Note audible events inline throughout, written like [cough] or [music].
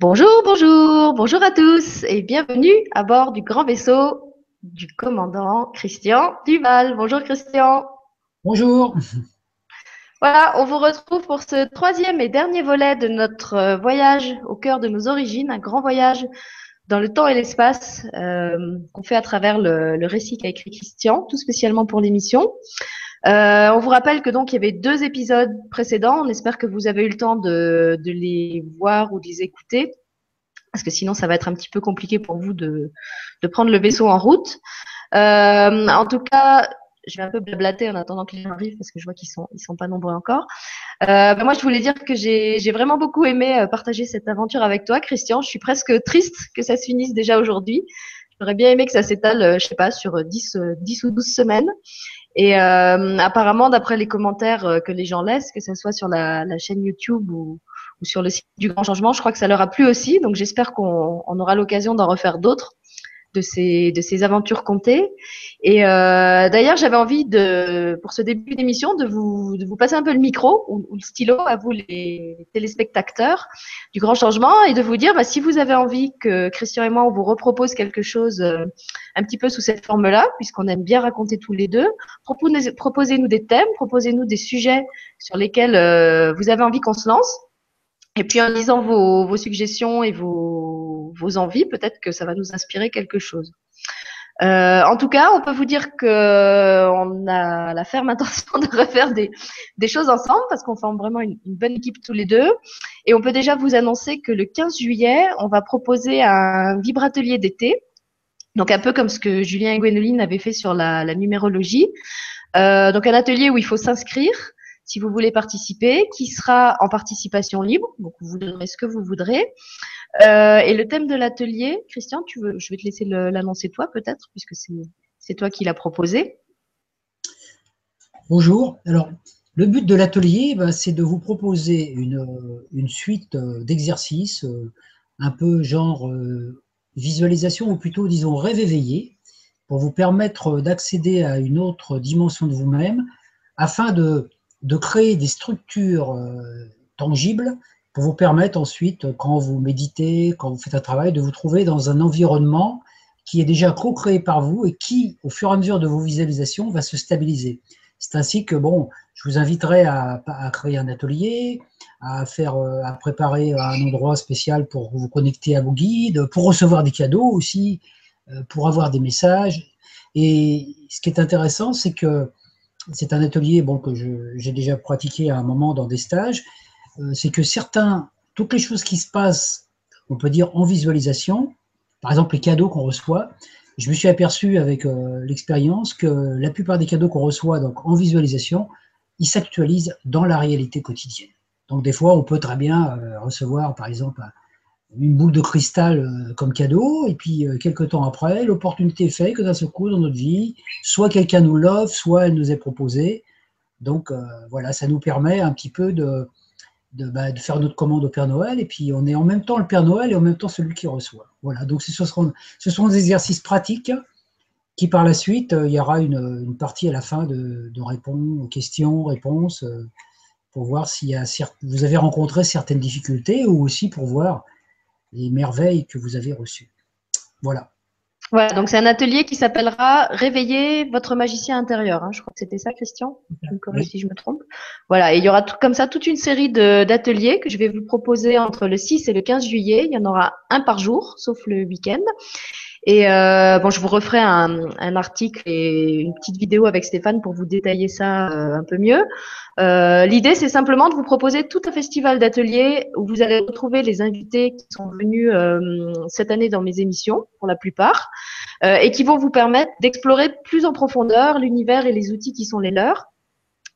Bonjour, bonjour, bonjour à tous et bienvenue à bord du grand vaisseau du commandant Christian Duval. Bonjour Christian. Bonjour. Voilà, on vous retrouve pour ce troisième et dernier volet de notre euh, voyage au cœur de nos origines, un grand voyage dans le temps et l'espace euh, qu'on fait à travers le, récit qu'a écrit Christian, tout spécialement pour l'émission. Euh, on vous rappelle que donc il y avait deux épisodes précédents. On espère que vous avez eu le temps de, les voir ou de les écouter, parce que sinon ça va être un petit peu compliqué pour vous de, de prendre le vaisseau en route. Euh, en tout cas, je vais un peu blablater en attendant que les gens arrivent parce que je vois qu'ils sont ils sont pas nombreux encore. Euh, ben moi, je voulais dire que j'ai j'ai vraiment beaucoup aimé euh, partager cette aventure avec toi, Christian. Je suis presque triste que ça se finisse déjà aujourd'hui. J'aurais bien aimé que ça s'étale, euh, je sais pas, sur 10, 10 ou 12 semaines. Et apparemment, d'après les commentaires que les gens laissent, que ce soit sur la, chaîne YouTube ou, sur le site du Grand Changement, je crois que ça leur a plu aussi. Donc j'espère qu'on on aura l'occasion d'en refaire d'autres de ces, de ces aventures comptées. Et euh, d'ailleurs, j'avais envie de, pour ce début d'émission, de vous, de vous passer un peu le micro ou, le stylo à vous, les téléspectateurs du Grand Changement, et de vous dire, bah, si vous avez envie que Christian et moi, on vous repropose quelque chose euh, un petit peu sous cette forme-là, puisqu'on aime bien raconter tous les deux, proposez-nous des thèmes, proposez-nous des sujets sur lesquels euh, vous avez envie qu'on se lance. Et puis en lisant vos, vos suggestions et vos, vos envies, peut-être que ça va nous inspirer quelque chose. Euh, en tout cas, on peut vous dire que on a la ferme [laughs] intention de refaire des, choses ensemble parce qu'on forme vraiment une, bonne équipe tous les deux. Et on peut déjà vous annoncer que le 15 juillet, on va proposer un vibratelier d'été. Donc un peu comme ce que Julien et Gwénoline avaient fait sur la, la numérologie. Euh, donc un atelier où il faut s'inscrire si vous voulez participer, qui sera en participation libre. Donc, vous voudrez ce que vous voudrez. Euh, et le thème de l'atelier, Christian, je vais te laisser l'annoncer toi peut-être, puisque c'est toi qui l'as proposé. Bonjour. Alors, le but de l'atelier, bah, c'est de vous proposer une, suite euh, d'exercices, euh, un peu genre visualisation, ou plutôt, disons, rêve éveillé, pour vous permettre d'accéder à une autre dimension de vous-même, afin de de créer des structures euh, tangibles pour vous permettre ensuite, quand vous méditez, quand vous faites un travail, de vous trouver dans un environnement qui est déjà co-créé par vous et qui, au fur et à mesure de vos visualisations, va se stabiliser. C'est ainsi que, bon, je vous inviterai à, à, créer un atelier, à faire, euh, à préparer un endroit spécial pour vous connecter à vos guides, pour recevoir des cadeaux aussi, euh, pour avoir des messages. Et ce qui est intéressant, c'est que c'est un atelier bon, que j'ai déjà pratiqué à un moment dans des stages, euh, c'est que certains, toutes les choses qui se passent, on peut dire en visualisation, par exemple les cadeaux qu'on reçoit, je me suis aperçu avec euh, l'expérience que la plupart des cadeaux qu'on reçoit donc en visualisation, ils s'actualisent dans la réalité quotidienne. Donc des fois, on peut très bien euh, recevoir, par exemple, une boule de cristal euh, comme cadeau, et puis euh, quelques temps après, l'opportunité fait que d'un seul coup dans notre vie, soit quelqu'un nous l'offre, soit elle nous est proposée. Donc euh, voilà, ça nous permet un petit peu de, bah, de, faire notre commande au Père Noël, et puis on est en même temps le Père Noël et en même temps celui qui reçoit. Voilà, donc ce seront, ce seront des exercices pratiques qui par la suite, il y aura une, une partie à la fin de, aux questions, réponses, pour voir si vous avez rencontré certaines difficultés ou aussi pour voir les merveilles que vous avez reçues. Voilà. Voilà, donc c'est un atelier qui s'appellera Réveiller votre magicien intérieur. Hein. Je crois que c'était ça, Christian. Je me corrige oui. si je me trompe. Voilà, et il y aura tout, comme ça toute une série d'ateliers que je vais vous proposer entre le 6 et le 15 juillet. Il y en aura un par jour, sauf le week-end. Et euh, bon, je vous referai un, article et une petite vidéo avec Stéphane pour vous détailler ça euh, un peu mieux. Euh, L'idée, c'est simplement de vous proposer tout un festival d'ateliers où vous allez retrouver les invités qui sont venus cette année dans mes émissions, pour la plupart, et qui vont vous permettre d'explorer plus en profondeur l'univers et les outils qui sont les leurs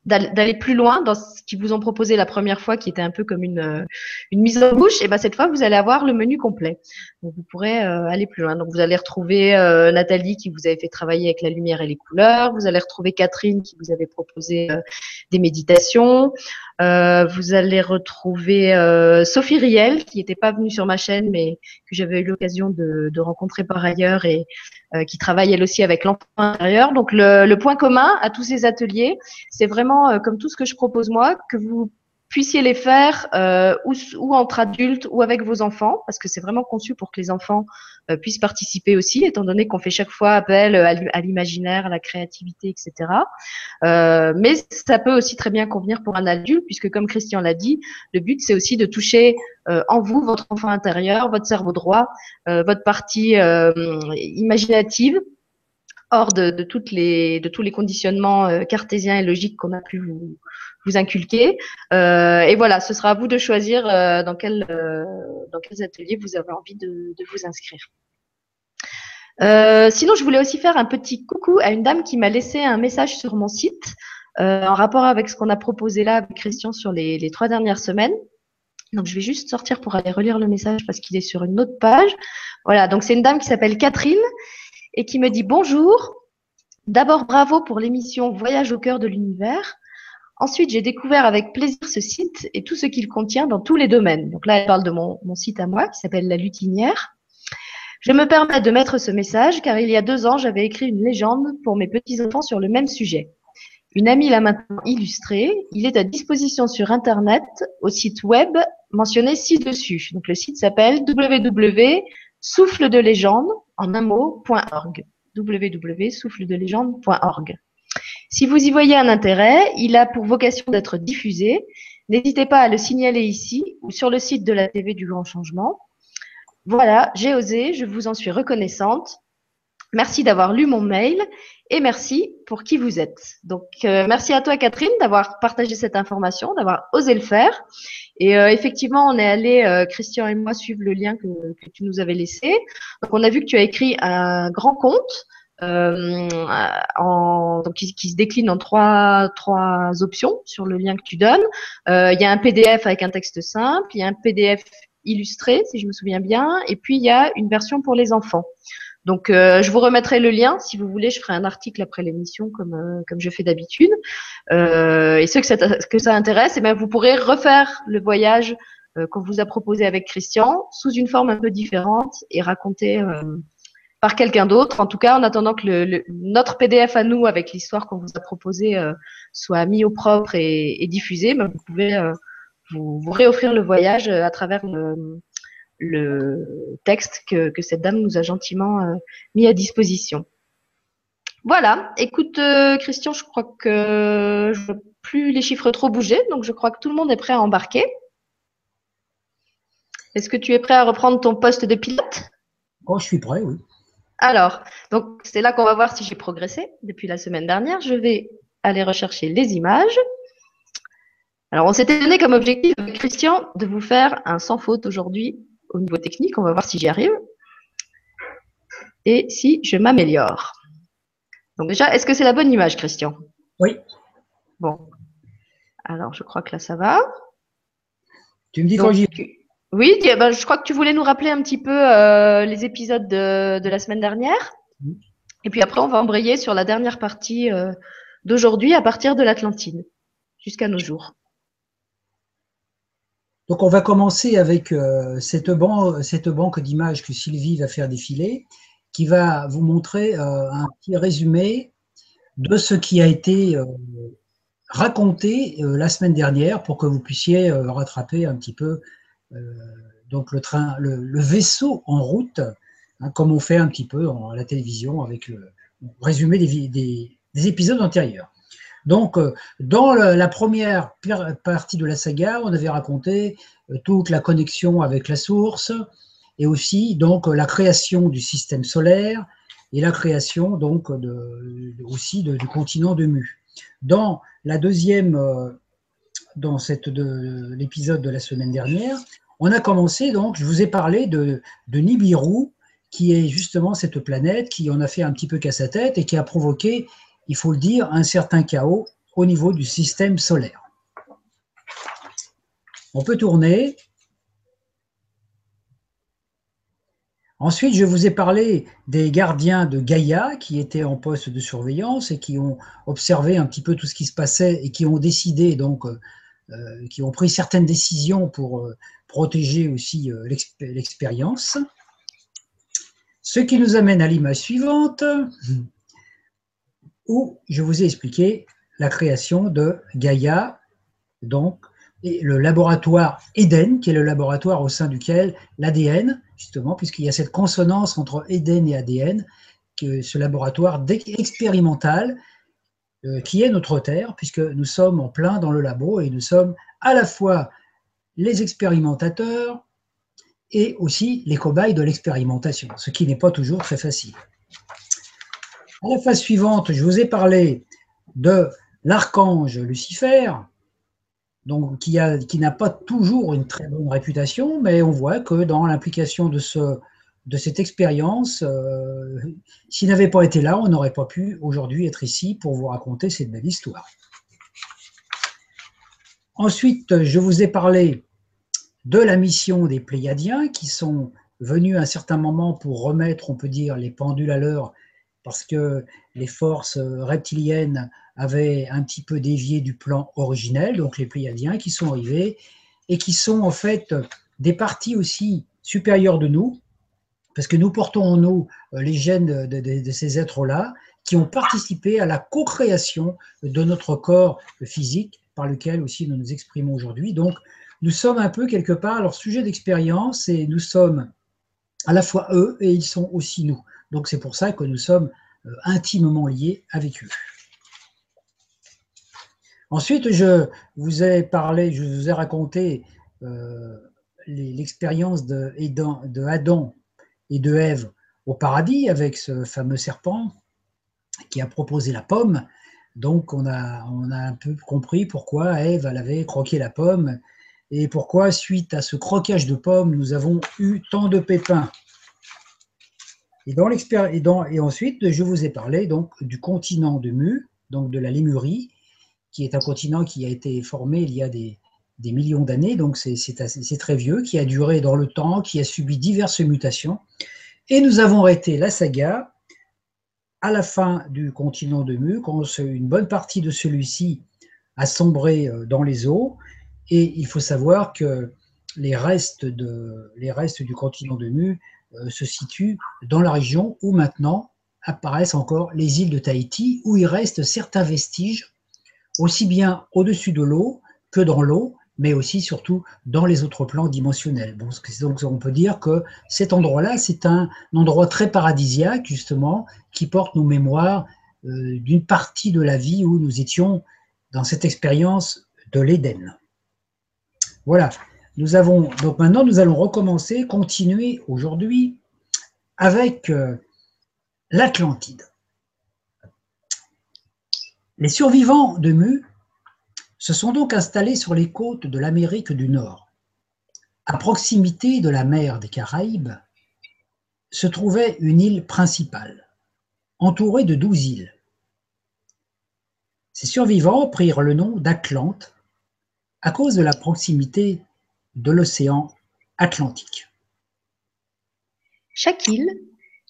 d'aller plus loin dans ce qu'ils vous ont proposé la première fois, qui était un peu comme une, euh, une mise en bouche, et ben cette fois vous allez avoir le menu complet. Donc vous pourrez euh, aller plus loin. Donc vous allez retrouver euh, Nathalie qui vous avait fait travailler avec la lumière et les couleurs. Vous allez retrouver Catherine qui vous avait proposé des méditations. Vous allez retrouver Sophie Riel qui n'était pas venue sur ma chaîne, mais que j'avais eu l'occasion de, de, rencontrer par ailleurs et qui travaille elle aussi avec l'enfant intérieur. Donc le, point commun à tous ces ateliers, c'est vraiment comme tout ce que je propose moi, que vous puissiez les faire euh, ou, entre adultes ou avec vos enfants, parce que c'est vraiment conçu pour que les enfants euh, puissent participer aussi, étant donné qu'on fait chaque fois appel à l'imaginaire, à la créativité, etc. Euh, mais ça peut aussi très bien convenir pour un adulte, puisque comme Christian l'a dit, le but c'est aussi de toucher en vous votre enfant intérieur, votre cerveau droit, votre partie imaginative hors de, toutes les, de tous les conditionnements cartésiens et logiques qu'on a pu vous, inculquer. Euh, et voilà, ce sera à vous de choisir euh, dans, quel, euh, quels ateliers vous avez envie de, vous inscrire. Euh, sinon, je voulais aussi faire un petit coucou à une dame qui m'a laissé un message sur mon site euh, en rapport avec ce qu'on a proposé là avec Christian sur les, trois dernières semaines. Donc, je vais juste sortir pour aller relire le message parce qu'il est sur une autre page. Voilà, donc c'est une dame qui s'appelle Catherine et qui me dit bonjour. D'abord, bravo pour l'émission Voyage au cœur de l'univers. Ensuite, j'ai découvert avec plaisir ce site et tout ce qu'il contient dans tous les domaines. Donc là, elle parle de mon, site à moi qui s'appelle La Lutinière. Je me permets de mettre ce message car il y a deux ans, j'avais écrit une légende pour mes petits-enfants sur le même sujet. Une amie l'a maintenant illustré. Il est à disposition sur Internet au site web mentionné ci-dessus. Donc le site s'appelle www.souffledelegendeenorg en un mot.org. www.souffledelegendeenorg. Si vous y voyez un intérêt, il a pour vocation d'être diffusé. N'hésitez pas à le signaler ici ou sur le site de la TV du Grand Changement. Voilà, j'ai osé, je vous en suis reconnaissante. Merci d'avoir lu mon mail et merci pour qui vous êtes. Donc, euh, merci à toi, Catherine, d'avoir partagé cette information, d'avoir osé le faire. Et euh, effectivement, on est allé, euh, Christian et moi, suivre le lien que, tu nous avais laissé. Donc, on a vu que tu as écrit un grand compte en, donc qui, qui, se décline en trois, trois options sur le lien que tu donnes. Il y a un PDF avec un texte simple, il y a un PDF illustré, si je me souviens bien, et puis il y a une version pour les enfants. Donc, euh, je vous remettrai le lien. Si vous voulez, je ferai un article après l'émission, comme, euh, comme je fais d'habitude. Euh, et ceux que ça, que ça intéresse, eh bien, vous pourrez refaire le voyage euh, qu'on vous a proposé avec Christian sous une forme un peu différente et raconter par quelqu'un d'autre. En tout cas, en attendant que le, notre PDF à nous, avec l'histoire qu'on vous a proposée, euh, soit mis au propre et, et diffusé, ben, vous pouvez euh, vous, vous, réoffrir le voyage euh, à travers le, le texte que, que, cette dame nous a gentiment mis à disposition. Voilà. Écoute, Christian, je crois que je ne vois plus les chiffres trop bouger, donc je crois que tout le monde est prêt à embarquer. Est-ce que tu es prêt à reprendre ton poste de pilote? Oh, je suis prêt, oui. Alors, donc c'est là qu'on va voir si j'ai progressé depuis la semaine dernière. Je vais aller rechercher les images. Alors, on s'était donné comme objectif, Christian, de vous faire un sans faute aujourd'hui au niveau technique. On va voir si j'y arrive et si je m'améliore. Donc déjà, est-ce que c'est la bonne image, Christian? Oui. Bon. Alors, je crois que là, ça va. Tu me dis quand j'y oui, ben, je crois que tu voulais nous rappeler un petit peu euh, les épisodes de, de, la semaine dernière. Et puis après, on va embrayer sur la dernière partie euh, d'aujourd'hui à partir de l'Atlantide, jusqu'à nos jours. Donc on va commencer avec euh, cette, ban cette, banque d'images que Sylvie va faire défiler, qui va vous montrer euh, un petit résumé de ce qui a été euh, raconté la semaine dernière pour que vous puissiez rattraper un petit peu donc le train, le, vaisseau en route, hein, comme on fait un petit peu à la télévision avec le résumé des, épisodes antérieurs. Donc, euh, dans la première partie de la saga, on avait raconté euh, toute la connexion avec la source et aussi donc la création du système solaire et la création donc de, aussi du continent de Mu. Dans la deuxième, dans cette l'épisode de la semaine dernière, on a commencé donc, je vous ai parlé de, Nibiru, qui est justement cette planète qui en a fait un petit peu qu'à sa tête et qui a provoqué, il faut le dire, un certain chaos au niveau du système solaire. On peut tourner. Ensuite, je vous ai parlé des gardiens de Gaïa qui étaient en poste de surveillance et qui ont observé un petit peu tout ce qui se passait et qui ont décidé donc, euh, qui ont pris certaines décisions pour euh, protéger aussi euh, l'expérience. Ce qui nous amène à l'image suivante, où je vous ai expliqué la création de Gaïa, donc le laboratoire Eden, qui est le laboratoire au sein duquel l'ADN, justement, puisqu'il y a cette consonance entre Eden et ADN, que ce laboratoire expérimental euh, qui est notre Terre, puisque nous sommes en plein dans le labo et nous sommes à la fois les expérimentateurs et aussi les cobayes de l'expérimentation, ce qui n'est pas toujours très facile. À la phase suivante, je vous ai parlé de l'archange Lucifer, qui, n'a pas toujours une très bonne réputation, mais on voit que dans l'implication de cette expérience, euh, s'il n'avait pas été là, on n'aurait pas pu aujourd'hui être ici pour vous raconter cette belle histoire. Ensuite, je vous ai parlé de la mission des Pléiadiens qui sont venus à un certain moment pour remettre, on peut dire, les pendules à l'heure parce que les forces reptiliennes avaient un petit peu dévié du plan originel, donc les Pléiadiens qui sont arrivés et qui sont en fait des parties aussi supérieures de nous, parce que nous portons en nous euh, les gènes de, ces êtres-là qui ont participé à la co-création de notre corps physique par lequel aussi nous nous exprimons aujourd'hui. Donc nous sommes un peu quelque part leur sujet d'expérience et nous sommes à la fois eux et ils sont aussi nous. Donc c'est pour ça que nous sommes euh, intimement liés avec eux. Ensuite, je vous ai parlé, je vous ai raconté euh, l'expérience de, Adam et de Ève au paradis avec ce fameux serpent qui a proposé la pomme. Donc on a, on a un peu compris pourquoi Ève avait croqué la pomme et pourquoi suite à ce croquage de pomme nous avons eu tant de pépins. Et, dans et, et ensuite, je vous ai parlé donc du continent de Mu, donc de la Lémurie, qui est un continent qui a été formé il y a des, millions d'années, donc c'est très vieux, qui a duré dans le temps, qui a subi diverses mutations. Et nous avons arrêté la saga à la fin du continent de Mu, quand une bonne partie de celui-ci a sombré euh, dans les eaux. Et il faut savoir que les restes, de, les restes du continent de Mu se situe dans la région où maintenant apparaissent encore les îles de Tahiti, où il reste certains vestiges, aussi bien au-dessus de l'eau que dans l'eau, mais aussi surtout dans les autres plans dimensionnels. donc on peut dire que cet endroit-là, c'est un endroit très paradisiaque, justement, qui porte nos mémoires euh, d'une partie de la vie où nous étions dans cette expérience de l'Éden. Voilà, nous avons, donc maintenant, nous allons recommencer, continuer aujourd'hui avec euh, l'Atlantide. Les survivants de Mu se sont donc installés sur les côtes de l'Amérique du Nord. À proximité de la mer des Caraïbes se trouvait une île principale, entourée de douze îles. Ces survivants prirent le nom d'Atlante à cause de la proximité de l'océan Atlantique. Chaque île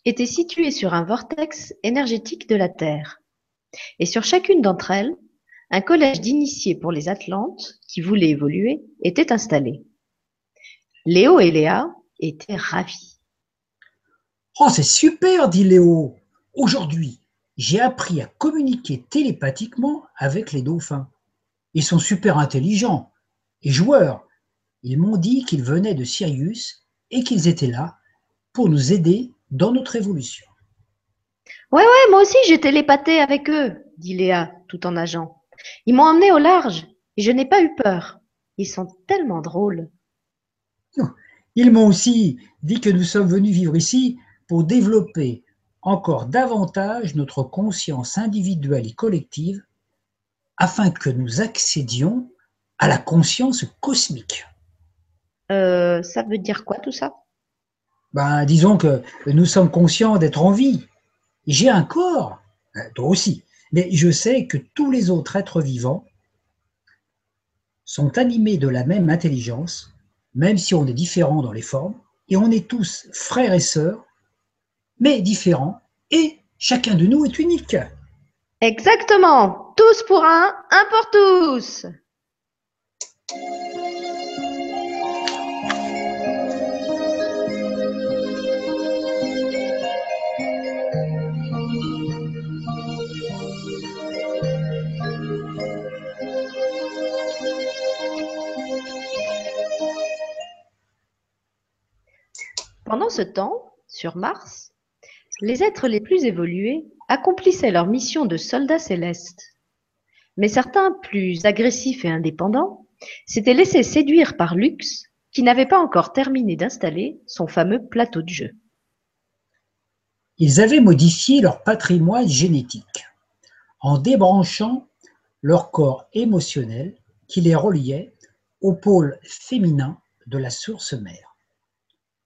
était située sur un vortex énergétique de la Terre, et sur chacune d'entre elles, un collège d'initiés pour les Atlantes qui voulaient évoluer était installé. Léo et Léa étaient ravis. Oh, c'est super, dit Léo. Aujourd'hui, j'ai appris à communiquer télépathiquement avec les dauphins. Ils sont super intelligents et joueurs ils m'ont dit qu'ils venaient de Sirius et qu'ils étaient là pour nous aider dans notre évolution. Ouais, ouais, moi aussi j'ai télépathe avec eux, dit Léa tout en nageant. Ils m'ont emmené au large et je n'ai pas eu peur. Ils sont tellement drôles. Ils m'ont aussi dit que nous sommes venus vivre ici pour développer encore davantage notre conscience individuelle et collective afin que nous accédions à la conscience cosmique. Euh, ça veut dire quoi tout ça? Ben, Disons que nous sommes conscients d'être en vie. J'ai un corps, euh, toi aussi, mais je sais que tous les autres êtres vivants sont animés de la même intelligence, même si on est différents dans les formes, et on est tous frères et sœurs, mais différents, et chacun de nous est unique. Exactement, tous pour un, un pour tous. Pendant ce temps, sur Mars, les êtres les plus évolués accomplissaient leur mission de soldats célestes. Mais certains, plus agressifs et indépendants, s'étaient laissés séduire par Lux, qui n'avait pas encore terminé d'installer son fameux plateau de jeu. Ils avaient modifié leur patrimoine génétique en débranchant leur corps émotionnel qui les reliait au pôle féminin de la source mère.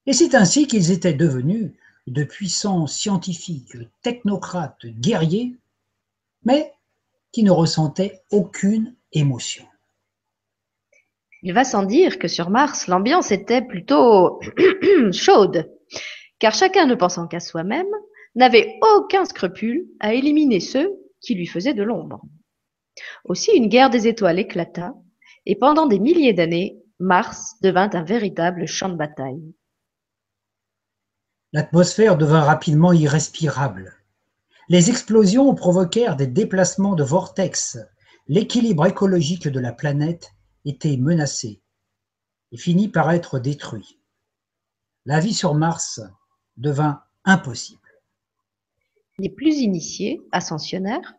Et c'est ainsi qu'ils étaient devenus de puissants scientifiques, technocrates, guerriers, mais qui ne ressentaient aucune émotion. Il va sans dire que sur Mars, l'ambiance était plutôt [clears throat] chaude, car chacun ne pensant qu'à soi-même n'avait aucun scrupule à éliminer ceux qui lui faisaient de l'ombre. Aussi une guerre des étoiles éclata, et pendant des milliers d'années, Mars devint un véritable champ de bataille. L'atmosphère devint rapidement irrespirable. Les explosions provoquèrent des déplacements de vortex. L'équilibre écologique de la planète était menacé et finit par être détruit. La vie sur Mars devint impossible. Les plus initiés ascensionnèrent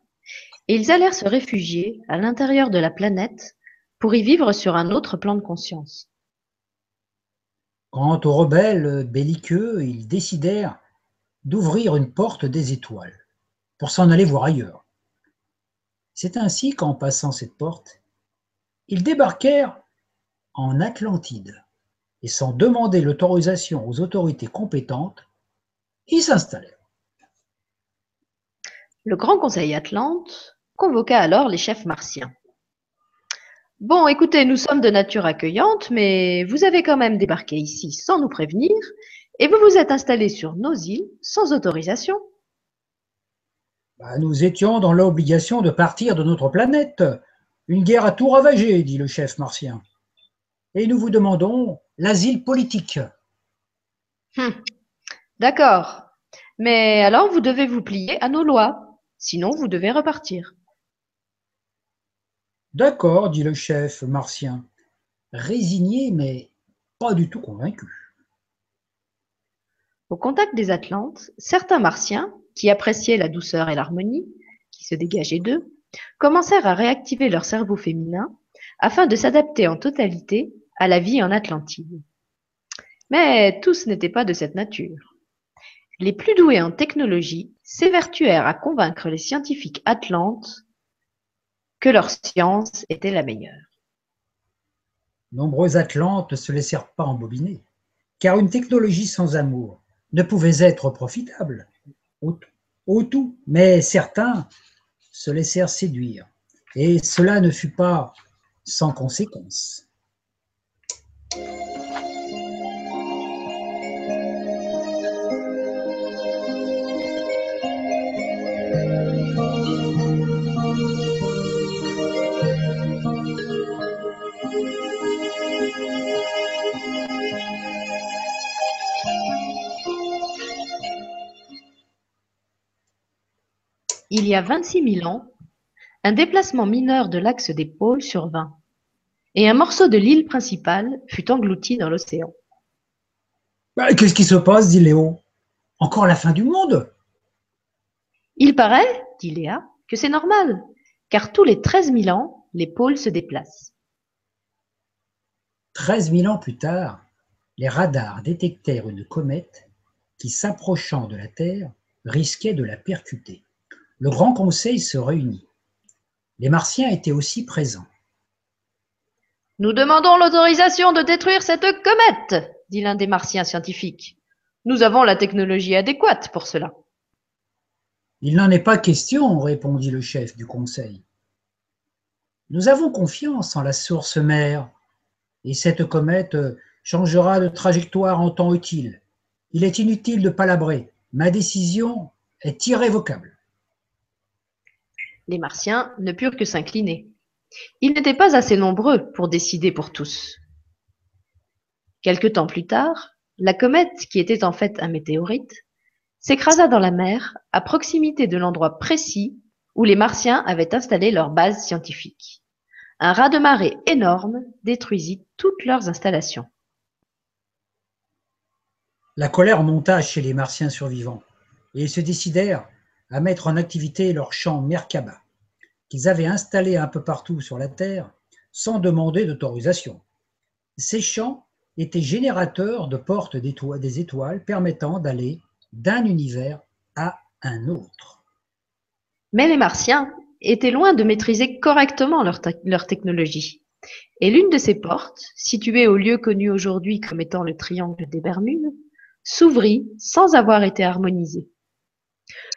et ils allèrent se réfugier à l'intérieur de la planète pour y vivre sur un autre plan de conscience. Quant aux rebelles belliqueux, ils décidèrent d'ouvrir une porte des étoiles pour s'en aller voir ailleurs. C'est ainsi qu'en passant cette porte, ils débarquèrent en Atlantide et sans demander l'autorisation aux autorités compétentes, ils s'installèrent. Le Grand Conseil Atlante convoqua alors les chefs martiens. Bon, écoutez, nous sommes de nature accueillante, mais vous avez quand même débarqué ici sans nous prévenir, et vous vous êtes installés sur nos îles sans autorisation. Bah, nous étions dans l'obligation de partir de notre planète. Une guerre a tout ravagé, dit le chef martien. Et nous vous demandons l'asile politique. Hum, D'accord. Mais alors vous devez vous plier à nos lois, sinon vous devez repartir. D'accord, dit le chef martien, résigné mais pas du tout convaincu. Au contact des Atlantes, certains Martiens, qui appréciaient la douceur et l'harmonie qui se dégageaient d'eux, commencèrent à réactiver leur cerveau féminin afin de s'adapter en totalité à la vie en Atlantide. Mais tous n'étaient pas de cette nature. Les plus doués en technologie s'évertuèrent à convaincre les scientifiques atlantes que leur science était la meilleure. Nombreux Atlantes ne se laissèrent pas embobiner, car une technologie sans amour ne pouvait être profitable au, au tout, mais certains se laissèrent séduire, et cela ne fut pas sans conséquence. Il y a vingt-six mille ans, un déplacement mineur de l'axe des pôles survint, et un morceau de l'île principale fut englouti dans l'océan. Bah, Qu'est-ce qui se passe dit Léo? Encore la fin du monde? Il paraît, dit Léa, que c'est normal, car tous les treize mille ans, les pôles se déplacent. 13 000 ans plus tard, les radars détectèrent une comète qui, s'approchant de la Terre, risquait de la percuter. Le Grand Conseil se réunit. Les Martiens étaient aussi présents. Nous demandons l'autorisation de détruire cette comète, dit l'un des martiens scientifiques. Nous avons la technologie adéquate pour cela. Il n'en est pas question, répondit le chef du Conseil. Nous avons confiance en la source mère, et cette comète changera de trajectoire en temps utile. Il est inutile de palabrer. Ma décision est irrévocable. Les Martiens ne purent que s'incliner. Ils n'étaient pas assez nombreux pour décider pour tous. Quelque temps plus tard, la comète, qui était en fait un météorite, s'écrasa dans la mer à proximité de l'endroit précis où les Martiens avaient installé leur base scientifique. Un raz-de-marée énorme détruisit toutes leurs installations. La colère monta chez les Martiens survivants, et ils se décidèrent à mettre en activité leur champ Merkaba, qu'ils avaient installé un peu partout sur la Terre sans demander d'autorisation. Ces champs étaient générateurs de portes des étoiles permettant d'aller d'un univers à un autre. Mais les Martiens étaient loin de maîtriser correctement leur technologie. Et l'une de ces portes, située au lieu connu aujourd'hui comme étant le triangle des Bermudes, s'ouvrit sans avoir été harmonisée.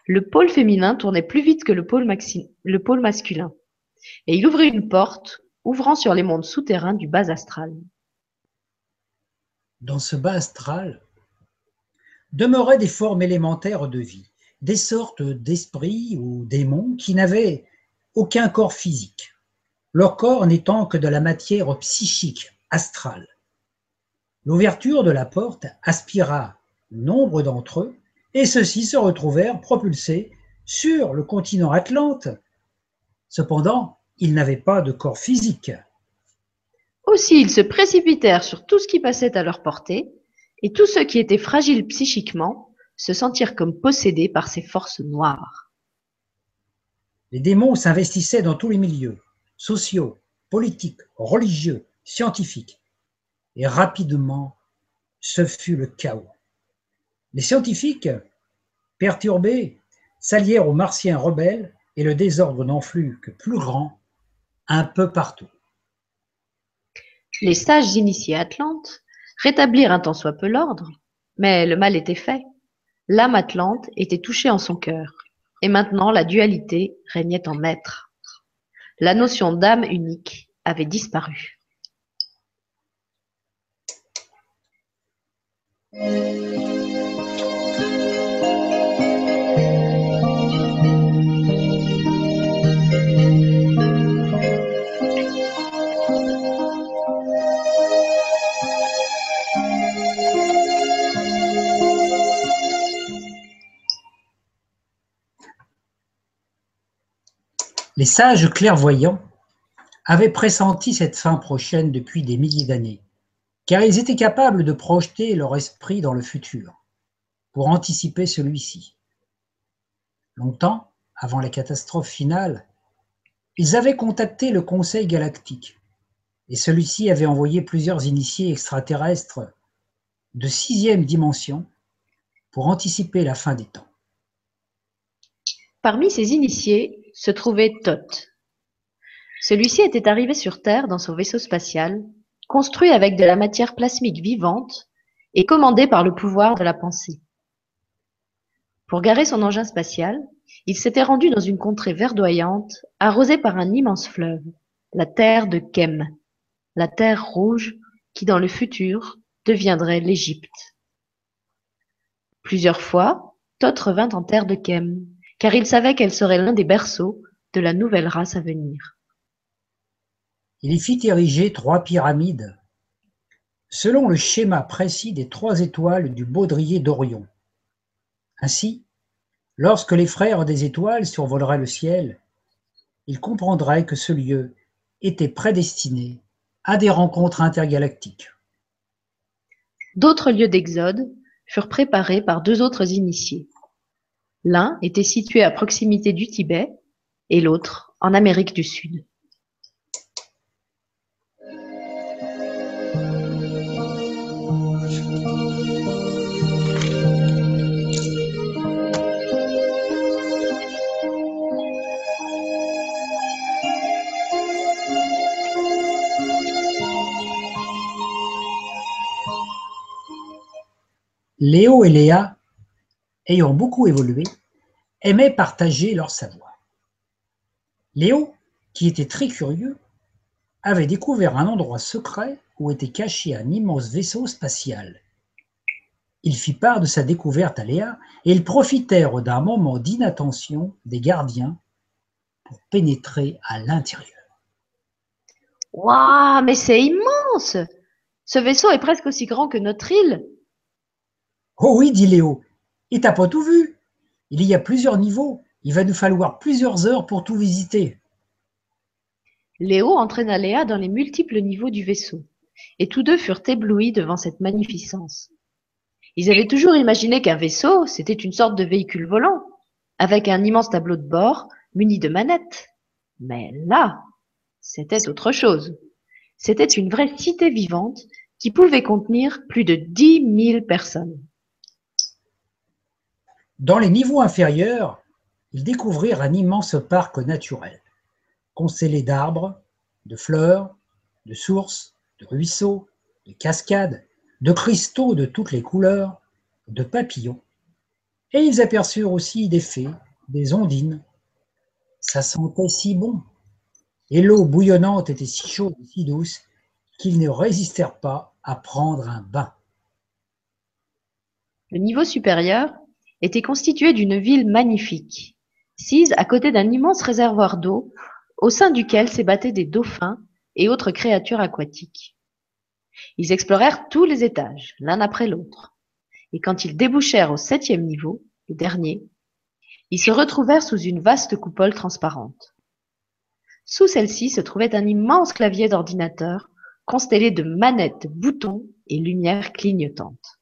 Le pôle féminin tournait plus vite que le pôle, le pôle masculin, et il ouvrit une porte ouvrant sur les mondes souterrains du bas astral. Dans ce bas astral demeuraient des formes élémentaires de vie, des sortes d'esprits ou démons qui n'avaient aucun corps physique, leur corps n'étant que de la matière psychique, astrale. L'ouverture de la porte aspira nombre d'entre eux, et ceux-ci se retrouvèrent propulsés sur le continent Atlante. Cependant, ils n'avaient pas de corps physique. Aussi, ils se précipitèrent sur tout ce qui passait à leur portée, et tous ceux qui étaient fragiles psychiquement se sentirent comme possédés par ces forces noires. Les démons s'investissaient dans tous les milieux, sociaux, politiques, religieux, scientifiques, et rapidement, ce fut le chaos. Les scientifiques, perturbés, s'allièrent aux martiens rebelles et le désordre n'en fut que plus grand un peu partout. Les sages initiés Atlante rétablirent un tant soit peu l'ordre, mais le mal était fait. L'âme Atlante était touchée en son cœur, et maintenant la dualité régnait en maître. La notion d'âme unique avait disparu. Les sages clairvoyants avaient pressenti cette fin prochaine depuis des milliers d'années, car ils étaient capables de projeter leur esprit dans le futur, pour anticiper celui-ci. Longtemps avant la catastrophe finale, ils avaient contacté le Conseil galactique, et celui-ci avait envoyé plusieurs initiés extraterrestres de sixième dimension pour anticiper la fin des temps. Parmi ces initiés se trouvait Thoth. Celui-ci était arrivé sur Terre dans son vaisseau spatial, construit avec de la matière plasmique vivante et commandé par le pouvoir de la pensée. Pour garer son engin spatial, il s'était rendu dans une contrée verdoyante, arrosée par un immense fleuve, la terre de Kem, la terre rouge qui dans le futur deviendrait l'Égypte. Plusieurs fois, Thoth revint en terre de Kem, car il savait qu'elle serait l'un des berceaux de la nouvelle race à venir. Il y fit ériger trois pyramides, selon le schéma précis des trois étoiles du baudrier d'Orion. Ainsi, lorsque les frères des étoiles survoleraient le ciel, ils comprendraient que ce lieu était prédestiné à des rencontres intergalactiques. D'autres lieux d'exode furent préparés par deux autres initiés. L'un était situé à proximité du Tibet et l'autre en Amérique du Sud. Léo et Léa ayant beaucoup évolué, aimaient partager leur savoir. Léo, qui était très curieux, avait découvert un endroit secret où était caché un immense vaisseau spatial. Il fit part de sa découverte à Léa et ils profitèrent d'un moment d'inattention des gardiens pour pénétrer à l'intérieur. Waouh, mais c'est immense Ce vaisseau est presque aussi grand que notre île. Oh oui, dit Léo, et t'as pas tout vu. Il y a plusieurs niveaux. Il va nous falloir plusieurs heures pour tout visiter. Léo entraîna Léa dans les multiples niveaux du vaisseau, et tous deux furent éblouis devant cette magnificence. Ils avaient toujours imaginé qu'un vaisseau, c'était une sorte de véhicule volant, avec un immense tableau de bord muni de manettes. Mais là, c'était autre chose. C'était une vraie cité vivante qui pouvait contenir plus de dix mille personnes. Dans les niveaux inférieurs, ils découvrirent un immense parc naturel, constellé d'arbres, de fleurs, de sources, de ruisseaux, de cascades, de cristaux de toutes les couleurs, de papillons. Et ils aperçurent aussi des fées, des ondines. Ça sentait si bon. Et l'eau bouillonnante était si chaude et si douce qu'ils ne résistèrent pas à prendre un bain. Le niveau supérieur était constitué d'une ville magnifique, sise à côté d'un immense réservoir d'eau, au sein duquel s'ébattaient des dauphins et autres créatures aquatiques. Ils explorèrent tous les étages, l'un après l'autre, et quand ils débouchèrent au septième niveau, le dernier, ils se retrouvèrent sous une vaste coupole transparente. Sous celle-ci se trouvait un immense clavier d'ordinateur constellé de manettes, boutons et lumières clignotantes.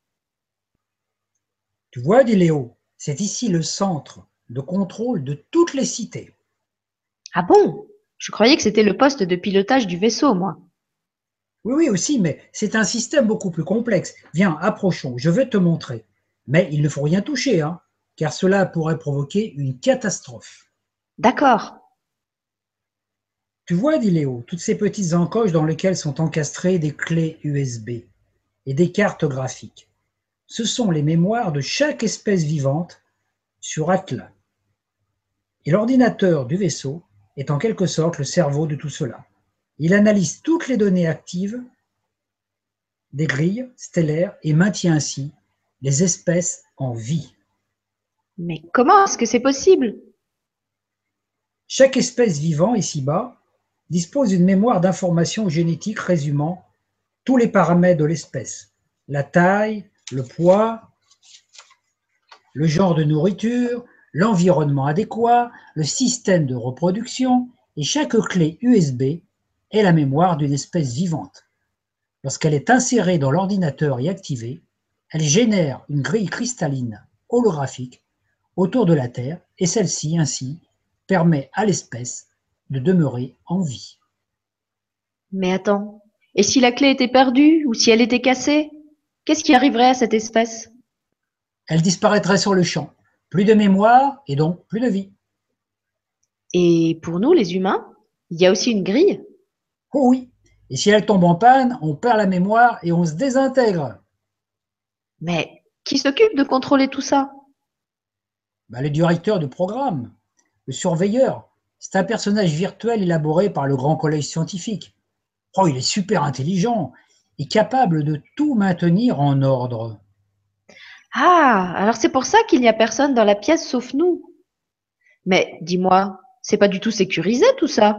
Tu vois, dit Léo, c'est ici le centre de contrôle de toutes les cités. Ah bon? Je croyais que c'était le poste de pilotage du vaisseau, moi. Oui, oui, aussi, mais c'est un système beaucoup plus complexe. Viens, approchons, je vais te montrer. Mais il ne faut rien toucher, hein, car cela pourrait provoquer une catastrophe. D'accord. Tu vois, dit Léo, toutes ces petites encoches dans lesquelles sont encastrées des clés USB et des cartes graphiques. Ce sont les mémoires de chaque espèce vivante sur Atlas. Et l'ordinateur du vaisseau est en quelque sorte le cerveau de tout cela. Il analyse toutes les données actives des grilles stellaires et maintient ainsi les espèces en vie. Mais comment est-ce que c'est possible? Chaque espèce vivant ici-bas dispose d'une mémoire d'informations génétiques résumant tous les paramètres de l'espèce, la taille, le poids, le genre de nourriture, l'environnement adéquat, le système de reproduction, et chaque clé USB est la mémoire d'une espèce vivante. Lorsqu'elle est insérée dans l'ordinateur et activée, elle génère une grille cristalline holographique autour de la Terre et celle-ci ainsi permet à l'espèce de demeurer en vie. Mais attends, et si la clé était perdue ou si elle était cassée? Qu'est-ce qui arriverait à cette espèce? Elle disparaîtrait sur le champ. Plus de mémoire et donc plus de vie. Et pour nous, les humains, il y a aussi une grille? Oh oui. Et si elle tombe en panne, on perd la mémoire et on se désintègre. Mais qui s'occupe de contrôler tout ça? Bah, Le directeur du programme, le surveilleur. C'est un personnage virtuel élaboré par le Grand Collège scientifique. Oh, il est super intelligent et capable de tout maintenir en ordre. Ah, alors c'est pour ça qu'il n'y a personne dans la pièce sauf nous. Mais dis-moi, c'est pas du tout sécurisé tout ça?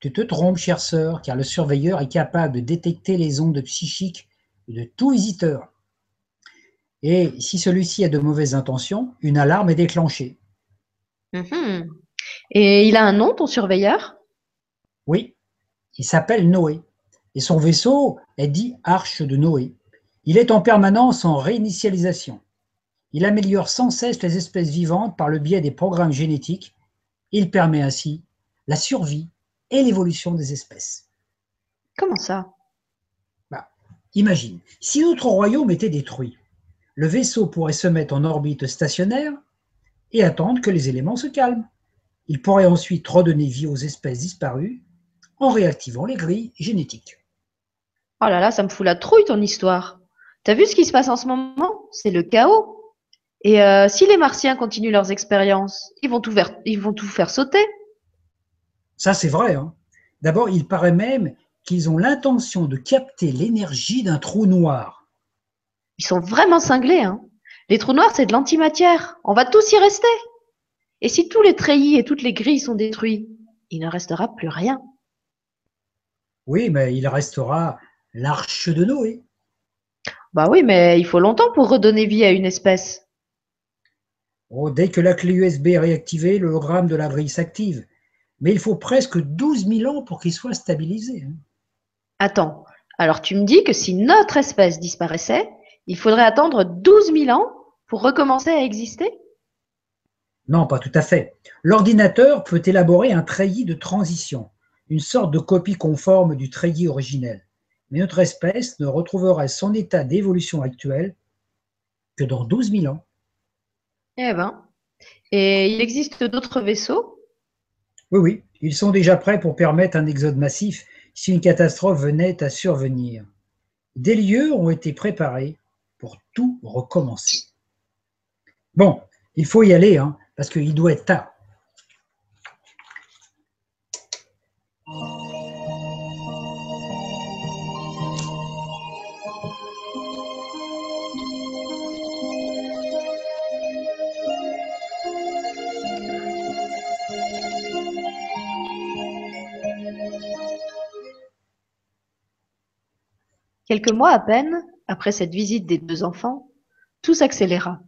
Tu te trompes, chère sœur, car le surveilleur est capable de détecter les ondes psychiques de tout visiteur. Et si celui-ci a de mauvaises intentions, une alarme est déclenchée. Mhm. Et il a un nom, ton surveilleur? Oui, il s'appelle Noé. Et son vaisseau est dit Arche de Noé. Il est en permanence en réinitialisation. Il améliore sans cesse les espèces vivantes par le biais des programmes génétiques. Il permet ainsi la survie et l'évolution des espèces. Comment ça? Bah, Imagine, si notre royaume était détruit, le vaisseau pourrait se mettre en orbite stationnaire et attendre que les éléments se calment. Il pourrait ensuite redonner vie aux espèces disparues en réactivant les grilles génétiques. Oh là là, ça me fout la trouille ton histoire. T'as vu ce qui se passe en ce moment? C'est le chaos. Et euh, si les Martiens continuent leurs expériences, ils vont tout faire, ils vont tout faire sauter. Ça, c'est vrai. Hein. D'abord, il paraît même qu'ils ont l'intention de capter l'énergie d'un trou noir. Ils sont vraiment cinglés. Hein. Les trous noirs, c'est de l'antimatière. On va tous y rester. Et si tous les treillis et toutes les grilles sont détruits, il ne restera plus rien. Oui, mais il restera l'arche de Noé. Bah oui, mais il faut longtemps pour redonner vie à une espèce. Oh, dès que la clé USB est réactivée, l'hologramme de la grille s'active mais il faut presque 12 000 ans pour qu'il soit stabilisé. Hein. Attends, alors tu me dis que si notre espèce disparaissait, Il faudrait attendre 12 000 ans pour recommencer à exister? Non, pas tout à fait. L'ordinateur peut élaborer un treillis de transition, une sorte de copie conforme du treillis originel. Mais notre espèce ne retrouverait son état d'évolution actuel que dans 12 000 ans. Eh ben. Et il existe d'autres vaisseaux? Oui, oui. Ils sont déjà prêts pour permettre un exode massif si une catastrophe venait à survenir. Des lieux ont été préparés pour tout recommencer. Bon, il faut y aller, hein, parce qu'il doit être tard. Quelques mois à peine après cette visite des deux enfants, tout s'accéléra.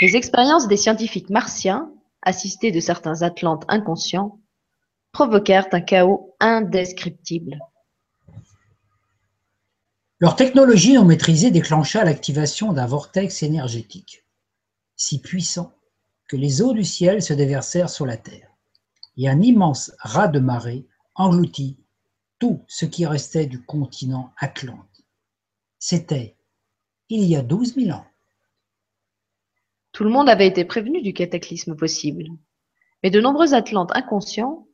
Les expériences des scientifiques martiens, assistés de certains Atlantes inconscients, provoquèrent un chaos indescriptible. Leur technologie non maîtrisée déclencha l'activation d'un vortex énergétique, si puissant que les eaux du ciel se déversèrent sur la Terre, et un immense raz de marée engloutit tout ce qui restait du continent Atlante. C'était il y a douze mille ans. Tout le monde avait été prévenu du cataclysme possible, mais de nombreux Atlantes inconscients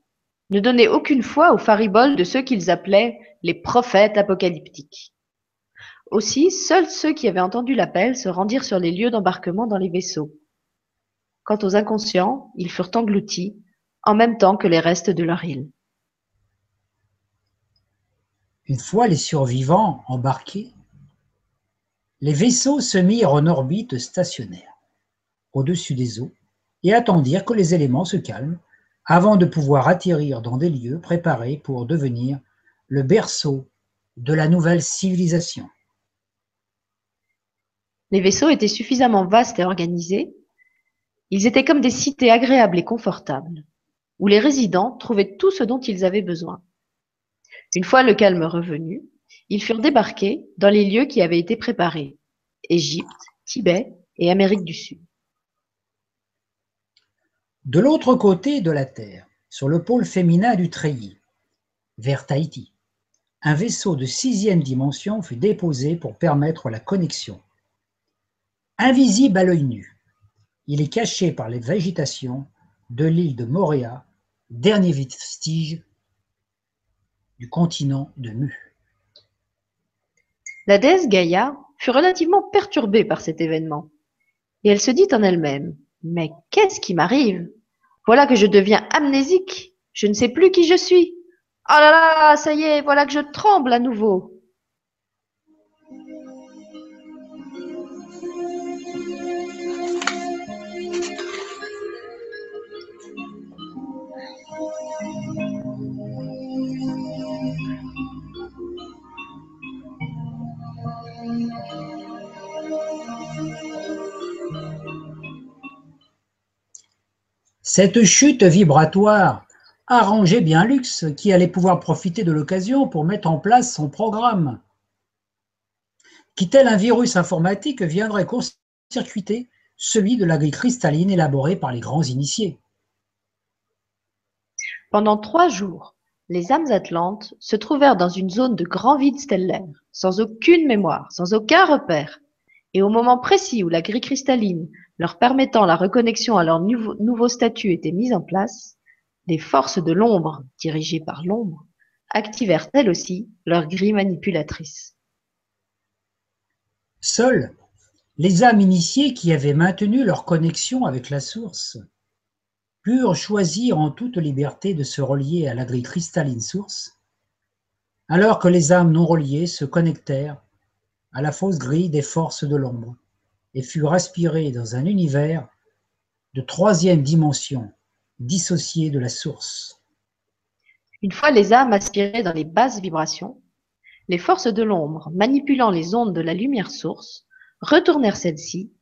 ne donnaient aucune foi aux fariboles de ceux qu'ils appelaient les prophètes apocalyptiques. Aussi, seuls ceux qui avaient entendu l'appel se rendirent sur les lieux d'embarquement dans les vaisseaux. Quant aux inconscients, ils furent engloutis en même temps que les restes de leur île. Une fois les survivants embarqués, les vaisseaux se mirent en orbite stationnaire, au-dessus des eaux, et attendirent que les éléments se calment avant de pouvoir atterrir dans des lieux préparés pour devenir le berceau de la nouvelle civilisation. Les vaisseaux étaient suffisamment vastes et organisés. Ils étaient comme des cités agréables et confortables, où les résidents trouvaient tout ce dont ils avaient besoin. Une fois le calme revenu, ils furent débarqués dans les lieux qui avaient été préparés, Égypte, Tibet et Amérique du Sud. De l'autre côté de la Terre, sur le pôle féminin du treillis, vers Tahiti, un vaisseau de sixième dimension fut déposé pour permettre la connexion. Invisible à l'œil nu, il est caché par les végétations de l'île de Moréa, dernier vestige du continent de Mu. La déesse Gaïa fut relativement perturbée par cet événement, et elle se dit en elle-même Mais qu'est-ce qui m'arrive? Voilà que je deviens amnésique, je ne sais plus qui je suis. Oh là là, ça y est, voilà que je tremble à nouveau. Cette chute vibratoire arrangeait bien Lux, qui allait pouvoir profiter de l'occasion pour mettre en place son programme, qui tel un virus informatique viendrait court-circuiter celui de la grille cristalline élaborée par les grands initiés. Pendant trois jours, les âmes atlantes se trouvèrent dans une zone de grand vide stellaire, sans aucune mémoire, sans aucun repère, et au moment précis où la grille cristalline leur permettant la reconnexion à leur nouveau, statut était mise en place, les forces de l'ombre, dirigées par l'ombre, activèrent elles aussi leur grille manipulatrice. Seuls les âmes initiées qui avaient maintenu leur connexion avec la source purent choisir en toute liberté de se relier à la grille cristalline source, alors que les âmes non reliées se connectèrent à la fausse grille des forces de l'ombre et furent aspirés dans un univers de troisième dimension, dissocié de la source. Une fois les âmes aspirées dans les basses vibrations, les forces de l'ombre, manipulant les ondes de la lumière source, retournèrent celles-ci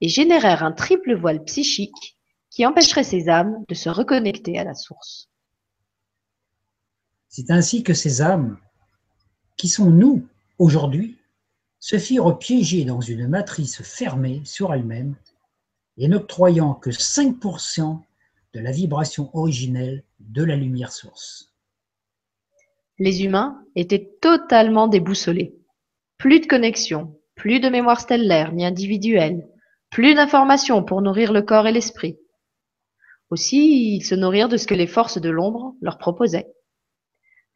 et générèrent un triple voile psychique qui empêcherait ces âmes de se reconnecter à la source. C'est ainsi que ces âmes, qui sont nous aujourd'hui, se firent piéger dans une matrice fermée sur elle-même et n'octroyant que 5% de la vibration originelle de la lumière source. Les humains étaient totalement déboussolés. Plus de connexion, plus de mémoire stellaire ni individuelle, plus d'informations pour nourrir le corps et l'esprit. Aussi, ils se nourrirent de ce que les forces de l'ombre leur proposaient.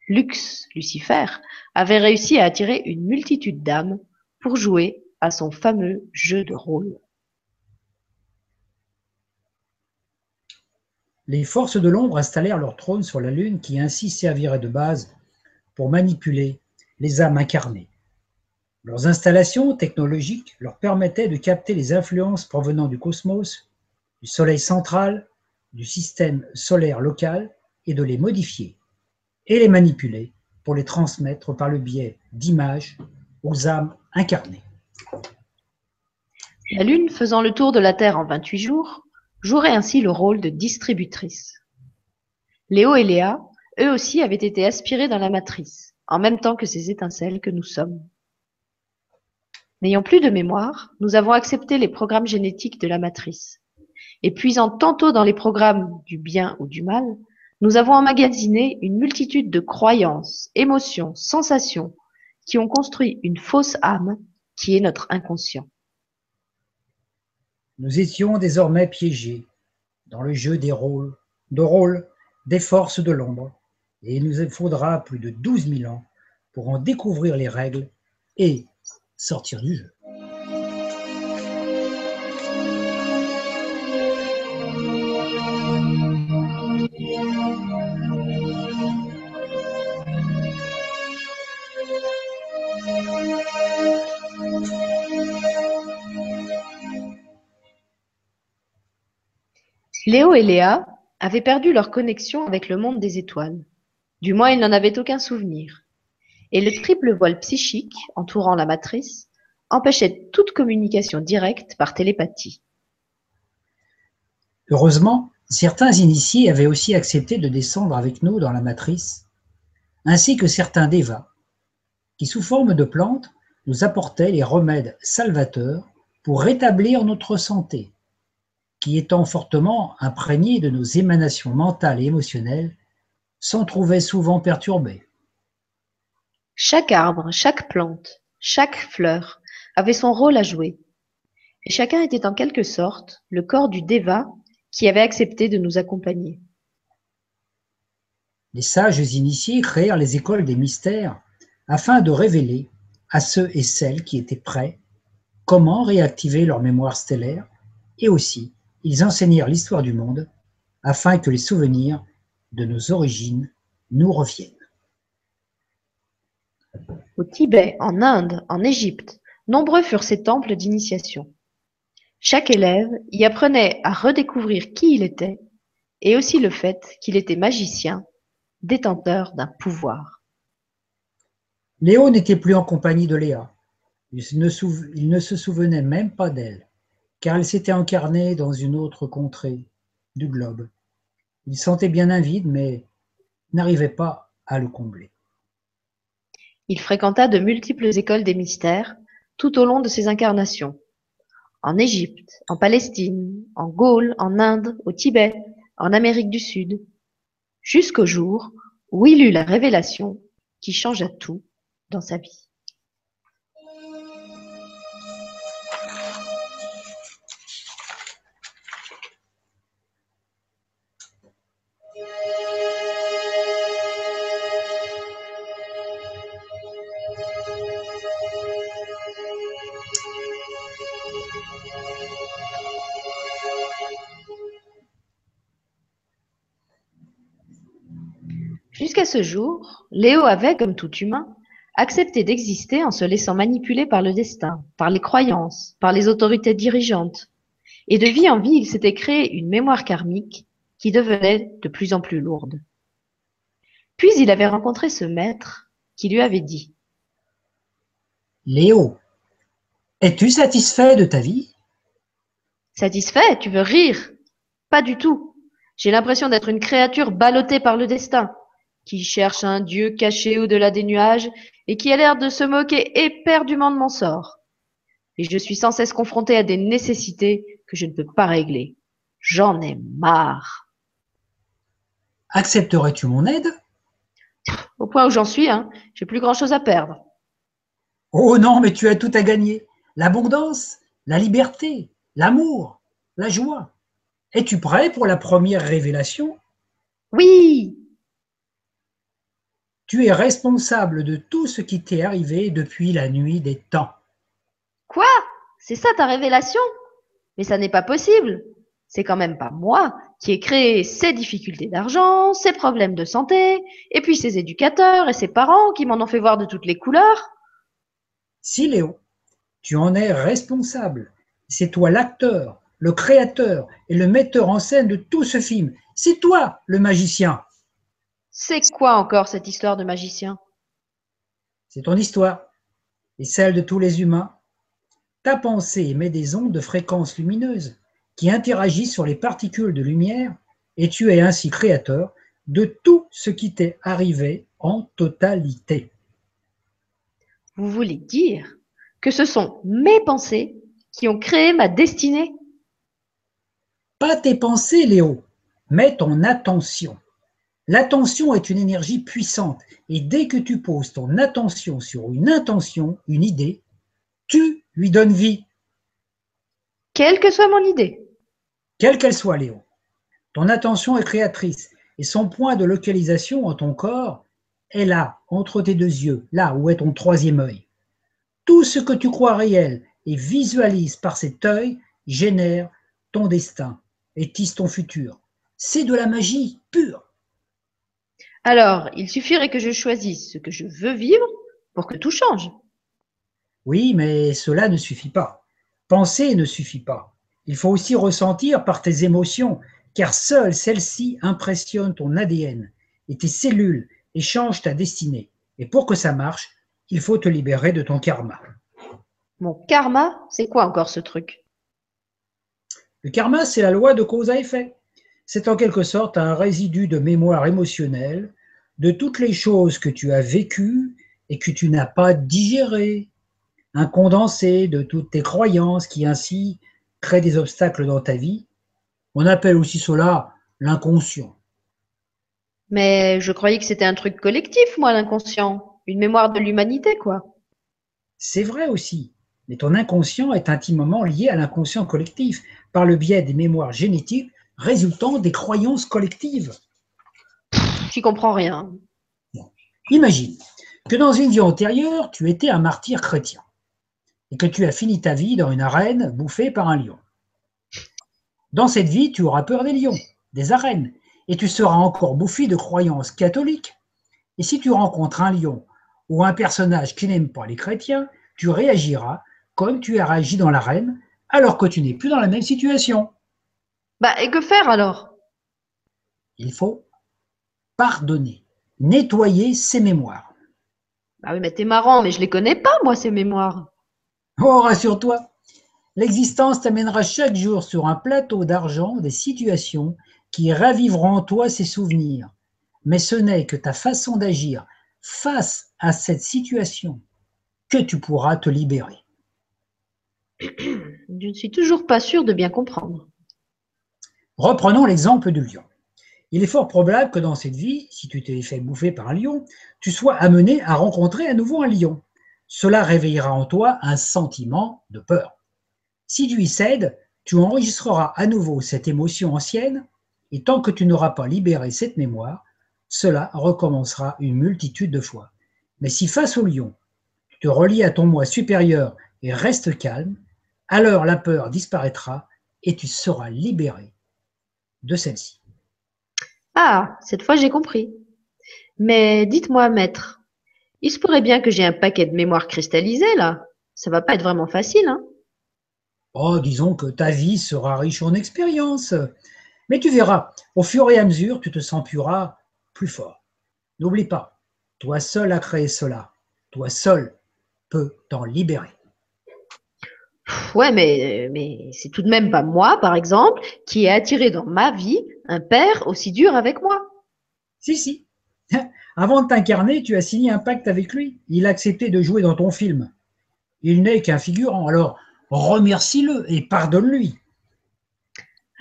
Lux, Lucifer, avait réussi à attirer une multitude d'âmes pour jouer à son fameux jeu de rôle. Les forces de l'ombre installèrent leur trône sur la Lune qui ainsi servirait de base pour manipuler les âmes incarnées. Leurs installations technologiques leur permettaient de capter les influences provenant du cosmos, du Soleil central, du système solaire local et de les modifier et les manipuler pour les transmettre par le biais d'images aux âmes La Lune faisant le tour de la Terre en 28 jours, jouerait ainsi le rôle de distributrice. Léo et Léa, eux aussi, avaient été aspirés dans la matrice, en même temps que ces étincelles que nous sommes. N'ayant plus de mémoire, nous avons accepté les programmes génétiques de la matrice. Et puisant tantôt dans les programmes du bien ou du mal, nous avons emmagasiné une multitude de croyances, émotions, sensations qui ont construit une fausse âme qui est notre inconscient. Nous étions désormais piégés dans le jeu des rôles, de rôles des forces de l'ombre, et il nous faudra plus de douze mille ans pour en découvrir les règles et sortir du jeu. Léo et Léa avaient perdu leur connexion avec le monde des étoiles. Du moins, ils n'en avaient aucun souvenir. Et le triple voile psychique entourant la matrice empêchait toute communication directe par télépathie. Heureusement, certains initiés avaient aussi accepté de descendre avec nous dans la matrice, ainsi que certains devas, qui sous forme de plantes nous apportaient les remèdes salvateurs pour rétablir notre santé qui étant fortement imprégné de nos émanations mentales et émotionnelles, s'en trouvait souvent perturbé. Chaque arbre, chaque plante, chaque fleur avait son rôle à jouer, et chacun était en quelque sorte le corps du Deva qui avait accepté de nous accompagner. Les sages initiés créèrent les écoles des mystères afin de révéler à ceux et celles qui étaient prêts comment réactiver leur mémoire stellaire et aussi ils enseignèrent l'histoire du monde afin que les souvenirs de nos origines nous reviennent. Au Tibet, en Inde, en Égypte, nombreux furent ces temples d'initiation. Chaque élève y apprenait à redécouvrir qui il était et aussi le fait qu'il était magicien, détenteur d'un pouvoir. Léo n'était plus en compagnie de Léa. Il ne, se souvenait même pas d'elle car elle s'était incarnée dans une autre contrée du globe. Il sentait bien un vide, mais n'arrivait pas à le combler. Il fréquenta de multiples écoles des mystères tout au long de ses incarnations. En Égypte, en Palestine, en Gaule, en Inde, au Tibet, en Amérique du Sud, jusqu'au jour où il eut la révélation qui changea tout dans sa vie. Jusqu'à ce jour, Léo avait, comme tout humain, accepté d'exister en se laissant manipuler par le destin, par les croyances, par les autorités dirigeantes. Et de vie en vie, il s'était créé une mémoire karmique qui devenait de plus en plus lourde. Puis il avait rencontré ce maître qui lui avait dit Léo, es-tu satisfait de ta vie? Satisfait Tu veux rire Pas du tout. J'ai l'impression d'être une créature ballottée par le destin qui cherche un Dieu caché au-delà des nuages et qui a l'air de se moquer éperdument de mon sort. Et je suis sans cesse confrontée à des nécessités que je ne peux pas régler. J'en ai marre. Accepterais-tu mon aide? Au point où j'en suis, hein, j'ai plus grand chose à perdre. Oh non, mais tu as tout à gagner. L'abondance, la liberté, l'amour, la joie. Es-tu prêt pour la première révélation? Oui, Tu es responsable de tout ce qui t'est arrivé depuis la nuit des temps. Quoi? C'est ça ta révélation? Mais ça n'est pas possible. C'est quand même pas moi qui ai créé ces difficultés d'argent, ces problèmes de santé, et puis ces éducateurs et ces parents qui m'en ont fait voir de toutes les couleurs. Si Léo, tu en es responsable. C'est toi l'acteur, le créateur et le metteur en scène de tout ce film. C'est toi le magicien. C'est quoi encore cette histoire de magicien? C'est ton histoire et celle de tous les humains. Ta pensée émet des ondes de fréquence lumineuse qui interagissent sur les particules de lumière et tu es ainsi créateur de tout ce qui t'est arrivé en totalité. Vous voulez dire que ce sont mes pensées qui ont créé ma destinée? Pas tes pensées, Léo, mais ton attention. L'attention est une énergie puissante et dès que tu poses ton attention sur une intention, une idée, tu lui donnes vie, Quelle que soit mon idée. quelle qu'elle soit, Léo. Ton attention est créatrice et son point de localisation en ton corps est là, entre tes deux yeux, là où est ton troisième œil. Tout ce que tu crois réel et visualises par cet œil génère ton destin et tisse ton futur. C'est de la magie pure. Alors, il suffirait que je choisisse ce que je veux vivre pour que tout change. Oui, mais cela ne suffit pas. Penser ne suffit pas. Il faut aussi ressentir par tes émotions, car seules celles-ci impressionnent ton ADN et tes cellules et changent ta destinée. Et pour que ça marche, il faut te libérer de ton karma. Mon karma, c'est quoi encore ce truc? Le karma, c'est la loi de cause à effet. C'est en quelque sorte un résidu de mémoire émotionnelle de toutes les choses que tu as vécues et que tu n'as pas digérées. Un condensé de toutes tes croyances qui ainsi créent des obstacles dans ta vie. On appelle aussi cela l'inconscient. Mais je croyais que c'était un truc collectif, moi, l'inconscient. Une mémoire de l'humanité, quoi. C'est vrai aussi, mais ton inconscient est intimement lié à l'inconscient collectif par le biais des mémoires génétiques résultant des croyances collectives. J'y comprends rien. Imagine que dans une vie antérieure, tu étais un martyr chrétien et que tu as fini ta vie dans une arène bouffée par un lion. Dans cette vie, tu auras peur des lions, des arènes, et tu seras encore bouffi de croyances catholiques. Et si tu rencontres un lion ou un personnage qui n'aime pas les chrétiens, tu réagiras comme tu as réagi dans l'arène alors que tu n'es plus dans la même situation. Bah, et que faire alors? Il faut pardonner, nettoyer ses mémoires. Bah oui, mais t'es marrant, mais je les connais pas, moi, ces mémoires. Oh, rassure-toi, l'existence t'amènera chaque jour sur un plateau d'argent des situations qui raviveront en toi ces souvenirs. Mais ce n'est que ta façon d'agir face à cette situation que tu pourras te libérer. [clears throat] Je ne suis toujours pas sûre de bien comprendre. Reprenons l'exemple du lion. Il est fort probable que dans cette vie, si tu t'es fait bouffer par un lion, tu sois amené à rencontrer à nouveau un lion. Cela réveillera en toi un sentiment de peur. Si tu y cèdes, tu enregistreras à nouveau cette émotion ancienne, et tant que tu n'auras pas libéré cette mémoire, cela recommencera une multitude de fois. Mais si face au lion, tu te relis à ton moi supérieur et restes calme, alors la peur disparaîtra et tu seras libéré de celle-ci. Ah, cette fois j'ai compris. Mais dites-moi, maître, il se pourrait bien que j'ai un paquet de mémoire cristallisée, là. Ça va pas être vraiment facile, hein Oh, disons que ta vie sera riche en expérience. Mais tu verras, au fur et à mesure, tu te sentiras plus fort. N'oublie pas, toi seul as créé cela. Toi seul peux t'en libérer. Ouais, mais, mais c'est tout de même pas moi, par exemple, qui ai attiré dans ma vie un père aussi dur avec moi. Si, si, [laughs] Avant de t'incarner, tu as signé un pacte avec lui. Il a accepté de jouer dans ton film. Il n'est qu'un figurant. Alors, remercie-le et pardonne-lui.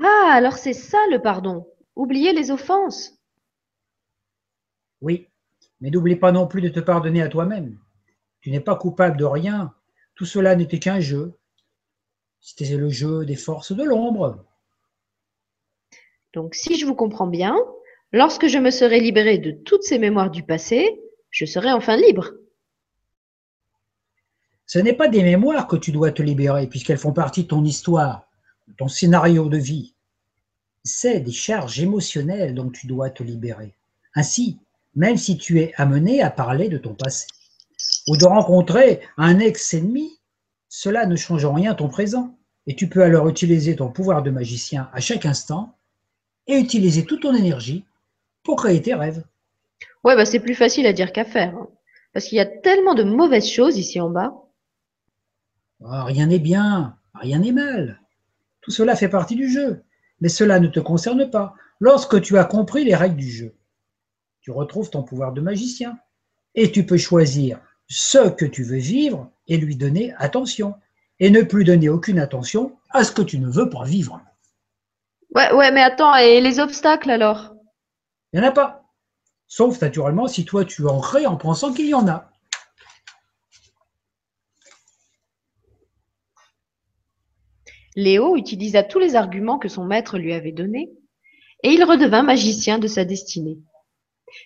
Ah, alors c'est ça le pardon. Oubliez les offenses. Oui, mais n'oublie pas non plus de te pardonner à toi-même. Tu n'es pas coupable de rien. Tout cela n'était qu'un jeu. C'était le jeu des forces de l'ombre. Donc, si je vous comprends bien, lorsque je me serai libéré de toutes ces mémoires du passé, je serai enfin libre. Ce n'est pas des mémoires que tu dois te libérer, puisqu'elles font partie de ton histoire, de ton scénario de vie. C'est des charges émotionnelles dont tu dois te libérer. Ainsi, même si tu es amené à parler de ton passé, ou de rencontrer un ex-ennemi, cela ne change en rien ton présent. Et tu peux alors utiliser ton pouvoir de magicien à chaque instant et utiliser toute ton énergie pour créer tes rêves. Ouais, bah c'est plus facile à dire qu'à faire. hein. Parce qu'il y a tellement de mauvaises choses ici en bas. Ah, rien n'est bien, rien n'est mal. Tout cela fait partie du jeu, mais cela ne te concerne pas. Lorsque tu as compris les règles du jeu, tu retrouves ton pouvoir de magicien et tu peux choisir ce que tu veux vivre et lui donner attention et ne plus donner aucune attention à ce que tu ne veux pas vivre. Ouais, ouais, mais attends, et les obstacles alors? Il n'y en a pas. Sauf naturellement si toi tu en crées en pensant qu'il y en a. Léo utilisa tous les arguments que son maître lui avait donnés, et il redevint magicien de sa destinée.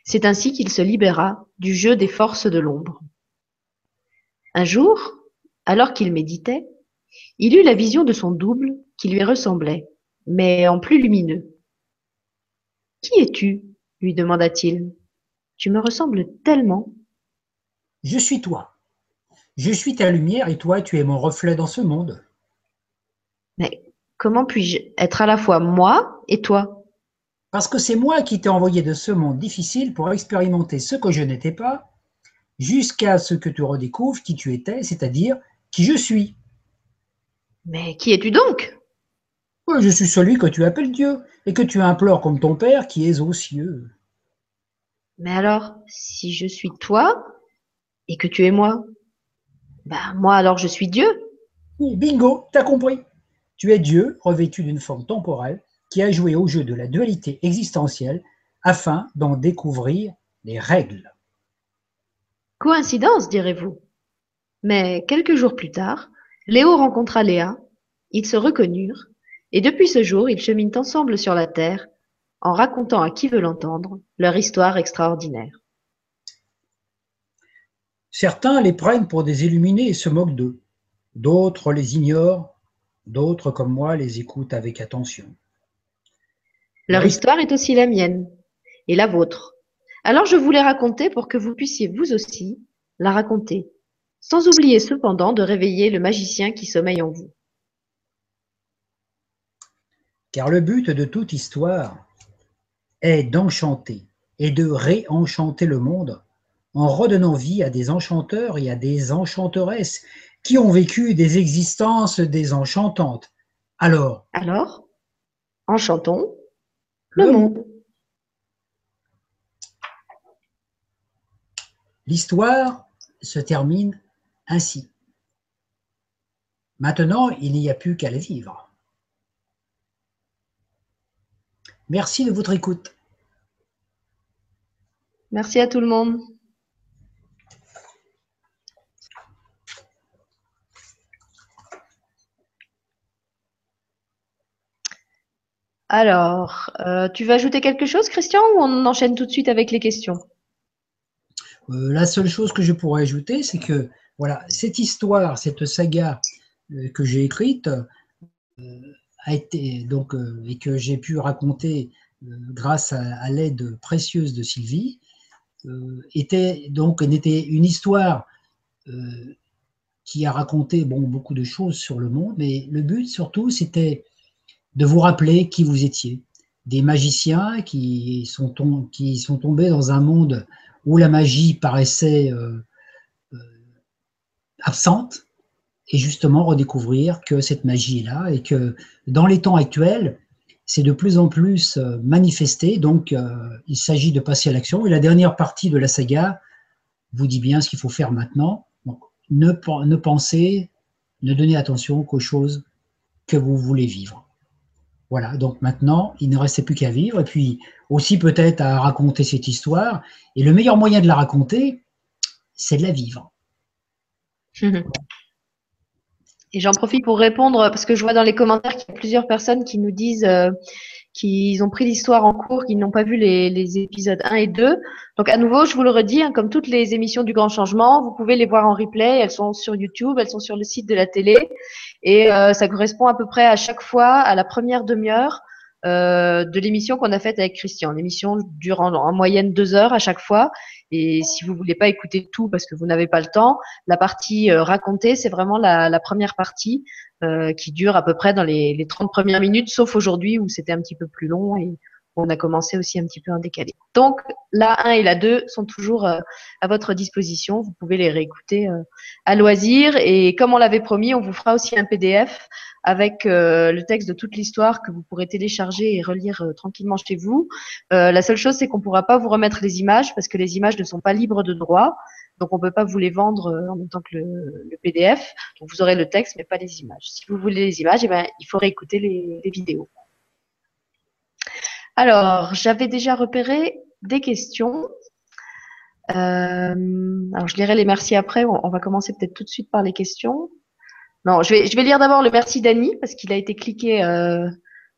C'est ainsi qu'il se libéra du jeu des forces de l'ombre. Un jour, alors qu'il méditait, il eut la vision de son double qui lui ressemblait, mais en plus lumineux. Qui es-tu? lui demanda-t-il. Tu me ressembles tellement. Je suis toi. Je suis ta lumière et toi tu es mon reflet dans ce monde. Mais comment puis-je être à la fois moi et toi Parce que c'est moi qui t'ai envoyé de ce monde difficile pour expérimenter ce que je n'étais pas, jusqu'à ce que tu redécouvres qui tu étais, c'est-à-dire qui je suis. Mais qui es-tu donc? Ouais, Je suis celui que tu appelles Dieu et que tu implores comme ton Père qui est aux cieux. Mais alors, si je suis toi et que tu es moi, bah moi alors je suis Dieu. Oui, Bingo, t'as compris. Tu es Dieu revêtu d'une forme temporelle qui a joué au jeu de la dualité existentielle afin d'en découvrir les règles. Coïncidence, direz-vous. Mais quelques jours plus tard, Léo rencontra Léa, ils se reconnurent, et depuis ce jour, ils cheminent ensemble sur la terre, en racontant à qui veut l'entendre leur histoire extraordinaire. Certains les prennent pour des illuminés et se moquent d'eux. D'autres les ignorent. D'autres, comme moi, les écoutent avec attention. Leur histoire est aussi la mienne et la vôtre. Alors je vous l'ai racontée pour que vous puissiez vous aussi la raconter, sans oublier cependant de réveiller le magicien qui sommeille en vous. Car le but de toute histoire est d'enchanter et de réenchanter le monde en redonnant vie à des enchanteurs et à des enchanteresses qui ont vécu des existences désenchantantes. Alors, Alors, enchantons le monde. L'histoire se termine ainsi. Maintenant, il n'y a plus qu'à la vivre. Merci de votre écoute. Merci à tout le monde. Alors, euh, tu veux ajouter quelque chose, Christian, ou on enchaîne tout de suite avec les questions? Euh, la seule chose que je pourrais ajouter, c'est que voilà, cette histoire, cette saga euh, que j'ai écrite euh, a été donc et que j'ai pu raconter grâce à, l'aide précieuse de Sylvie était donc n'était une histoire qui a raconté bon beaucoup de choses sur le monde, mais le but surtout c'était de vous rappeler qui vous étiez, des magiciens qui sont, qui sont tombés dans un monde où la magie paraissait euh, euh, absente, et justement redécouvrir que cette magie est là et que dans les temps actuels, c'est de plus en plus manifesté, donc il s'agit de passer à l'action. Et la dernière partie de la saga vous dit bien ce qu'il faut faire maintenant. Ne, ne pensez, ne donnez attention qu'aux choses que vous voulez vivre. Voilà, donc maintenant, il ne restait plus qu'à vivre, et puis aussi peut-être à raconter cette histoire. Et le meilleur moyen de la raconter, c'est de la vivre. Et j'en profite pour répondre, parce que je vois dans les commentaires qu'il y a plusieurs personnes qui nous disent euh, qu'ils ont pris l'histoire en cours, qu'ils n'ont pas vu les, épisodes 1 et 2. Donc à nouveau, je vous le redis, hein, comme toutes les émissions du Grand Changement, vous pouvez les voir en replay, elles sont sur YouTube, elles sont sur le site de la télé, et euh, ça correspond à peu près à chaque fois à la première demi-heure euh, de l'émission qu'on a faite avec Christian. L'émission dure en, moyenne deux heures à chaque fois. Et si vous voulez pas écouter tout parce que vous n'avez pas le temps, la partie euh, racontée, c'est vraiment la, première partie euh, qui dure à peu près dans les, les 30 premières minutes, sauf aujourd'hui où c'était un petit peu plus long et on a commencé aussi un petit peu en décalé. Donc, la 1 et la 2 sont toujours euh, à votre disposition. Vous pouvez les réécouter euh, à loisir. Et comme on l'avait promis, on vous fera aussi un PDF avec euh, le texte de toute l'histoire que vous pourrez télécharger et relire tranquillement chez vous. la seule chose, c'est qu'on ne pourra pas vous remettre les images parce que les images ne sont pas libres de droit. Donc, on ne peut pas vous les vendre en même temps que le, PDF. Donc, vous aurez le texte, mais pas les images. Si vous voulez les images, eh ben, il faut réécouter les vidéos. Alors, j'avais déjà repéré des questions. Euh, alors, je lirai les merci après. On, va commencer peut-être tout de suite par les questions. Non, je vais, je vais lire d'abord le merci d'Annie parce qu'il a été cliqué euh,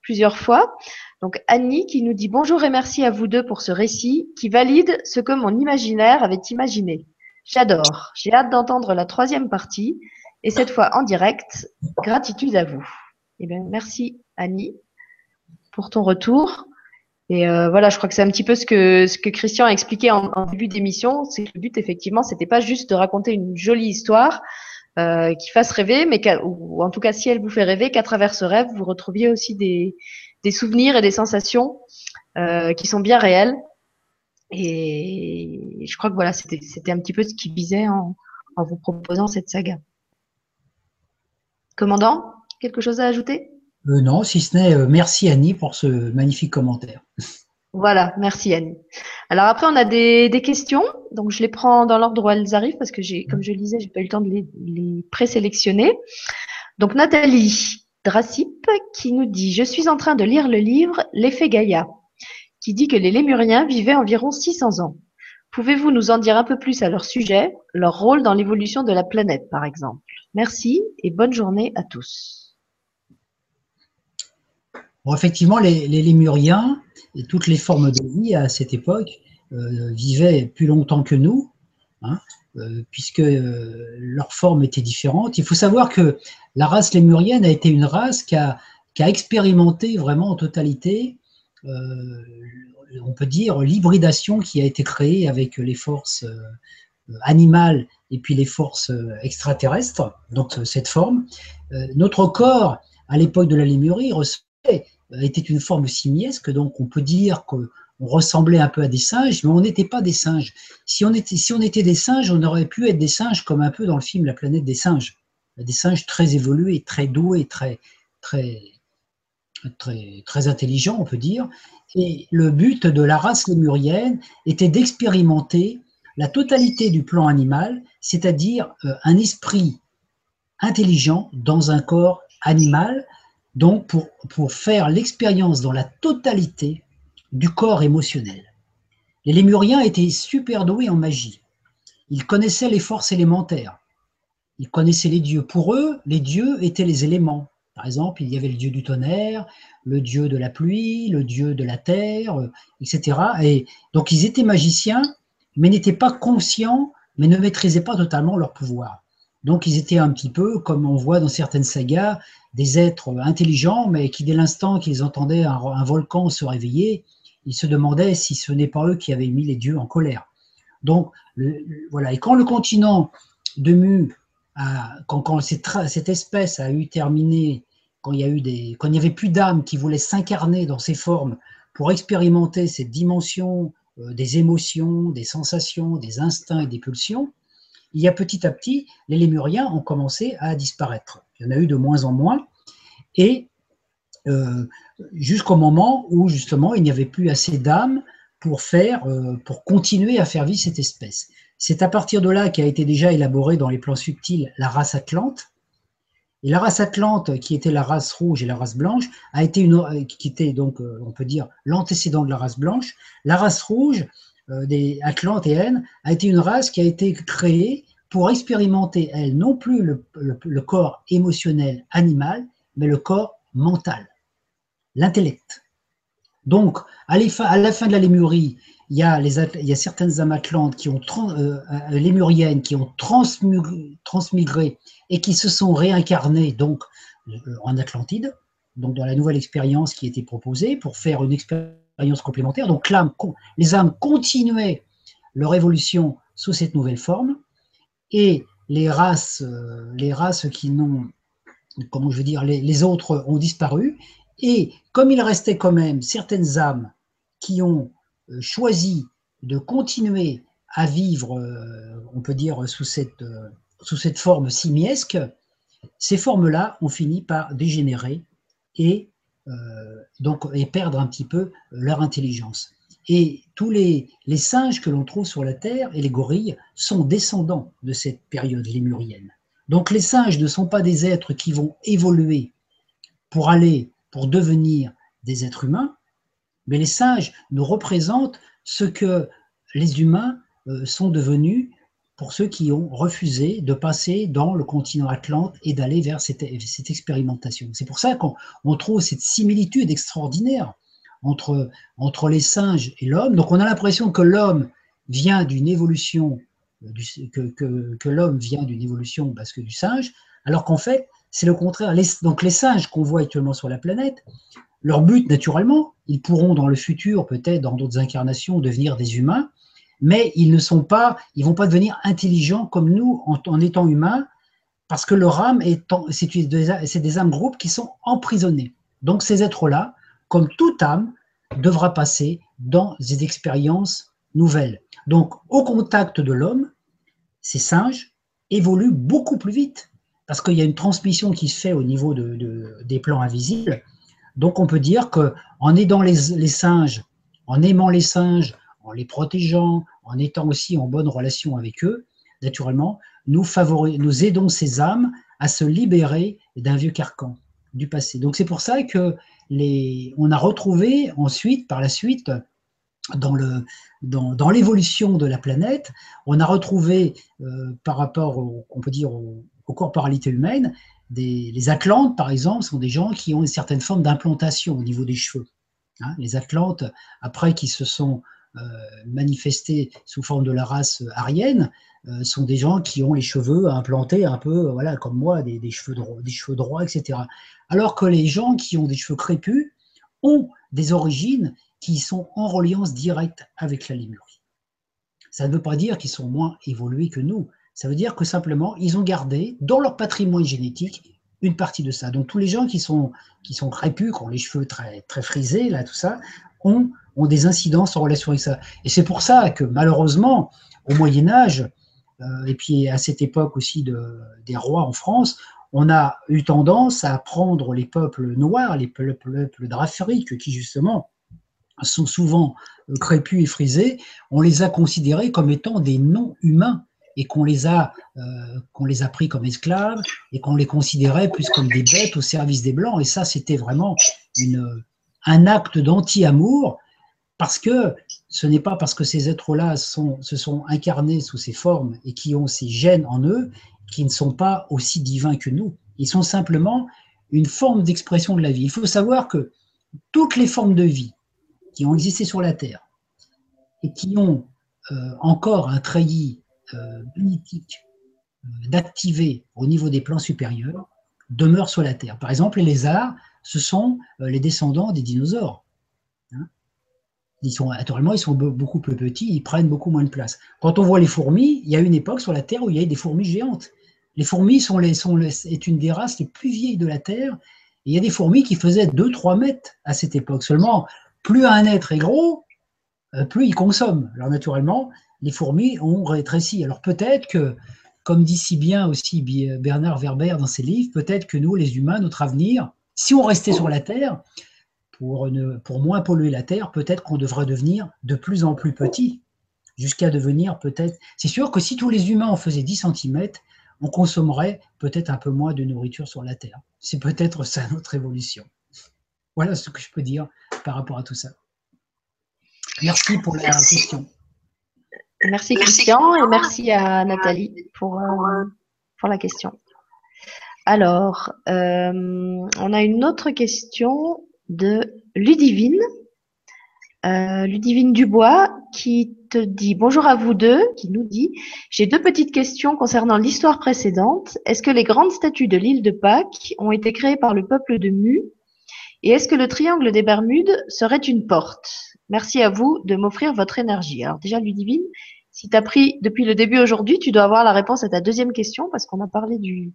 plusieurs fois. Donc, Annie qui nous dit bonjour et merci à vous deux pour ce récit qui valide ce que mon imaginaire avait imaginé. J'adore. J'ai hâte d'entendre la troisième partie et cette fois en direct. Gratitude à vous. Eh bien, merci Annie pour ton retour. Et euh, voilà, je crois que c'est un petit peu ce que Christian a expliqué en, début d'émission. C'est le but, effectivement, c'était pas juste de raconter une jolie histoire euh, qui fasse rêver, mais en tout cas, si elle vous fait rêver, qu'à travers ce rêve, vous retrouviez aussi des, souvenirs et des sensations euh, qui sont bien réelles. Et je crois que voilà, c'était un petit peu ce qui visait en, en vous proposant cette saga. Commandant, quelque chose à ajouter? Euh, non, si ce n'est euh, merci Annie pour ce magnifique commentaire. Voilà, merci Annie. Alors après, on a des, questions, donc je les prends dans l'ordre où elles arrivent parce que j'ai, comme je le disais, j'ai pas eu le temps de les, présélectionner. Donc Nathalie Dracip qui nous dit Je suis en train de lire le livre L'effet Gaïa, qui dit que les Lémuriens vivaient environ 600 ans. Pouvez-vous nous en dire un peu plus à leur sujet, leur rôle dans l'évolution de la planète, par exemple? Merci et bonne journée à tous effectivement, les, Lémuriens et toutes les formes de vie à cette époque euh, vivaient plus longtemps que nous, hein, euh, puisque euh, leur forme était différente. Il faut savoir que la race lémurienne a été une race qui a, expérimenté vraiment en totalité, on peut dire, l'hybridation qui a été créée avec les forces animales et puis les forces extraterrestres, donc cette forme. notre corps, à l'époque de la Lémurie, ressemblait était une forme simiesque, donc on peut dire qu'on ressemblait un peu à des singes, mais on n'était pas des singes. Si on, était, si on était des singes, on aurait pu être des singes comme un peu dans le film La planète des singes. Des singes très évolués, très doués, très, très, très, très intelligents, on peut dire. Et le but de la race lémurienne était d'expérimenter la totalité du plan animal, c'est-à-dire euh, un esprit intelligent dans un corps animal, donc pour, faire l'expérience dans la totalité du corps émotionnel. Les Lémuriens étaient super doués en magie. Ils connaissaient les forces élémentaires. Ils connaissaient les dieux. Pour eux, les dieux étaient les éléments. Par exemple, il y avait le dieu du tonnerre, le dieu de la pluie, le dieu de la terre, etc. Et donc ils étaient magiciens, mais n'étaient pas conscients, mais ne maîtrisaient pas totalement leur pouvoir. Donc ils étaient un petit peu, comme on voit dans certaines sagas, des êtres intelligents, mais qui dès l'instant qu'ils entendaient un, volcan se réveiller, ils se demandaient si ce n'est pas eux qui avaient mis les dieux en colère. Donc voilà. Et quand le continent de Mu, quand, cette, espèce a eu terminé, quand il y a eu des, quand il n'y avait plus d'âmes qui voulaient s'incarner dans ces formes pour expérimenter cette dimension euh, des émotions, des sensations, des instincts et des pulsions, il y a petit à petit, les lémuriens ont commencé à disparaître. Il y en a eu de moins en moins. Et euh, jusqu'au moment où justement il n'y avait plus assez d'âmes euh, pour continuer à faire vivre cette espèce. C'est à partir de là qu'a été déjà élaborée dans les plans subtils la race atlante. Et la race atlante, qui était la race rouge et la race blanche, a été une, qui était donc, euh, on peut dire, l'antécédent de la race blanche. La race rouge euh, des a été une race qui a été créée pour expérimenter, elle, non plus le corps émotionnel animal, mais le corps mental l'intellect. Donc, à, la fin de la Lémurie, il y a, certaines âmes atlantes qui ont, euh, euh, lémuriennes qui ont transmigré et qui se sont réincarnées donc euh, en Atlantide, donc dans la nouvelle expérience qui était proposée pour faire une expérience complémentaire. Donc les âmes continuaient leur évolution sous cette nouvelle forme et les races, les races qui n'ont, comment je veux dire, les autres ont disparu et comme il restait quand même certaines âmes qui ont euh, choisi de continuer à vivre, euh, on peut dire, sous cette, euh, sous cette forme simiesque, ces formes-là ont fini par dégénérer et perdre un petit peu leur intelligence. Et tous les, singes que l'on trouve sur la Terre et les gorilles sont descendants de cette période lémurienne. Donc les singes ne sont pas des êtres qui vont évoluer pour aller pour devenir des êtres humains, mais les singes nous représentent ce que les humains euh, sont devenus pour ceux qui ont refusé de passer dans le continent Atlante et d'aller vers cette, expérimentation. C'est pour ça qu'on trouve cette similitude extraordinaire entre, entre les singes et l'homme. Donc on a l'impression que l'homme vient d'une évolution, euh, que, que, l'homme vient d'une évolution parce que du singe, alors qu'en fait, c'est le contraire. donc les singes qu'on voit actuellement sur la planète, leur but, naturellement, ils pourront dans le futur, peut-être dans d'autres incarnations, devenir des humains, mais ils ne sont pas, ils vont pas devenir intelligents comme nous en, étant humains, parce que leur âme est, c'est des, des âmes groupes qui sont emprisonnés. Donc ces êtres-là, comme toute âme, devra passer dans des expériences nouvelles. Donc au contact de l'homme, ces singes évoluent beaucoup plus vite parce qu'il y a une transmission qui se fait au niveau de, des plans invisibles. Donc on peut dire qu'en aidant les, singes, en aimant les singes, en les protégeant, en étant aussi en bonne relation avec eux, naturellement, nous aidons ces âmes à se libérer d'un vieux carcan du passé. Donc c'est pour ça que les, on a retrouvé ensuite, par la suite, dans, le, dans, l'évolution de la planète, on a retrouvé euh, par rapport, on peut dire, au, au corporalité humaine. les Atlantes, par exemple, sont des gens qui ont une certaine forme d'implantation au niveau des cheveux. Hein. les Atlantes, après qui se sont manifestés sous forme de la race arienne, euh, sont des gens qui ont les cheveux implantés un peu, voilà, comme moi, des, cheveux droits, des cheveux droits, etc. Alors que les gens qui ont des cheveux crépus ont des origines qui sont en reliance directe avec la Lémurie. Ça ne veut pas dire qu'ils sont moins évolués que nous. Ça veut dire que simplement, ils ont gardé dans leur patrimoine génétique une partie de ça. Donc tous les gens qui sont, qui sont crépus, qui ont les cheveux très, très frisés, là, tout ça, ont, ont des incidences en relation avec ça. Et c'est pour ça que malheureusement, au Moyen Âge, euh, et puis à cette époque aussi de, des rois en France, on a eu tendance à prendre les peuples noirs, les peuples, d'Afrique, qui justement sont souvent euh, crépus et frisés, on les a considérés comme étant des non-humains et qu'on les a euh, qu'on les a pris comme esclaves et qu'on les considérait plus comme des bêtes au service des blancs et ça c'était vraiment un acte d'anti-amour parce que ce n'est pas parce que ces êtres-là se sont incarnés sous ces formes et qui ont ces gènes en eux qui ne sont pas aussi divins que nous. Ils sont simplement une forme d'expression de la vie. Il faut savoir que toutes les formes de vie qui ont existé sur la Terre et qui ont euh, encore un treillis euh, euh, d'activer au niveau des plans supérieurs demeurent sur la Terre. Par exemple, les lézards, ce sont euh, les descendants des dinosaures. Hein. ils sont, naturellement, ils sont beaucoup plus petits, ils prennent beaucoup moins de place. Quand on voit les fourmis, il y a une époque sur la Terre où il y avait des fourmis géantes. Les fourmis sont sont est une des races les plus vieilles de la Terre. Il y a des fourmis qui faisaient 2-3 mètres à cette époque. Seulement, plus un être est gros, plus il consomme. Alors naturellement, les fourmis ont rétréci. Alors peut-être que, comme dit si bien aussi Bernard Werber dans ses livres, peut-être que nous, les humains, notre avenir, si on restait sur la Terre, pour, pour moins polluer la Terre, peut-être qu'on devrait devenir de plus en plus petit, jusqu'à devenir peut-être... C'est sûr que si tous les humains en faisaient 10 cm, on consommerait peut-être un peu moins de nourriture sur la Terre. C'est peut-être ça notre évolution. Voilà ce que je peux dire par rapport à tout ça. Merci pour la question. Merci Christian et merci à Nathalie pour, euh, pour la question. Alors, euh, on a une autre question de Ludivine. Euh, Ludivine Dubois qui te dit bonjour à vous deux, qui nous dit j'ai deux petites questions concernant l'histoire précédente. Est-ce que les grandes statues de l'île de Pâques ont été créées par le peuple de Mu? Et est-ce que le triangle des Bermudes serait une porte? Merci à vous de m'offrir votre énergie. Alors déjà Ludivine, si tu as pris depuis le début aujourd'hui, tu dois avoir la réponse à ta deuxième question parce qu'on a parlé du,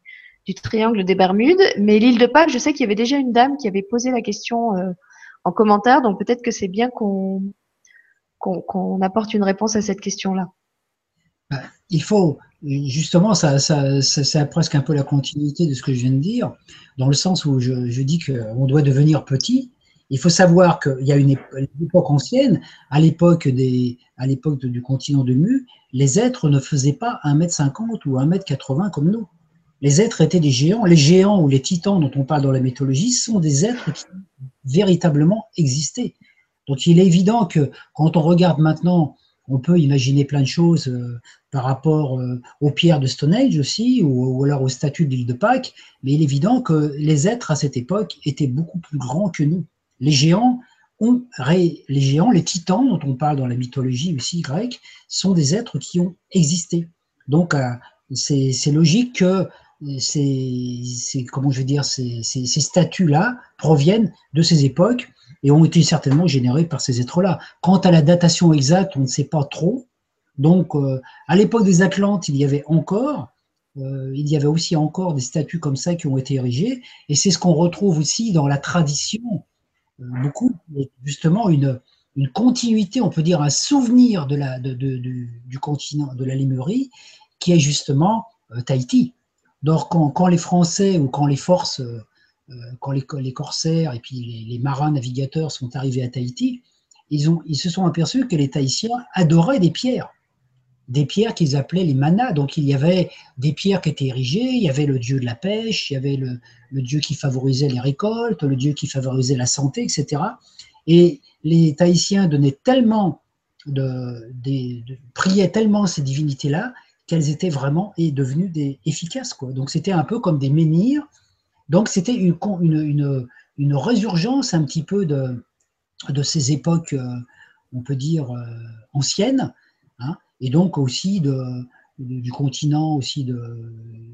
triangle des Bermudes. Mais l'île de Pâques, je sais qu'il y avait déjà une dame qui avait posé la question euh, en commentaire, donc peut-être que c'est bien qu'on apporte une réponse à cette question-là. Bah, il faut, justement, ça, ça, c'est presque un peu la continuité de ce que je viens de dire, dans le sens où je, je dis qu'on doit devenir petit. Il faut savoir qu'il y a une époque ancienne, à l'époque du continent de Mu, les êtres ne faisaient pas 1m50 ou 1m80 comme nous les êtres étaient des géants. Les géants ou les titans dont on parle dans la mythologie sont des êtres qui véritablement existaient. Donc il est évident que quand on regarde maintenant, on peut imaginer plein de choses euh, par rapport euh, aux pierres de Stonehenge aussi, ou, alors aux statues de l'île de Pâques, mais il est évident que les êtres à cette époque étaient beaucoup plus grands que nous. Les géants, ont, les géants, les titans dont on parle dans la mythologie aussi grecque, sont des êtres qui ont existé. Donc euh, c'est logique que ces, comment je veux dire, ces, statues-là proviennent de ces époques et ont été certainement générées par ces êtres-là. Quant à la datation exacte, on ne sait pas trop. Donc, euh, à l'époque des Atlantes, il y avait encore, euh, il y avait aussi encore des statues comme ça qui ont été érigées, et c'est ce qu'on retrouve aussi dans la tradition, euh, beaucoup, justement une, une continuité, on peut dire un souvenir de la, de, du continent, de la Lémurie, qui est justement Tahiti. Donc, quand, les Français ou quand les forces, euh, euh, quand les, corsaires et puis les, marins navigateurs sont arrivés à Tahiti, ils, ont, ils se sont aperçus que les Tahitiens adoraient des pierres, des pierres qu'ils appelaient les manas. Donc, il y avait des pierres qui étaient érigées, il y avait le dieu de la pêche, il y avait le, dieu qui favorisait les récoltes, le dieu qui favorisait la santé, etc. Et les Tahitiens donnaient tellement de, priaient tellement ces divinités-là qu'elles étaient vraiment et devenues des, efficaces. Donc c'était un peu comme des menhirs. Donc c'était une, résurgence un petit peu de, de ces époques, euh, on peut dire, euh, anciennes, hein, et donc aussi de, du continent, aussi de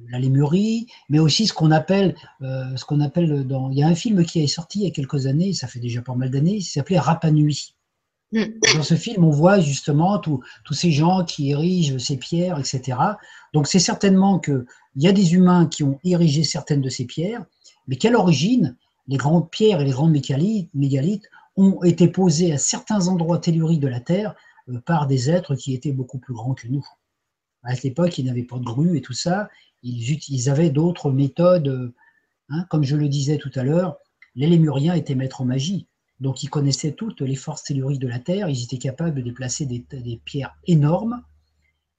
la Lémurie, mais aussi ce qu'on appelle, euh, ce qu'on appelle dans, il y a un film qui est sorti il y a quelques années, ça fait déjà pas mal d'années, il s'appelait Rapa Nui. Mm. Dans ce film, on voit justement tous ces gens qui érigent ces pierres, etc. Donc c'est certainement qu'il y a des humains qui ont érigé certaines de ces pierres, mais qu'à l'origine, les grandes pierres et les grands mégalithes ont été posés à certains endroits telluriques de la Terre par des êtres qui étaient beaucoup plus grands que nous. À cette époque, ils n'avaient pas de grue et tout ça. Ils, avaient d'autres méthodes. Hein, comme je le disais tout à l'heure, les Lémuriens étaient maîtres en magie. Donc ils connaissaient toutes les forces telluriques de la Terre, ils étaient capables de déplacer des, pierres énormes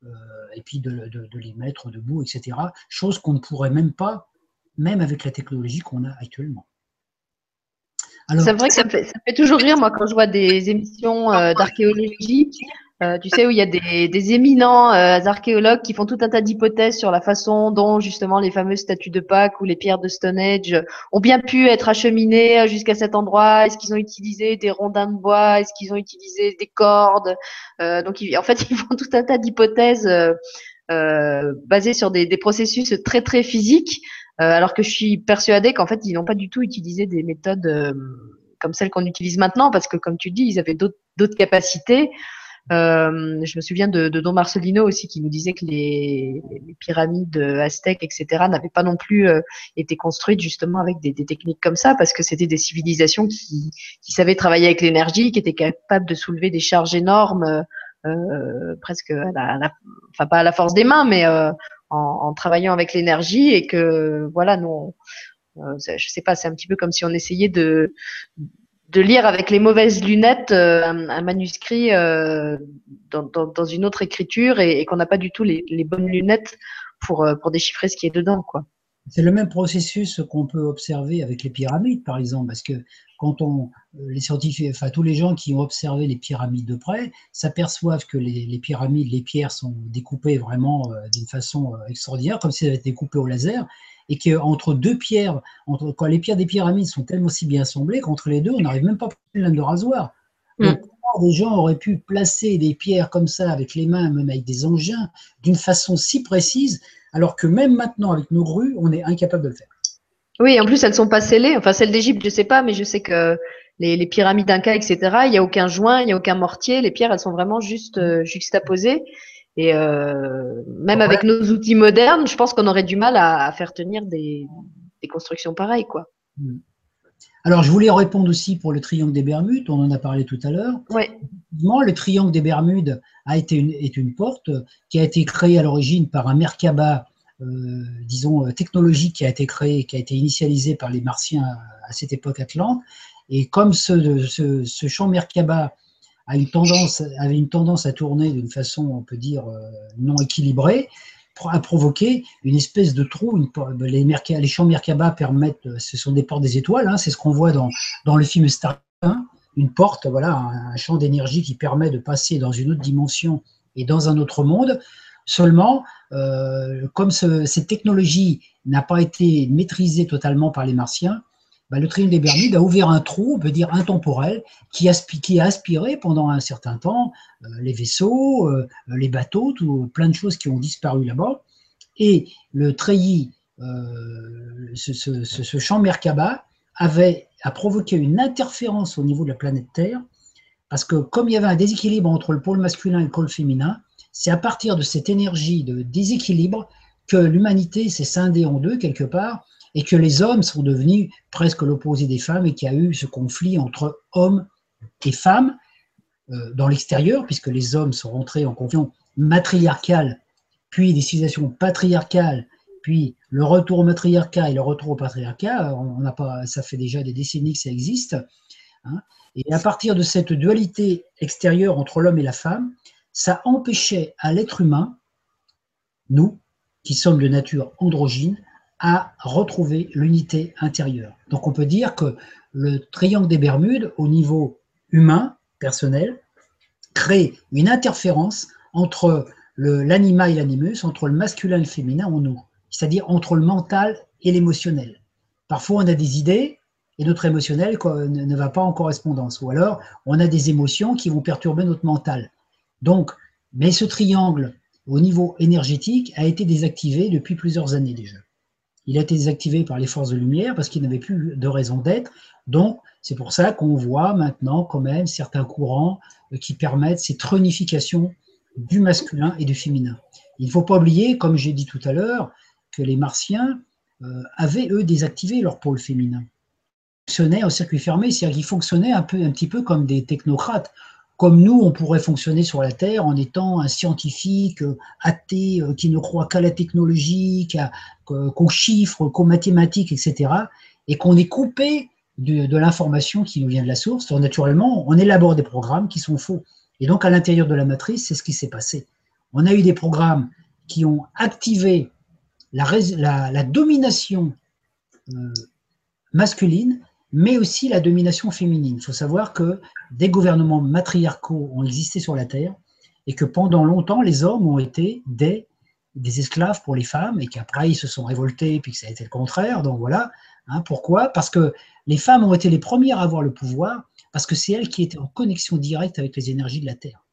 euh, et puis de, les mettre debout, etc. Chose qu'on ne pourrait même pas, même avec la technologie qu'on a actuellement. C'est vrai que ça me, fait, toujours rire, moi, quand je vois des émissions euh, [laughs] d'archéologie. Euh, tu sais, où il y a des, éminents euh, archéologues qui font tout un tas d'hypothèses sur la façon dont justement les fameuses statues de Pâques ou les pierres de Stonehenge ont bien pu être acheminées jusqu'à cet endroit. Est-ce qu'ils ont utilisé des rondins de bois? Est-ce qu'ils ont utilisé des cordes? Euh, Donc, en fait, [laughs] ils font tout un tas d'hypothèses basées sur des, des, processus très très physiques, alors que je suis persuadée qu'en fait, ils n'ont pas du tout utilisé des méthodes comme celles qu'on utilise maintenant, parce que comme tu dis, ils avaient d'autres capacités. Euh, je me souviens de, Don Marcelino aussi qui nous disait que les, pyramides aztèques, etc., n'avaient pas non plus euh, été construites justement avec des, techniques comme ça, parce que c'était des civilisations qui, savaient travailler avec l'énergie, qui étaient capables de soulever des charges énormes, euh, presque, enfin pas à la force des mains, mais euh, en, travaillant avec l'énergie, et que voilà, nous, je sais pas, c'est un petit peu comme si on essayait de de lire avec les mauvaises lunettes un, manuscrit dans, une autre écriture et, qu'on n'a pas du tout les, les bonnes lunettes pour, pour déchiffrer ce qui est dedans, quoi. C'est le même processus qu'on peut observer avec les pyramides, par exemple, parce que quand on, les scientifiques, enfin tous les gens qui ont observé les pyramides de près, s'aperçoivent que les, pyramides, les pierres sont découpées vraiment euh, d'une façon euh, extraordinaire, comme si elles avaient été coupées au laser, et qu'entre deux pierres, entre, quand les pierres des pyramides sont tellement si bien assemblées qu'entre les deux, on n'arrive même pas à une lame de rasoir. Mm. Donc, des gens auraient pu placer des pierres comme ça avec les mains, même avec des engins, d'une façon si précise alors que même maintenant, avec nos grues, on est incapable de le faire. Oui, en plus, elles sont pas scellées. Enfin, celle d'Égypte, je sais pas, mais je sais que les, pyramides d'Inca, etc., il n'y a aucun joint, il n'y a aucun mortier. Les pierres, elles sont vraiment juste euh, juxtaposées. Et euh, même avec nos outils modernes, je pense qu'on aurait du mal à, faire tenir des, constructions pareilles, quoi. Hmm. Alors, je voulais répondre aussi pour le triangle des Bermudes, on en a parlé tout à l'heure. Oui. Le triangle des Bermudes a été une, est une porte qui a été créée à l'origine par un Merkaba, euh, disons, euh, technologique qui a été créé, qui a été initialisé par les Martiens à, cette époque atlante. Et comme ce, ce, champ Merkaba a une tendance, avait une tendance à tourner d'une façon, on peut dire, euh, non équilibrée, a provoqué une espèce de trou. les, champs Merkaba permettent, ce sont des portes des étoiles, hein, c'est ce qu'on voit dans, dans le film Star une porte, voilà, un, champ d'énergie qui permet de passer dans une autre dimension et dans un autre monde. Seulement, euh, comme cette technologie n'a pas été maîtrisée totalement par les Martiens, bah, le triangle des Bermudes a ouvert un trou, on peut dire intemporel, qui, a aspiré pendant un certain temps euh, les vaisseaux, euh, les bateaux, tout, plein de choses qui ont disparu là-bas. Et le treillis, ce, ce, champ Merkaba, avait a provoqué une interférence au niveau de la planète Terre, parce que comme il y avait un déséquilibre entre le pôle masculin et le pôle féminin, c'est à partir de cette énergie de déséquilibre que l'humanité s'est scindée en deux quelque part, et que les hommes sont devenus presque l'opposé des femmes, et qu'il y a eu ce conflit entre hommes et femmes euh, dans l'extérieur, puisque les hommes sont rentrés en confiance matriarcale, puis des civilisations patriarcales, puis le retour au matriarcat et le retour au patriarcat, on n'a pas, ça fait déjà des décennies que ça existe. Hein. et à partir de cette dualité extérieure entre l'homme et la femme, ça empêchait à l'être humain, nous, qui sommes de nature androgyne, à retrouver l'unité intérieure. Donc on peut dire que le triangle des Bermudes, au niveau humain, personnel, crée une interférence entre l'anima et l'animus, entre le masculin et le féminin en nous c'est-à-dire entre le mental et l'émotionnel. Parfois, on a des idées et notre émotionnel ne va pas en correspondance, ou alors on a des émotions qui vont perturber notre mental. Donc, mais ce triangle au niveau énergétique a été désactivé depuis plusieurs années déjà. Il a été désactivé par les forces de lumière parce qu'il n'avait plus de raison d'être. Donc, c'est pour ça qu'on voit maintenant quand même certains courants qui permettent cette réunification du masculin et du féminin. Il ne faut pas oublier, comme j'ai dit tout à l'heure, que les Martiens euh, avaient, eux, désactivé leur pôle féminin. Ils fonctionnaient en circuit fermé, c'est-à-dire qu'ils fonctionnaient un, peu, un petit peu comme des technocrates. Comme nous, on pourrait fonctionner sur la Terre en étant un scientifique euh, athée euh, qui ne croit qu'à la technologie, qu'aux chiffres, qu'aux mathématiques, etc. Et qu'on est coupé de, l'information qui nous vient de la source. Naturellement, on élabore des programmes qui sont faux. Et donc, à l'intérieur de la matrice, c'est ce qui s'est passé. On a eu des programmes qui ont activé la, domination euh, masculine, mais aussi la domination féminine. Il faut savoir que des gouvernements matriarcaux ont existé sur la Terre et que pendant longtemps, les hommes ont été des, des esclaves pour les femmes et qu'après, ils se sont révoltés puis que ça a été le contraire. Donc voilà. Hein, pourquoi? Parce que les femmes ont été les premières à avoir le pouvoir parce que c'est elles qui étaient en connexion directe avec les énergies de la Terre.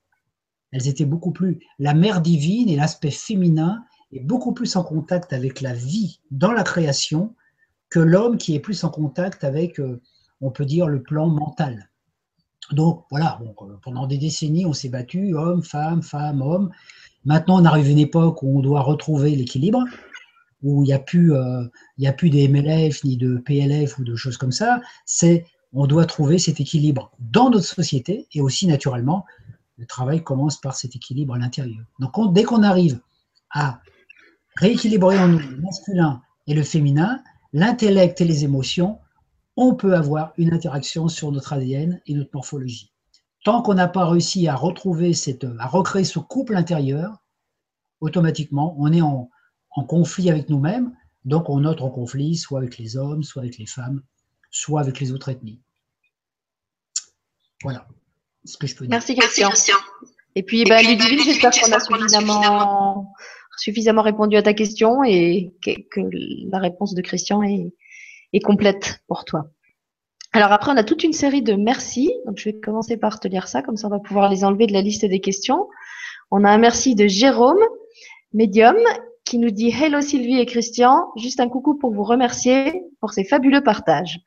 Elles étaient beaucoup plus la mère divine et l'aspect féminin est beaucoup plus en contact avec la vie dans la création que l'homme qui est plus en contact avec, euh, on peut dire, le plan mental. Donc voilà, euh, pendant des décennies, on s'est battu, homme, femme, femme, homme. Maintenant, on arrive à une époque où on doit retrouver l'équilibre, où il n'y a, plus, euh, a plus de MLF ni de PLF ou de choses comme ça. C'est on doit trouver cet équilibre dans notre société et aussi naturellement, le travail commence par cet équilibre à l'intérieur. Donc dès qu'on arrive à rééquilibrer en nous le masculin et le féminin, l'intellect et les émotions, on peut avoir une interaction sur notre ADN et notre morphologie. Tant qu'on n'a pas réussi à retrouver cette, à recréer ce couple intérieur, automatiquement, on est en, conflit avec nous-mêmes, donc on entre en conflit soit avec les hommes, soit avec les femmes, soit avec les autres ethnies. Voilà ce que je peux dire. Merci Christian. Et puis, Ludivine, j'espère qu'on a suffisamment, suffisamment répondu à ta question et que, la réponse de Christian est, est complète pour toi. Alors après, on a toute une série de merci. Donc, je vais commencer par te lire ça, comme ça on va pouvoir les enlever de la liste des questions. On a un merci de Jérôme, médium, qui nous dit Hello Sylvie et Christian, juste un coucou pour vous remercier pour ces fabuleux partages.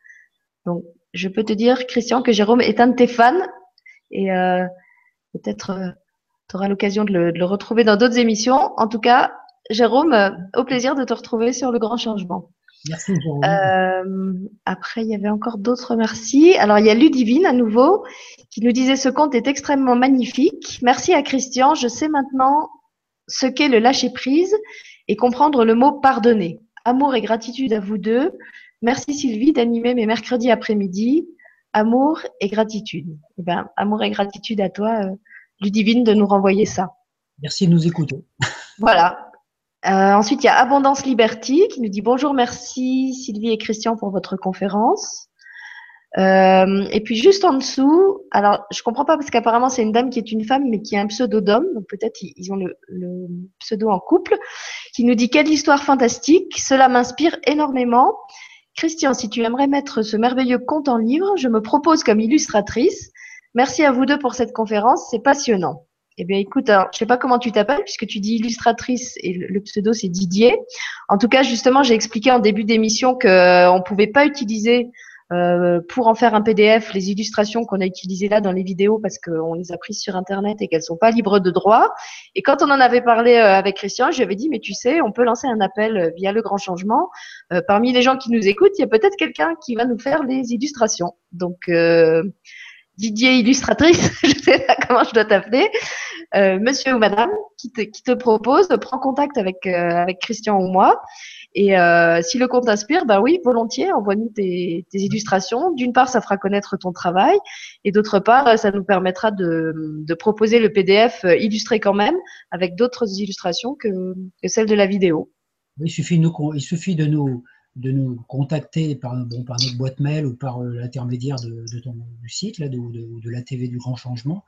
Donc, je peux te dire, Christian, que Jérôme est un de tes fans et euh, peut-être euh, tu auras l'occasion de, le, retrouver dans d'autres émissions. En tout cas, Jérôme, euh, au plaisir de te retrouver sur le grand changement. Merci Jérôme. après, il y avait encore d'autres merci. Alors, il y a Ludivine à nouveau qui nous disait ce conte est extrêmement magnifique. Merci à Christian. Je sais maintenant ce qu'est le lâcher prise et comprendre le mot pardonner. Amour et gratitude à vous deux. Merci Sylvie d'animer mes mercredis après-midi. Amour et gratitude. Eh ben, amour et gratitude à toi, euh, Ludivine, de nous renvoyer ça. Merci de nous écouter. voilà. Euh, ensuite, il y a Abondance Liberty qui nous dit bonjour, merci Sylvie et Christian pour votre conférence. Euh, et puis juste en dessous, alors je comprends pas parce qu'apparemment c'est une dame qui est une femme mais qui a un pseudo d'homme, donc peut-être ils ont le, le, pseudo en couple, qui nous dit quelle histoire fantastique, cela m'inspire énormément. Christian, si tu aimerais mettre ce merveilleux conte en livre, je me propose comme illustratrice. Merci à vous deux pour cette conférence, c'est passionnant. Eh bien, écoute, je je sais pas comment tu t'appelles puisque tu dis illustratrice et le, pseudo c'est Didier. En tout cas, justement, j'ai expliqué en début d'émission qu'on ne pouvait pas utiliser euh, pour en faire un PDF, les illustrations qu'on a utilisées là dans les vidéos parce qu'on les a prises sur Internet et qu'elles sont pas libres de droit. Et quand on en avait parlé euh, avec Christian, je lui avais dit, mais tu sais, on peut lancer un appel euh, via le grand changement. parmi les gens qui nous écoutent, il y a peut-être quelqu'un qui va nous faire les illustrations. Donc, Didier illustratrice, [laughs] je sais pas comment je dois t'appeler, monsieur ou madame, qui te, propose, prends contact avec, avec Christian ou moi. Et euh, si le compte t'inspire, ben oui, volontiers, envoie-nous tes, illustrations. D'une part, ça fera connaître ton travail, et d'autre part, ça nous permettra de, de, proposer le PDF illustré quand même, avec d'autres illustrations que, que, celles de la vidéo. Il suffit de nous, de nous contacter par, bon, par notre boîte mail ou par euh, l'intermédiaire de, ton du site, là, de, de, la TV du Grand Changement.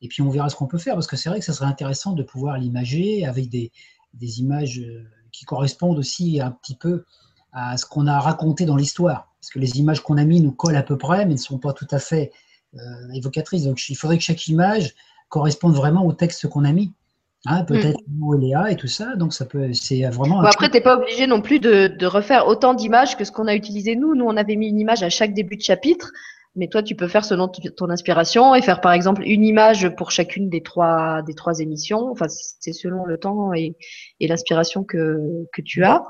Et puis on verra ce qu'on peut faire, parce que c'est vrai que ça serait intéressant de pouvoir l'imager avec des, des images euh, qui correspondent aussi un petit peu à ce qu'on a raconté dans l'histoire. Parce que les images qu'on a mis nous collent à peu près, mais ne sont pas tout à fait euh, évocatrices. Donc il faudrait que chaque image corresponde vraiment au texte qu'on a mis. Hein, peut-être mmh. et Léa et tout ça, donc ça peut, c'est vraiment. après, tu n'es pas obligé non plus de, de refaire autant d'images que ce qu'on a utilisé nous. Nous, on avait mis une image à chaque début de chapitre. Mais toi, tu peux faire selon ton inspiration et faire par exemple une image pour chacune des trois des trois émissions. Enfin, c'est selon le temps et, et l'inspiration que, que tu as.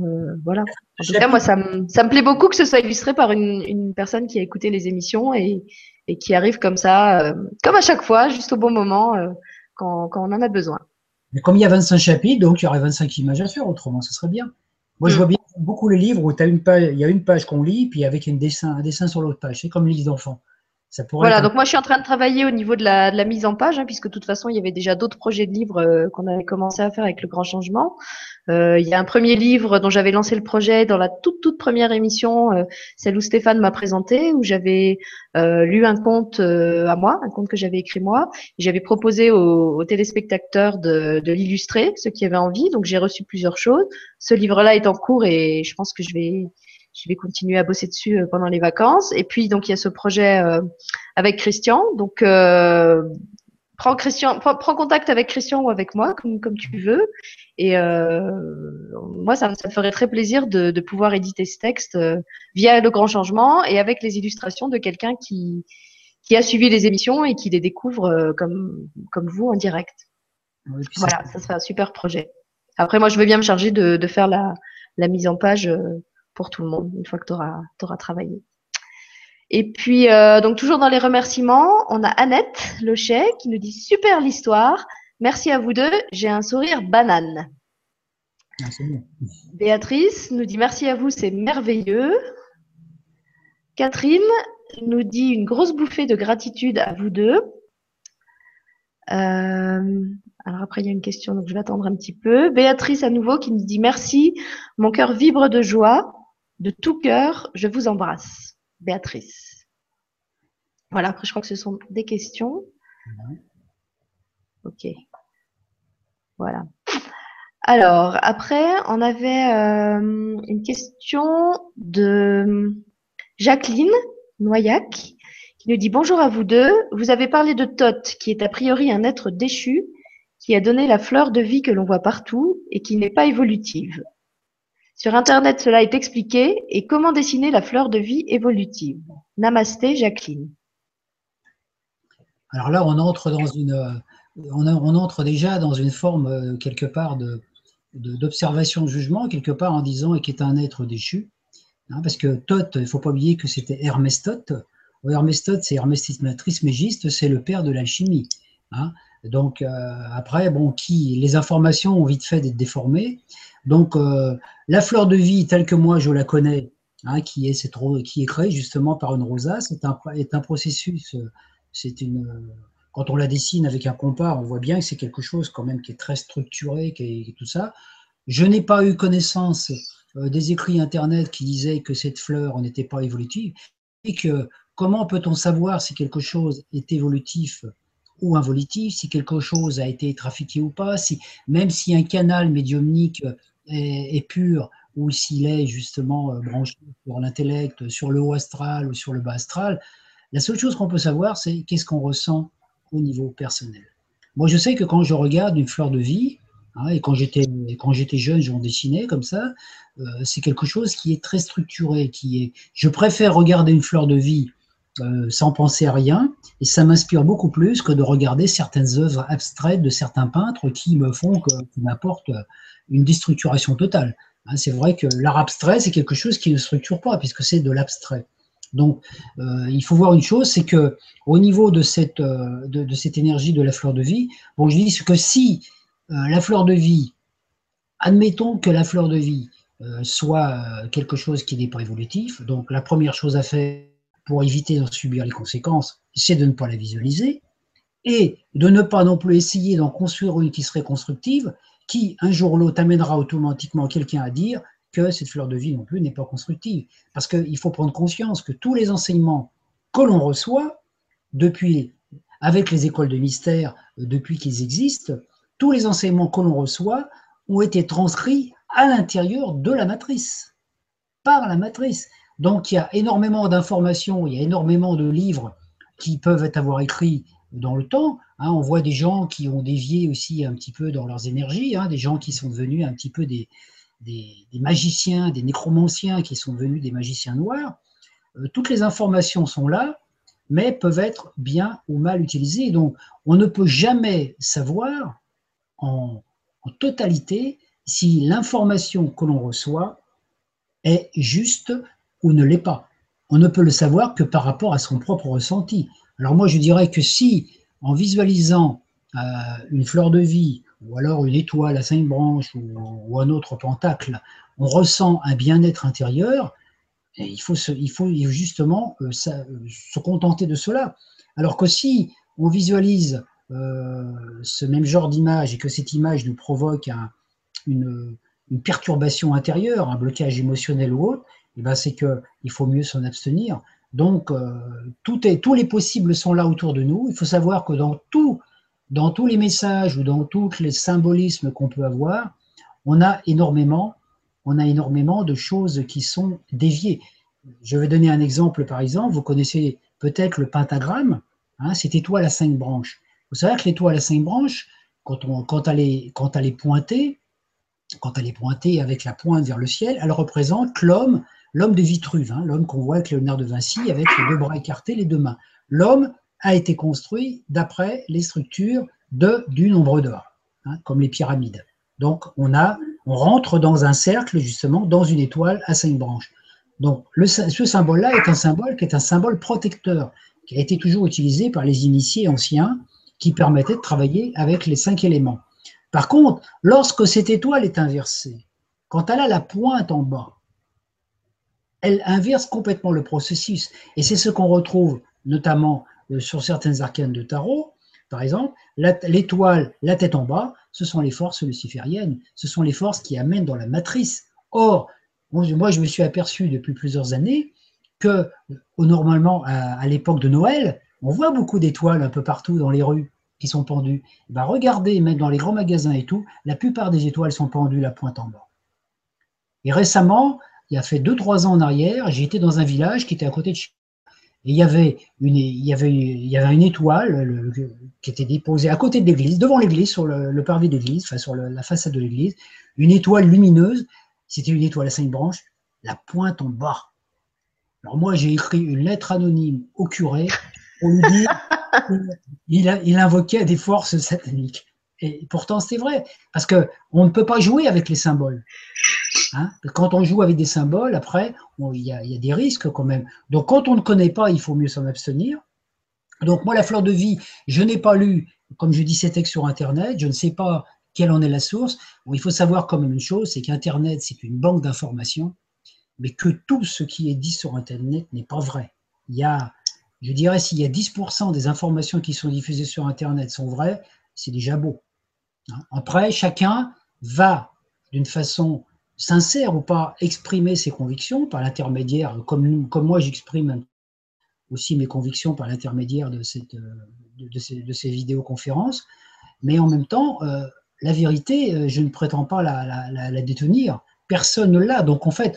Euh, voilà. En tout cas, moi, ça me, ça me plaît beaucoup que ce soit illustré par une, une personne qui a écouté les émissions et, et qui arrive comme ça, euh, comme à chaque fois, juste au bon moment, euh, quand, quand on en a besoin. Mais comme il y a 25 chapitres, donc il y aurait 25 images à faire, autrement, ce serait bien. Moi, je mm. vois bien beaucoup les livres où as une page, il y a une page qu'on lit, puis avec un dessin, un dessin sur l'autre page. C'est comme Voilà, donc moi je suis en train de travailler au niveau de la, de la mise en page, hein, puisque de toute façon il y avait déjà d'autres projets de livres euh, qu'on avait commencé à faire avec le grand changement. Euh, il y a un premier livre dont j'avais lancé le projet dans la toute toute première émission, euh, celle où Stéphane m'a présenté, où j'avais lu un conte à moi, un conte que j'avais écrit moi. J'avais proposé aux, aux, téléspectateurs de, de l'illustrer, ceux qui avaient envie. Donc j'ai reçu plusieurs choses. Ce livre-là est en cours et je pense que je vais je vais continuer à bosser dessus euh, pendant les vacances. Et puis donc il y a ce projet euh, avec Christian. Donc euh, prends Christian, prends, contact avec Christian ou avec moi comme comme tu veux. Et euh, moi ça, ça, me ferait très plaisir de, de pouvoir éditer ce texte via le grand changement et avec les illustrations de quelqu'un qui qui a suivi les émissions et qui les découvre comme comme vous en direct. voilà, ça serait un super projet. Après moi je veux bien me charger de, de faire la la mise en page pour tout le monde une fois que tu auras, travaillé. Et puis, euh, donc toujours dans les remerciements, on a Annette Lochet qui nous dit super l'histoire. Merci à vous deux. J'ai un sourire banane. Béatrice nous dit merci à vous, c'est merveilleux. Catherine nous dit une grosse bouffée de gratitude à vous deux. Euh, alors après, il y a une question, donc je vais attendre un petit peu. Béatrice à nouveau qui nous dit merci. Mon cœur vibre de joie. De tout cœur, je vous embrasse. Béatrice. Voilà, après je crois que ce sont des questions. Ok. Voilà. Alors, après, on avait euh, une question de Jacqueline Noyac qui nous dit bonjour à vous deux. Vous avez parlé de Thoth, qui est a priori un être déchu, qui a donné la fleur de vie que l'on voit partout et qui n'est pas évolutive. Sur Internet, cela est expliqué. Et comment dessiner la fleur de vie évolutive? Namasté, Jacqueline. Alors là, on entre entre déjà dans une forme euh, quelque part d'observation de, jugement, quelque part en disant qu'il est un être déchu. Hein, parce que Thoth, il ne faut pas oublier que c'était Hermès Thoth. Hermès Thoth, c'est Hermès Trismégiste, c'est le père de l'alchimie. Hein. Donc euh, après, bon, qui les informations ont vite fait d'être déformées. Donc euh, la fleur de vie telle que moi je la connais, hein, qui, est qui est créée justement par une rosace, est un, est un processus. C'est une quand on la dessine avec un compas, on voit bien que c'est quelque chose quand même qui est très structuré, qui est, tout ça. Je n'ai pas eu connaissance euh, des écrits internet qui disaient que cette fleur n'était pas évolutive et que comment peut-on savoir si quelque chose est évolutif ou involutif, si quelque chose a été trafiqué ou pas, si même si un canal médiumnique est, pur ou s'il est justement euh, branché sur l'intellect, sur le haut astral ou sur le bas astral, la seule chose qu'on peut savoir, c'est qu'est-ce qu'on ressent au niveau personnel. Moi, je sais que quand je regarde une fleur de vie, hein, et quand j'étais quand j'étais jeune, j'en dessinais comme ça, euh, c'est quelque chose qui est très structuré, qui est. Je préfère regarder une fleur de vie euh, sans penser à rien, et ça m'inspire beaucoup plus que de regarder certaines œuvres abstraites de certains peintres qui me font, que, qui m'apportent une déstructuration totale. Hein, c'est vrai que l'art abstrait, c'est quelque chose qui ne structure pas, puisque c'est de l'abstrait. Donc, euh, il faut voir une chose, c'est que au niveau de cette, euh, de, cette énergie de la fleur de vie, bon, je dis que si euh, la fleur de vie, admettons que la fleur de vie soit quelque chose qui n'est pas évolutif, donc la première chose à faire pour éviter d'en subir les conséquences, c'est de ne pas la visualiser et de ne pas non plus essayer d'en construire une qui serait constructive, qui un jour ou l'autre amènera automatiquement quelqu'un à dire que cette fleur de vie non plus n'est pas constructive. Parce qu'il faut prendre conscience que tous les enseignements que l'on reçoit, depuis, avec les écoles de mystère, euh, depuis qu'ils existent, tous les enseignements que l'on reçoit ont été transcrits à l'intérieur de la matrice, par la matrice. Donc il y a énormément d'informations, il y a énormément de livres qui peuvent avoir écrits dans le temps. Hein. on voit des gens qui ont dévié aussi un petit peu dans leurs énergies, hein, des gens qui sont devenus un petit peu des, des, magiciens, des nécromanciens qui sont devenus des magiciens noirs, euh, toutes les informations sont là, mais peuvent être bien ou mal utilisées. Donc, on ne peut jamais savoir en, totalité si l'information que l'on reçoit est juste ou ne l'est pas. On ne peut le savoir que par rapport à son propre ressenti. Alors moi, je dirais que si, en visualisant euh, une fleur de vie ou alors une étoile à cinq branches ou, un autre pentacle, on ressent un bien-être intérieur, il, faut faut justement euh, se contenter de cela. Alors que si on visualise euh, ce même genre d'image et que cette image nous provoque une, perturbation intérieure, un blocage émotionnel ou autre, eh ben c'est qu'il faut mieux s'en abstenir. Donc, euh, tous les possibles sont là autour de nous. Il faut savoir que dans tous les messages ou dans tous les symbolismes qu'on peut avoir, on a énormément, on a énormément de choses qui sont déviées. Je vais donner un exemple, par exemple. Vous connaissez peut-être le pentagramme, hein, cette étoile à cinq branches. Vous savez que l'étoile à cinq branches, quand elle est pointée, quand elle est pointée avec la pointe vers le ciel, elle représente l'homme, l'homme de Vitruve, hein, l'homme qu'on voit avec Léonard de Vinci, avec les deux bras écartés, les deux mains. L'homme a été construit d'après les structures du nombre d'or, hein, comme les pyramides. Donc on, rentre dans un cercle, justement, dans une étoile à cinq branches. Donc ce symbole-là est un symbole qui est un symbole protecteur, qui a été toujours utilisé par les initiés anciens, qui permettait de travailler avec les cinq éléments. Par contre, lorsque cette étoile est inversée, quand elle a la pointe en bas, elle inverse complètement le processus. Et c'est ce qu'on retrouve notamment euh, sur certains arcanes de tarot. Par exemple, l'étoile, la tête en bas, ce sont les forces lucifériennes, ce sont les forces qui amènent dans la matrice. Or, moi, je me suis aperçu depuis plusieurs années que, normalement, à, l'époque de Noël, on voit beaucoup d'étoiles un peu partout dans les rues qui sont pendues. Ben, regardez, même dans les grands magasins et tout, la plupart des étoiles sont pendues la pointe en bas. Et récemment, il y a fait 2-3 ans en arrière, j'ai été dans un village qui était à côté de chez et il y avait une, il y avait, il y avait une étoile qui était déposée à côté de l'église, devant l'église, sur le, parvis de l'église, enfin sur la façade de l'église, une étoile lumineuse. C'était une étoile à cinq branches, la pointe en bas. Alors moi, j'ai écrit une lettre anonyme au curé pour lui dire [laughs] qu'il il invoquait des forces sataniques. Et pourtant, c'est vrai, parce que on ne peut pas jouer avec les symboles. Hein. quand on joue avec des symboles, après, il y, a, des risques quand même. Donc, quand on ne connaît pas, il faut mieux s'en abstenir. Donc, moi, la fleur de vie, je n'ai pas lu, comme je dis, ces textes sur Internet. Je ne sais pas quelle en est la source. il faut savoir quand même une chose, c'est qu'Internet, c'est une banque d'informations, mais que tout ce qui est dit sur Internet n'est pas vrai. Il y a, je dirais, s'il y a 10% des informations qui sont diffusées sur Internet sont vraies, c'est déjà beau. Hein. Après, chacun va, d'une façon sincère ou pas, exprimer ses convictions par l'intermédiaire, comme, comme moi j'exprime aussi mes convictions par l'intermédiaire de, euh, ces, de, ces, vidéoconférences, mais en même temps, euh, la vérité, euh, je ne prétends pas la, détenir. Personne ne l'a. Donc en fait,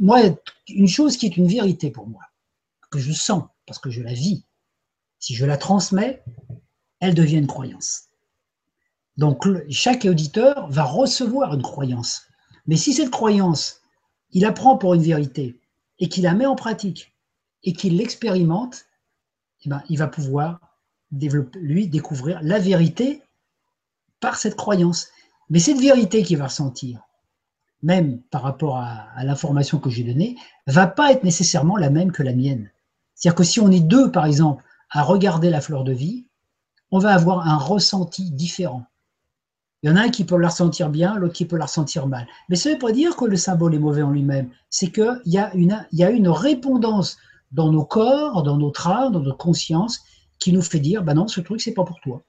moi, une chose qui est une vérité pour moi, que je sens, parce que je la vis, si je la transmets, elle devient une croyance. Donc chaque auditeur va recevoir une croyance. Mais si cette croyance, il la pour une vérité et qu'il la met en pratique et qu'il l'expérimente, eh ben, il va pouvoir lui découvrir la vérité par cette croyance. Mais cette vérité qu'il va ressentir, même par rapport à, à l'information que j'ai donnée, va pas être nécessairement la même que la mienne. C'est-à-dire que si on est deux, par exemple, à regarder la fleur de vie, on va avoir un ressenti différent. Il y en a un qui peut la ressentir bien, l'autre qui peut la ressentir mal. Mais ça ne veut pas dire que le symbole est mauvais en lui-même. C'est qu'il y, a une, il y a une répondance dans nos corps, dans notre âme, dans notre conscience, qui nous fait dire, bah non, ce truc, c'est pas pour toi.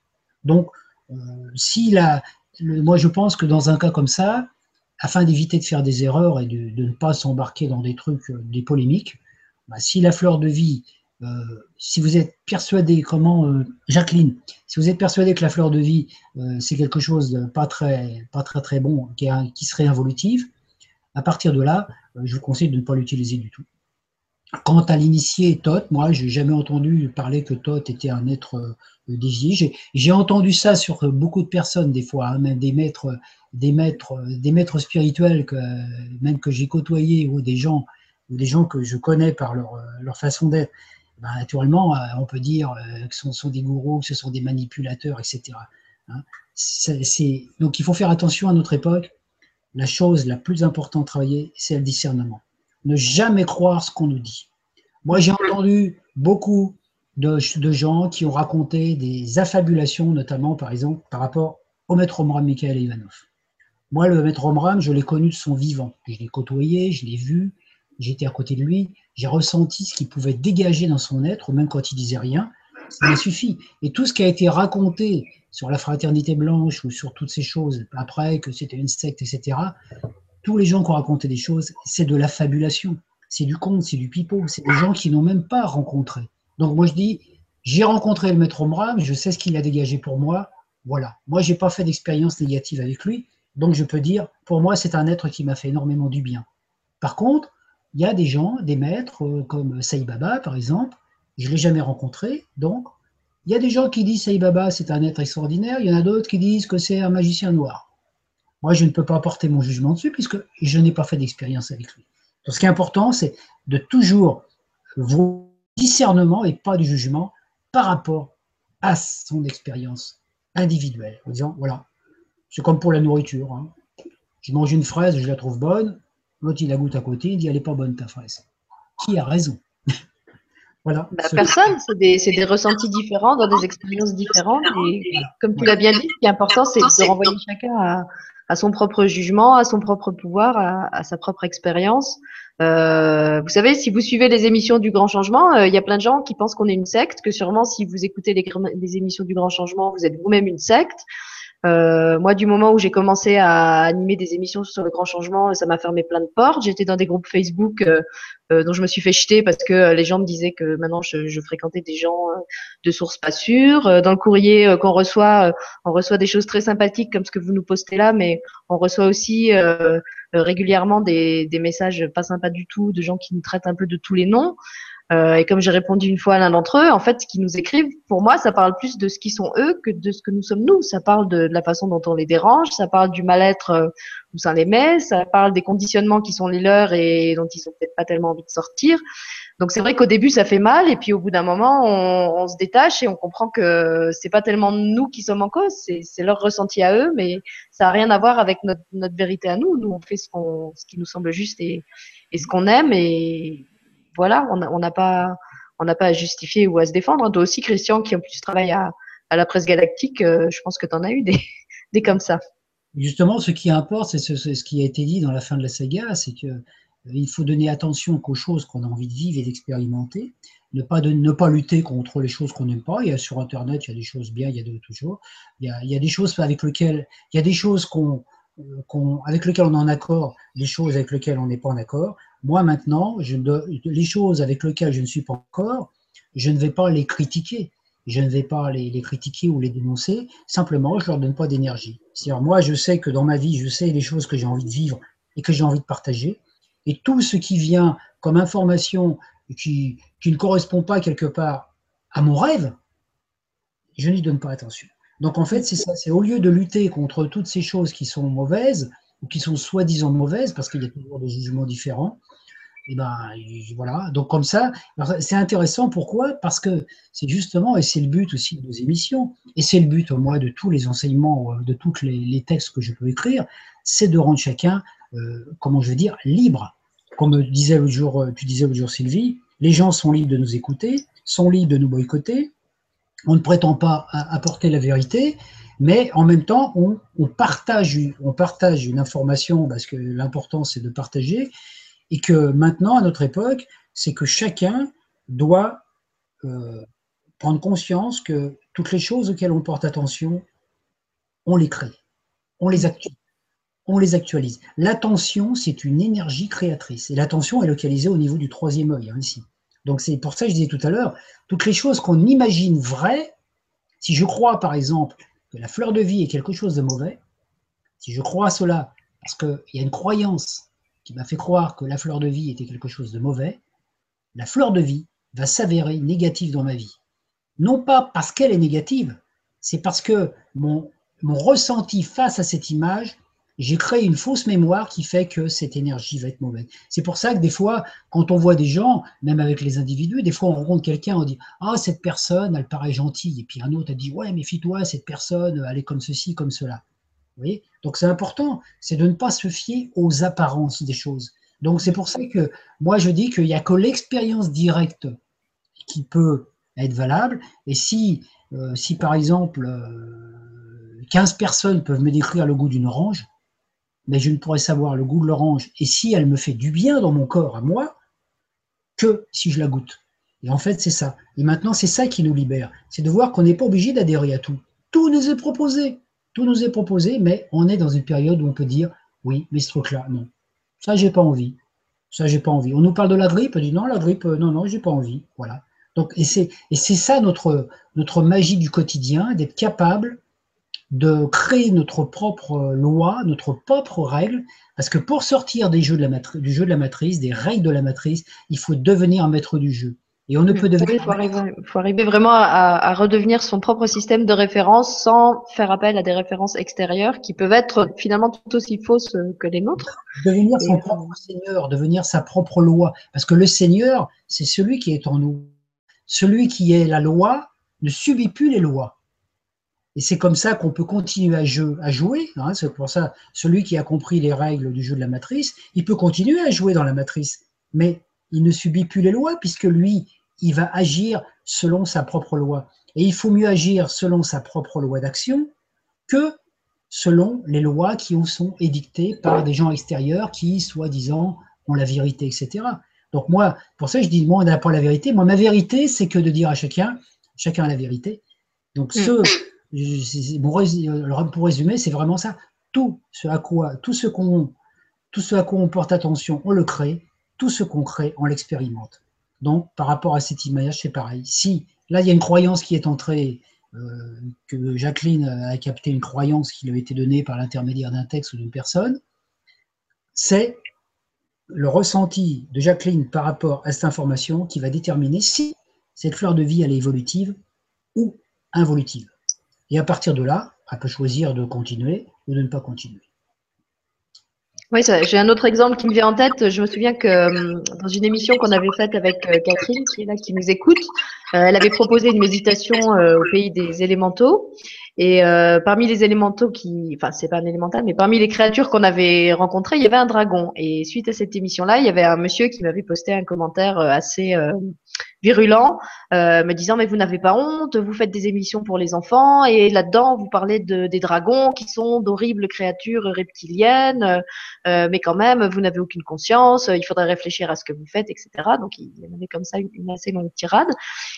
Donc, euh, si la, moi, je pense que dans un cas comme ça, afin d'éviter de faire des erreurs et de, ne pas s'embarquer dans des trucs, euh, des polémiques, bah, si la fleur de vie si vous êtes persuadé, comment, euh, Jacqueline, si vous êtes persuadé que la fleur de vie, euh, c'est quelque chose de pas très, pas très, très bon, qui, qui serait involutif, à partir de là, je vous conseille de ne pas l'utiliser du tout. Quant à l'initié Thoth, moi, je n'ai jamais entendu parler que Thoth était un être dévié. J'ai entendu ça sur beaucoup de personnes, des fois, hein, même des maîtres, des maîtres, des maîtres spirituels, que, même que j'ai côtoyés, ou des gens, des gens que je connais par leur, leur façon d'être, ben, naturellement, euh, on peut dire euh, que ce sont des gourous, que ce sont des manipulateurs, etc. Hein. donc il faut faire attention à notre époque. La chose la plus importante à travailler, c'est le discernement. Ne jamais croire ce qu'on nous dit. Moi, j'ai entendu beaucoup de, gens qui ont raconté des affabulations, notamment, par exemple, par rapport au maître Omram Mikhail Ivanov. Moi, le maître Omram, je l'ai connu de son vivant. Je l'ai côtoyé, je l'ai vu, j'étais à côté de lui j'ai ressenti ce qu'il pouvait dégager dans son être, même quand il disait rien, ça m'a suffi. Et tout ce qui a été raconté sur la fraternité blanche ou sur toutes ces choses, après que c'était une secte, etc., tous les gens qui ont raconté des choses, c'est de la fabulation, c'est du conte, c'est du pipeau, c'est des gens qui n'ont même pas rencontré. Donc moi je dis, j'ai rencontré le maître Omram, je sais ce qu'il a dégagé pour moi, voilà. Moi j'ai pas fait d'expérience négative avec lui, donc je peux dire, pour moi c'est un être qui m'a fait énormément du bien. Par contre, il y a des gens, des maîtres, euh, comme Saï Baba par exemple, je ne l'ai jamais rencontré, donc il y a des gens qui disent Saï Baba c'est un être extraordinaire, il y en a d'autres qui disent que c'est un magicien noir. Moi, je ne peux pas apporter mon jugement dessus puisque je n'ai pas fait d'expérience avec lui. Ce qui est important, c'est de toujours vos discernement et pas du jugement par rapport à son expérience individuelle, en disant, voilà, c'est comme pour la nourriture. Hein. Je mange une fraise, je la trouve bonne, L'autre, il la goûte à côté, il dit Elle n'est pas bonne ta fraise. Qui a raison? [laughs] Voilà. Bah, personne, c'est des, ressentis différents, dans des expériences différentes. Et comme tu l'as bien dit, ce qui est important, c'est de renvoyer chacun à son propre jugement, à son propre pouvoir, à, sa propre expérience. Euh, vous savez, si vous suivez les émissions du Grand Changement, euh, il y a plein de gens qui pensent qu'on est une secte, que sûrement si vous écoutez les, les émissions du Grand Changement, vous êtes vous-même une secte. Euh, moi, du moment où j'ai commencé à animer des émissions sur le grand changement, ça m'a fermé plein de portes. J'étais dans des groupes Facebook euh, euh, dont je me suis fait jeter parce que les gens me disaient que maintenant je, fréquentais des gens de sources pas sûres. Dans le courrier qu'on reçoit, on reçoit des choses très sympathiques comme ce que vous nous postez là, mais on reçoit aussi régulièrement des, des messages pas sympas du tout de gens qui nous traitent un peu de tous les noms. Euh, et comme j'ai répondu une fois à l'un d'entre eux, en fait, ce qu'ils nous écrivent, pour moi, ça parle plus de ce qu'ils sont eux que de ce que nous sommes nous. Ça parle de, la façon dont on les dérange, ça parle du mal-être où ça les met, ça parle des conditionnements qui sont les leurs et dont ils ont peut-être pas tellement envie de sortir. Donc c'est vrai qu'au début ça fait mal et puis au bout d'un moment on, se détache et on comprend que c'est pas tellement nous qui sommes en cause, c'est leur ressenti à eux, mais ça a rien à voir avec notre, notre vérité à nous. Nous on fait ce, qu'on ce qui nous semble juste et, et ce qu'on aime et voilà, on n'a pas, pas à justifier ou à se défendre. Toi aussi, Christian, qui en plus travaille à, la presse galactique, euh, je pense que tu en as eu des, [laughs] des comme ça. Justement, ce qui importe, c'est ce, qui a été dit dans la fin de la saga, c'est que euh, il faut donner attention qu'aux choses qu'on a envie de vivre et d'expérimenter, ne pas, ne pas lutter contre les choses qu'on n'aime pas. Il y a sur Internet, il y a des choses bien, il y a de toujours. Il y a, il y a des choses avec lesquelles, il y a des choses qu'on, avec lesquelles on est en accord, des choses avec lesquelles on n'est pas en accord. Moi, maintenant, les choses avec lesquelles je ne suis pas encore, je ne vais pas les critiquer. Je ne vais pas les, critiquer ou les dénoncer. Simplement, je leur donne pas d'énergie. C'est-à-dire, moi, je sais que dans ma vie, je sais les choses que j'ai envie de vivre et que j'ai envie de partager. Et tout ce qui vient comme information qui ne correspond pas quelque part à mon rêve, je n'y donne pas attention. Donc en fait, c'est ça, c'est au lieu de lutter contre toutes ces choses qui sont mauvaises, ou qui sont soi-disant mauvaises, parce qu'il y a toujours des jugements différents, et ben voilà, donc comme ça, c'est intéressant. Pourquoi? Parce que c'est justement, et c'est le but aussi de nos émissions, et c'est le but, moi, de tous les enseignements, de tous les, textes que je peux écrire, c'est de rendre chacun, euh, comment je veux dire, libre. Comme disait le jour, tu disais l'autre jour, Sylvie, les gens sont libres de nous écouter, sont libres de nous boycotter. On ne prétend pas apporter la vérité, mais en même temps, on, partage, une information parce que l'important c'est de partager, et que maintenant, à notre époque, c'est que chacun doit euh, prendre conscience que toutes les choses auxquelles on porte attention, on les crée, on les actualise. On les actualise. L'attention, c'est une énergie créatrice. Et l'attention est localisée au niveau du troisième œil, hein, ici. Donc c'est pour ça que je disais tout à l'heure, toutes les choses qu'on imagine vraies, si je crois par exemple que la fleur de vie est quelque chose de mauvais, si je crois à cela, parce qu'il y a une croyance qui m'a fait croire que la fleur de vie était quelque chose de mauvais, la fleur de vie va s'avérer négative dans ma vie. Non pas parce qu'elle est négative, c'est parce que mon, mon ressenti face à cette image, j'ai créé une fausse mémoire qui fait que cette énergie va être mauvaise. C'est pour ça que des fois, quand on voit des gens, même avec les individus, des fois on rencontre quelqu'un, on dit Ah, cette personne, elle paraît gentille. Et puis un autre a dit Ouais, méfie-toi, cette personne, elle est comme ceci, comme cela. Donc c'est important, c'est de ne pas se fier aux apparences des choses. Donc c'est pour ça que moi je dis qu'il n'y a que l'expérience directe qui peut être valable. Et si, euh, si par exemple 15 euh, personnes peuvent me décrire le goût d'une orange, mais je ne pourrais savoir le goût de l'orange et si elle me fait du bien dans mon corps à moi que si je la goûte. Et en fait, c'est ça. Et maintenant, c'est ça qui nous libère. C'est de voir qu'on n'est pas obligé d'adhérer à tout. Tout nous est proposé. Tout nous est proposé, mais on est dans une période où on peut dire oui, mais ce truc-là, non. Ça, j'ai pas envie. Ça, j'ai pas envie. On nous parle de la grippe, on dit non, la grippe, euh, non, non, j'ai pas envie. Voilà. Donc, et c'est, ça notre, notre magie du quotidien, d'être capable de créer notre propre loi, notre propre règle, parce que pour sortir des jeux de la du jeu de la matrice, des règles de la matrice, il faut devenir un maître du jeu. Et on ne peut devenir. Il faut arriver, faut arriver vraiment à, à, redevenir son propre système de référence sans faire appel à des références extérieures qui peuvent être finalement tout aussi fausses que les nôtres. Devenir son propre seigneur, devenir sa propre loi. Parce que le seigneur, c'est celui qui est en nous. Celui qui est la loi ne subit plus les lois. Et c'est comme ça qu'on peut continuer à, à jouer. Hein. c'est pour ça, celui qui a compris les règles du jeu de la matrice, il peut continuer à jouer dans la matrice. Mais il ne subit plus les lois puisque lui, il va agir selon sa propre loi. Et il faut mieux agir selon sa propre loi d'action que selon les lois qui sont édictées par des gens extérieurs qui, soi-disant, ont la vérité, etc. Donc moi, pour ça, je dis, moi, on n'a pas la vérité. Moi, ma vérité, c'est que de dire à chacun, chacun a la vérité. Donc mm. Ce, pour résumer, c'est vraiment ça. Tout ce à quoi, tout ce qu'on, tout ce à quoi on porte attention, on le crée. Tout ce qu'on crée, on l'expérimente. Donc, par rapport à cette image, c'est pareil. Si là, il y a une croyance qui est entrée euh, que Jacqueline a capté une croyance qui lui a été donnée par l'intermédiaire d'un texte ou d'une personne, c'est le ressenti de Jacqueline par rapport à cette information qui va déterminer si cette fleur de vie elle est évolutive ou involutive. Et à partir de là, elle peut choisir de continuer ou de ne pas continuer. Oui, j'ai un autre exemple qui me vient en tête. Je me souviens que euh, dans une émission qu'on avait faite avec euh, Catherine, qui est là, qui nous écoute, euh, elle avait proposé une méditation au pays des élémentaux. Et parmi les élémentaux qui, enfin, c'est pas un élémental, mais parmi les créatures qu'on avait rencontrées, il y avait un dragon. Et suite à cette émission-là, il y avait un monsieur qui m'avait posté un commentaire assez virulent, euh, me disant mais vous n'avez pas honte, vous faites des émissions pour les enfants et là-dedans vous parlez de, des dragons qui sont d'horribles créatures reptiliennes, euh, mais quand même vous n'avez aucune conscience, il faudrait réfléchir à ce que vous faites, etc. Donc il y avait comme ça une, assez longue tirade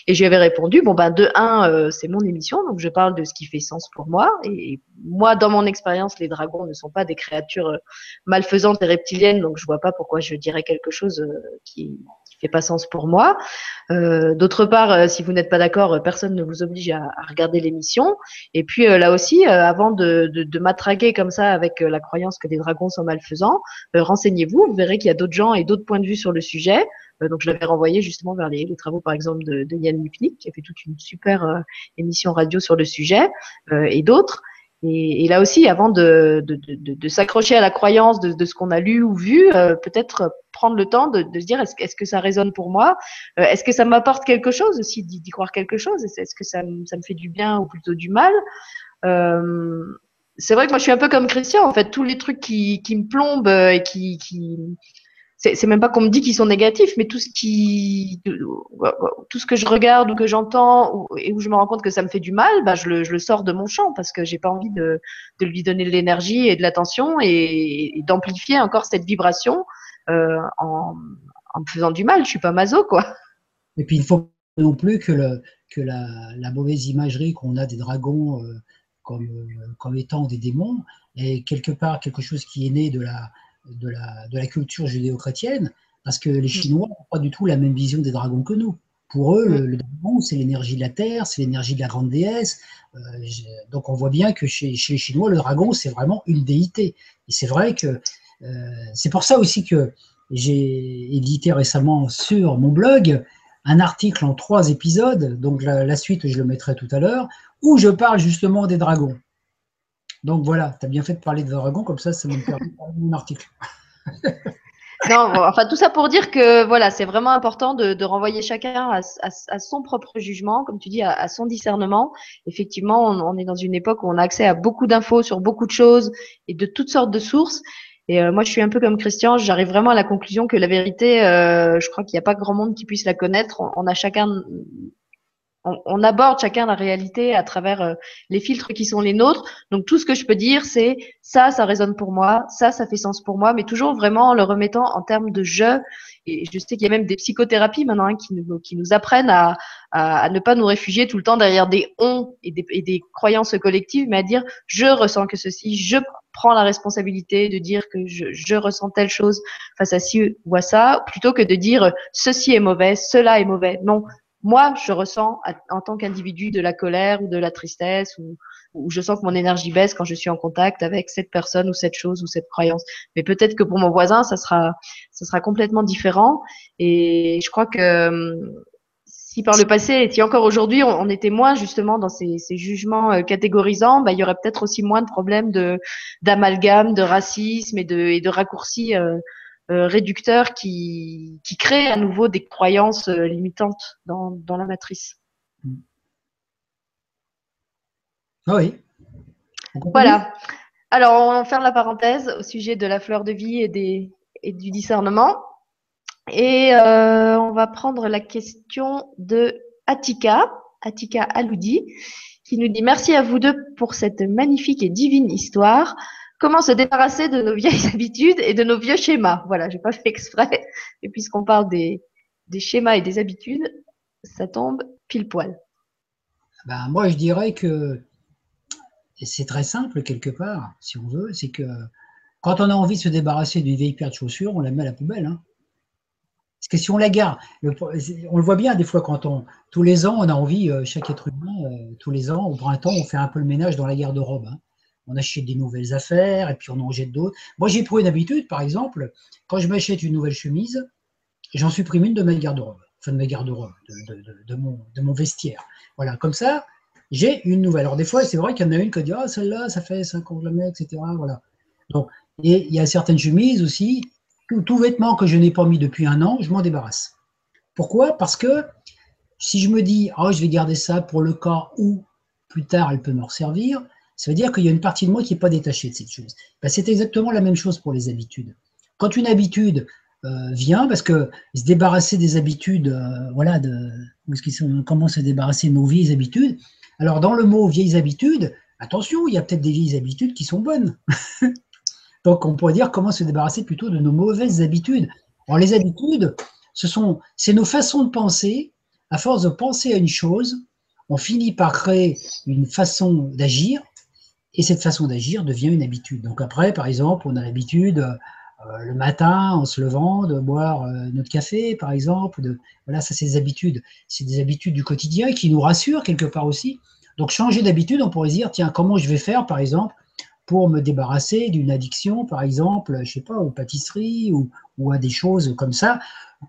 et je lui avais répondu bon ben de un euh, c'est mon émission donc je parle de ce qui fait pour moi. Et, moi dans mon expérience les dragons ne sont pas des créatures malfaisantes et reptiliennes donc je vois pas pourquoi je dirais quelque chose qui fait pas sens pour moi. Euh, D'autre part, euh, si vous n'êtes pas d'accord, euh, personne ne vous oblige à, à regarder l'émission. Et puis là aussi, avant de, de, de comme ça avec la croyance que les dragons sont malfaisants, renseignez-vous. Vous verrez qu'il y a d'autres gens et d'autres points de vue sur le sujet. donc je l'avais renvoyé justement vers les, les, travaux, par exemple, de, de Yann qui a fait toute une super émission radio sur le sujet, et d'autres. Et, et, là aussi, avant de, de, de, de s'accrocher à la croyance de, ce qu'on a lu ou vu, euh, peut-être prendre le temps de, se dire est-ce, est que ça résonne pour moi? Euh, Est-ce que ça m'apporte quelque chose aussi d'y, croire quelque chose? Est-ce que ça, ça, me fait du bien ou plutôt du mal? Euh, C'est vrai que moi, je suis un peu comme Christian. En fait, tous les trucs qui, qui me plombent et qui, qui c'est même pas qu'on me dit qu'ils sont négatifs, mais tout ce qui, tout ce que je regarde ou que j'entends et où je me rends compte que ça me fait du mal, bah je, le, je le sors de mon champ parce que j'ai pas envie de, de, lui donner de l'énergie et de l'attention et, d'amplifier encore cette vibration euh, en, en, me faisant du mal. Je suis pas maso quoi. Et puis il faut non plus que, le, que la, la mauvaise imagerie qu'on a des dragons euh, comme, euh, comme étant des démons est quelque part quelque chose qui est né de la de la, de la culture judéo-chrétienne, parce que les mm. Chinois n'ont pas du tout la même vision des dragons que nous. Pour eux, le, dragon, c'est l'énergie de la terre, c'est l'énergie de la grande déesse. Euh, donc on voit bien que chez, chez, les Chinois, le dragon, c'est vraiment une déité. Et c'est vrai que euh, c'est pour ça aussi que j'ai édité récemment sur mon blog un article en trois épisodes, donc la, la suite, je le mettrai tout à l'heure, où je parle justement des dragons. Donc voilà, tu as bien fait de parler de dragon, comme ça, ça me permet de parler mon article. [laughs] non, enfin tout ça pour dire que voilà, c'est vraiment important de, renvoyer chacun à, son propre jugement, comme tu dis, à, son discernement. Effectivement, on, est dans une époque où on a accès à beaucoup d'infos sur beaucoup de choses et de toutes sortes de sources. Et euh, moi, je suis un peu comme Christian, j'arrive vraiment à la conclusion que la vérité, euh, je crois qu'il n'y a pas grand monde qui puisse la connaître. on a chacun on, aborde chacun la réalité à travers euh, les filtres qui sont les nôtres. Donc tout ce que je peux dire, c'est ça, ça résonne pour moi, ça, ça fait sens pour moi, mais toujours vraiment en le remettant en termes de je. Et je sais qu'il y a même des psychothérapies maintenant hein, qui, nous, qui nous apprennent à, à, ne pas nous réfugier tout le temps derrière des on et des, et des croyances collectives, mais à dire je ressens que ceci, je prends la responsabilité de dire que je, je ressens telle chose face à ci ou à ça, plutôt que de dire ceci est mauvais, cela est mauvais. Non, moi, je ressens en tant qu'individu de la colère ou de la tristesse ou, je sens que mon énergie baisse quand je suis en contact avec cette personne ou cette chose ou cette croyance. Mais peut-être que pour mon voisin, ça sera, ça sera complètement différent. Et je crois que hum, si par le passé et si encore aujourd'hui on, était moins justement dans ces, jugements euh, catégorisants, bah, il y aurait peut-être aussi moins de problèmes de d'amalgame, de racisme et de, raccourcis euh, réducteur qui, qui crée à nouveau des croyances euh, limitantes dans, dans la matrice. Ah oui. Voilà. Alors, on va faire la parenthèse au sujet de la fleur de vie et, des, et du discernement. Et euh, on va prendre la question de Atika, Atika Aloudi, qui nous dit merci à vous deux pour cette magnifique et divine histoire. Comment se débarrasser de nos [laughs] vieilles habitudes et de nos vieux schémas Voilà, j'ai pas fait exprès. Et puisqu'on parle des, schémas et des habitudes, ça tombe pile poil. Ben, moi, je dirais que c'est très simple quelque part, si on veut, c'est que quand on a envie de se débarrasser d'une vieille paire de chaussures, on la met à la poubelle. Hein. Parce que si on la garde, on le voit bien des fois quand on, tous les ans, on a envie, euh, chaque être humain, euh, tous les ans, au printemps, on fait un peu le ménage dans la garde-robe. Hein. On achète des nouvelles affaires et puis on en jette d'autres. Moi, j'ai pris une habitude, par exemple, quand je m'achète une nouvelle chemise, j'en supprime une de ma garde-robe, enfin de ma garde-robe, de, mon, vestiaire. Voilà, comme ça, j'ai une nouvelle. Alors des fois, c'est vrai qu'il y en a une qui dit, ah, celle-là, ça fait 5 ans que je la mets, etc. Voilà. Donc, et il y a certaines chemises aussi, tout, vêtement que je n'ai pas mis depuis un an, je m'en débarrasse. Pourquoi? Parce que si je me dis, oh, je vais garder ça pour le cas où plus tard elle peut me resservir, ça veut dire qu'il y a une partie de moi qui n'est pas détachée de cette chose. Ben, c'est exactement la même chose pour les habitudes. Quand une habitude euh, vient, parce que se débarrasser des habitudes, euh, voilà, de, comment se débarrasser de nos vieilles habitudes, alors, dans le mot vieilles habitudes, attention, il y a peut-être des vieilles habitudes qui sont bonnes. [laughs] Donc, on pourrait dire comment se débarrasser plutôt de nos mauvaises habitudes. Alors, les habitudes, ce sont, c'est nos façons de penser. À force de penser à une chose, on finit par créer une façon d'agir, et cette façon d'agir devient une habitude. Donc après, par exemple, on a l'habitude euh, le matin, en se levant, de boire euh, notre café, par exemple. De, voilà, ça c'est des habitudes. C'est des habitudes du quotidien qui nous rassurent quelque part aussi. Donc changer d'habitude, on pourrait dire, tiens, comment je vais faire, par exemple, pour me débarrasser d'une addiction, par exemple, je sais pas, aux pâtisseries ou, ou, à des choses comme ça,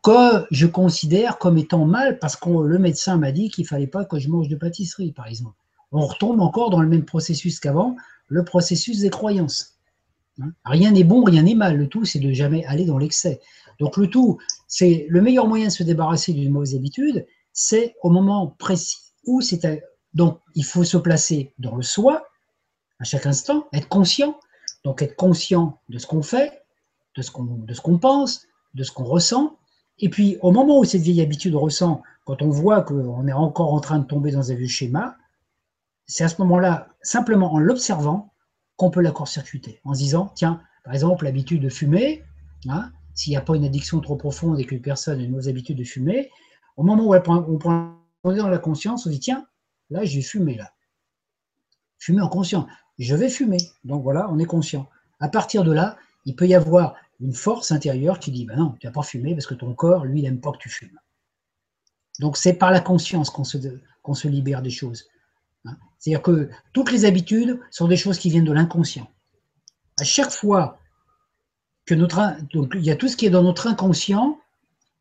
que je considère comme étant mal parce que le médecin m'a dit qu'il fallait pas que je mange de pâtisserie, par exemple. On retombe encore dans le même processus qu'avant, le processus des croyances. Hein? Rien n'est bon, rien n'est mal. Le tout, c'est de jamais aller dans l'excès. Donc le tout, c'est le meilleur moyen de se débarrasser d'une mauvaise habitude, c'est au moment précis où c'est donc, il faut se placer dans le soi, à chaque instant, être conscient. Donc, être conscient de ce qu'on fait, de ce qu'on pense, de ce qu'on ressent. Et puis, au moment où cette vieille habitude ressent, quand on voit qu'on est encore en train de tomber dans un vieux schéma, c'est à ce moment-là, simplement en l'observant, qu'on peut la court-circuiter. En se disant, tiens, par exemple, l'habitude de fumer, hein, s'il n'y a pas une addiction trop profonde et qu'une personne a une mauvaise habitude de fumer, au moment où on prend dans la conscience, on dit, tiens, Là, j'ai fumé, là. Fumer en conscient. Je vais fumer. Donc voilà, on est conscient. À partir de là, il peut y avoir une force intérieure qui dit, ben non, tu n'as pas fumé parce que ton corps, lui, il n'aime pas que tu fumes. Donc c'est par la conscience qu'on se, se libère des choses. Hein. C'est-à-dire que toutes les habitudes sont des choses qui viennent de l'inconscient. À chaque fois que notre... Donc il y a tout ce qui est dans notre inconscient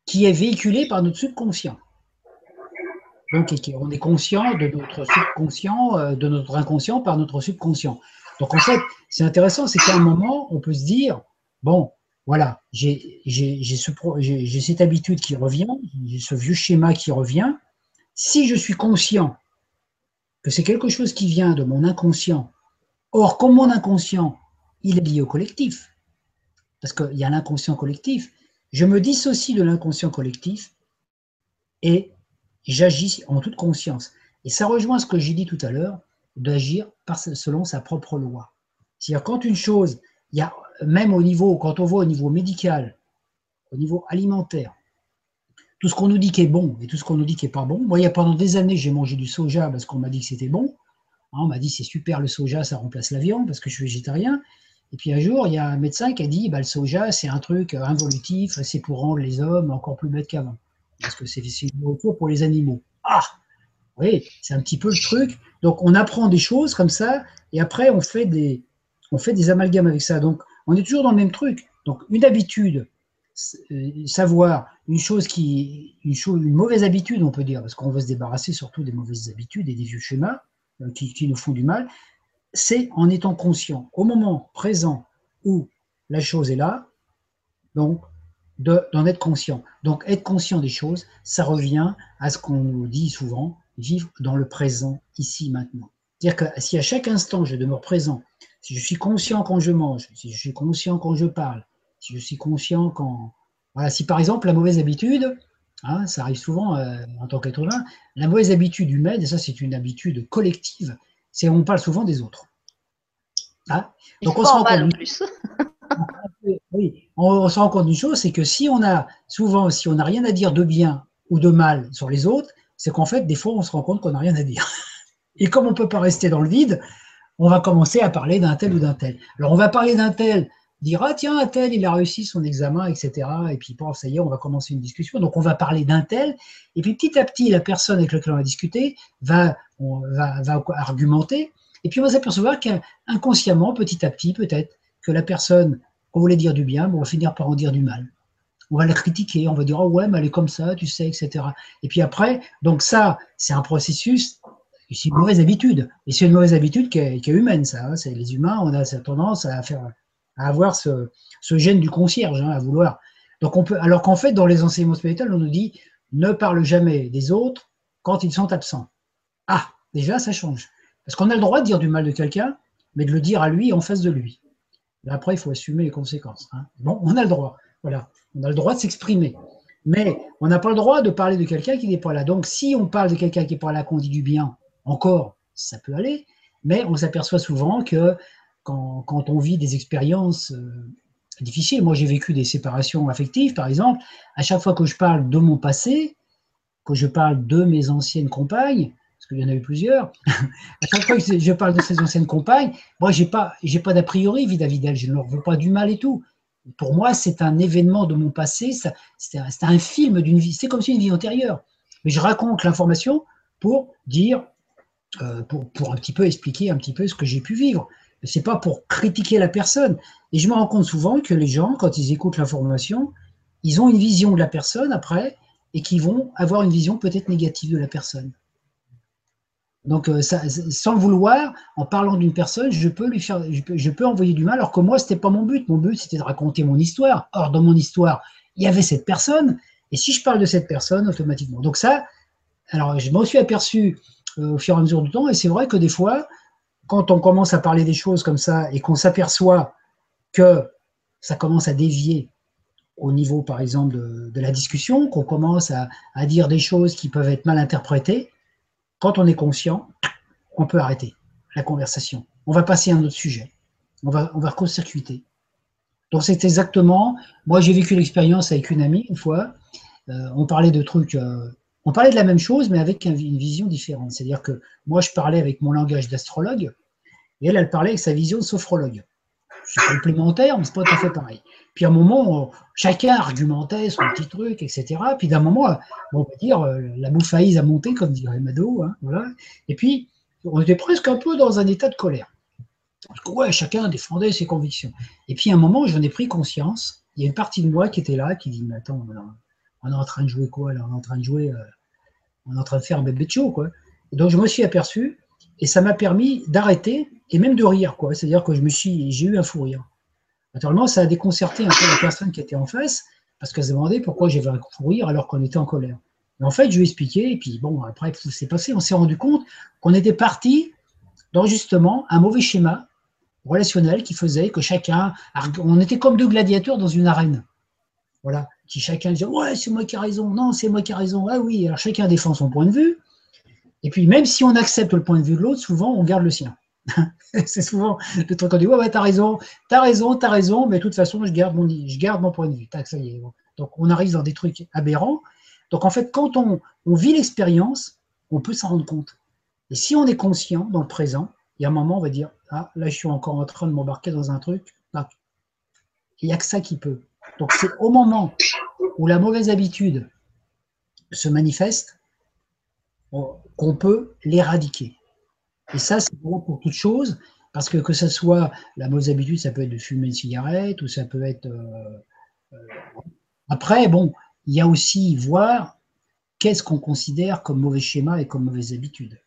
qui est véhiculé par notre subconscient. Donc, on est conscient de notre subconscient, euh, de notre inconscient par notre subconscient. Donc, en fait, c'est intéressant, c'est qu'à un moment, on peut se dire, bon, voilà, j'ai cette habitude qui revient, j'ai ce vieux schéma qui revient. Si je suis conscient que c'est quelque chose qui vient de mon inconscient, or, comme mon inconscient, il est lié au collectif, parce qu'il y a l'inconscient collectif, je me dissocie de l'inconscient collectif et j'agis en toute conscience. Et ça rejoint ce que j'ai dit tout à l'heure, d'agir selon sa propre loi. C'est-à-dire quand une chose, y a même au niveau, quand on voit au niveau médical, au niveau alimentaire, tout ce qu'on nous dit qui est bon et tout ce qu'on nous dit qui est pas bon. Moi, il y a pendant des années, j'ai mangé du soja parce qu'on m'a dit que c'était bon. Hein, on m'a dit c'est super le soja, ça remplace la viande parce que je suis végétarien. Et puis un jour, il y a un médecin qui a dit bah, le soja, c'est un truc involutif, c'est pour rendre les hommes encore plus bêtes qu'avant parce que c'est une pour les animaux. Ah Oui, c'est un petit peu le truc. Donc on apprend des choses comme ça, et après on fait des, on fait des amalgames avec ça. Donc on est toujours dans le même truc. Donc une habitude, savoir une chose qui, une, chose, une mauvaise habitude, on peut dire, parce qu'on veut se débarrasser surtout des mauvaises habitudes et des vieux schémas euh, qui, qui nous font du mal, c'est en étant conscient au moment présent où la chose est là. Donc d'en être conscient. Donc être conscient des choses, ça revient à ce qu'on nous dit souvent, vivre dans le présent, ici, maintenant. C'est-à-dire que si à chaque instant je demeure présent, si je suis conscient quand je mange, si je suis conscient quand je parle, je suis conscient quand... Voilà, si par exemple la mauvaise habitude, Hein, ça arrive souvent euh, en tant qu'être humain. La mauvaise habitude humaine, et ça c'est une habitude collective, c'est on parle souvent des autres. Hein? Donc on se rend compte. Plus. [laughs] oui, on, se rend compte d'une chose, c'est que si on a souvent, si on n'a rien à dire de bien ou de mal sur les autres, c'est qu'en fait, des fois, on se rend compte qu'on n'a rien à dire. [laughs] Et comme on ne peut pas rester dans le vide, on va commencer à parler d'un tel ou d'un tel. Alors, on va parler d'un tel, dire ah tiens, un tel, il a réussi son examen, etc. Et puis, bon, ça y est, on va commencer une discussion. Donc, on va parler d'un tel. Et puis, petit à petit, la personne avec laquelle on va discuter va, va, va argumenter. Et puis, on va s'apercevoir qu'inconsciemment, petit à petit, peut-être, que la personne qu'on voulait dire du bien, on va finir par en dire du mal. On va la critiquer, on va dire, oh ouais, mais elle est comme ça, tu sais, etc. Et puis après, donc ça, c'est un processus, c'est une mauvaise habitude. Et c'est une mauvaise habitude qui est, humaine, ça. Hein. C'est les humains, on a cette tendance à faire, à avoir ce, gène du concierge, hein, à vouloir. Donc on peut, alors qu'en fait, dans les enseignements spirituels, on nous dit, ne parle jamais des autres quand ils sont absents. Ah, déjà, ça change. Parce qu'on a le droit de dire du mal de quelqu'un, mais de le dire à lui en face de lui après, il faut assumer les conséquences. Hein. Bon, on a le droit. Voilà. On a le droit de s'exprimer. Mais on n'a pas le droit de parler de quelqu'un qui n'est pas là. Donc, si on parle de quelqu'un qui n'est pas là, qu'on dit du bien, encore, ça peut aller. Mais on s'aperçoit souvent que quand, on vit des expériences euh, difficiles, moi j'ai vécu des séparations affectives, par exemple, à chaque fois que je parle de mon passé, que je parle de mes anciennes compagnes, parce qu'il y en a eu plusieurs. [laughs] à chaque fois que je parle de ces anciennes compagnes, moi, je n'ai pas, pas d'a priori vis-à-vis d'elles, je ne leur veux pas du mal et tout. Pour moi, c'est un événement de mon passé, c'est un, film d'une vie, c'est comme si une vie antérieure. Mais je raconte l'information pour dire, euh, pour un petit peu expliquer un petit peu ce que j'ai pu vivre. Ce n'est pas pour critiquer la personne. Et je me rends compte souvent que les gens, quand ils écoutent l'information, ils ont une vision de la personne après et qu'ils vont avoir une vision peut-être négative de la personne. Donc, euh, sans le vouloir, en parlant d'une personne, je peux, envoyer du mal, alors que moi, c'était pas mon but. Mon but, c'était de raconter mon histoire. Or, dans mon histoire, il y avait cette personne, et si je parle de cette personne, automatiquement. Donc ça, alors je m'en suis aperçu euh, au fur et à mesure du temps, et c'est vrai que des fois, quand on commence à parler des choses comme ça, et qu'on s'aperçoit que ça commence à dévier au niveau, par exemple, de, la discussion, qu'on commence à, dire des choses qui peuvent être mal interprétées, quand on est conscient, on peut arrêter la conversation. On va passer à un autre sujet. On va, on va circuiter Donc c'est exactement, moi j'ai vécu l'expérience avec une amie une fois, euh, on parlait de trucs, euh, on parlait de la même chose mais avec une vision différente. C'est-à-dire que moi je parlais avec mon langage d'astrologue et elle, elle parlait avec sa vision de sophrologue. C'est complémentaire, mais c'est pas tout à fait pareil. Puis à un moment, chacun argumentait son petit truc, etc. Puis d'un moment, on va dire, euh, la bouffaïse a monté, comme dirait Mado. Hein, voilà. Et puis, on était presque un peu dans un état de colère. Parce que, ouais, chacun défendait ses convictions. Et puis à un moment, j'en ai pris conscience. Il y a une partie de moi qui était là, qui dit, mais attends, on est en train de jouer quoi là? On est en train de jouer, euh, on est en train de faire un bébé de show, quoi. Donc je me suis aperçu, et ça m'a permis d'arrêter et même de rire, quoi. C'est-à-dire que je me suis, j'ai eu un fou rire. Naturellement, ça a déconcerté un peu la personne qui était en face, parce qu'elle se demandait pourquoi j'avais un fou rire alors qu'on était en colère. Et en fait, je lui ai expliqué, et puis bon, après, tout s'est passé, on s'est rendu compte qu'on était parti dans justement un mauvais schéma relationnel qui faisait que chacun, on était comme deux gladiateurs dans une arène. Voilà, qui chacun disait, ouais, c'est moi qui ai raison, non, c'est moi qui ai raison, ah oui, alors chacun défend son point de vue. Et puis, même si on accepte le point de vue de l'autre, souvent, on garde le sien. [laughs] c'est souvent le truc qu'on dit, ouais, t'as raison, t'as raison, t'as raison, mais de toute façon, je garde mon, je garde mon point de vue. ça y est. Donc, on arrive dans des trucs aberrants. Donc, en fait, quand on, on vit l'expérience, on peut s'en rendre compte. Et si on est conscient dans le présent, il y a un moment, on va dire, ah, là, je suis encore en train de m'embarquer dans un truc. Il n'y a que ça qui peut. Donc, c'est au moment où la mauvaise habitude se manifeste qu'on peut l'éradiquer. Et ça, c'est bon pour toute chose, parce que que ce soit la mauvaise habitude, ça peut être de fumer une cigarette, ou ça peut être. Euh, euh, après, bon, il y a aussi voir qu'est-ce qu'on considère comme mauvais schéma et comme mauvaise habitude.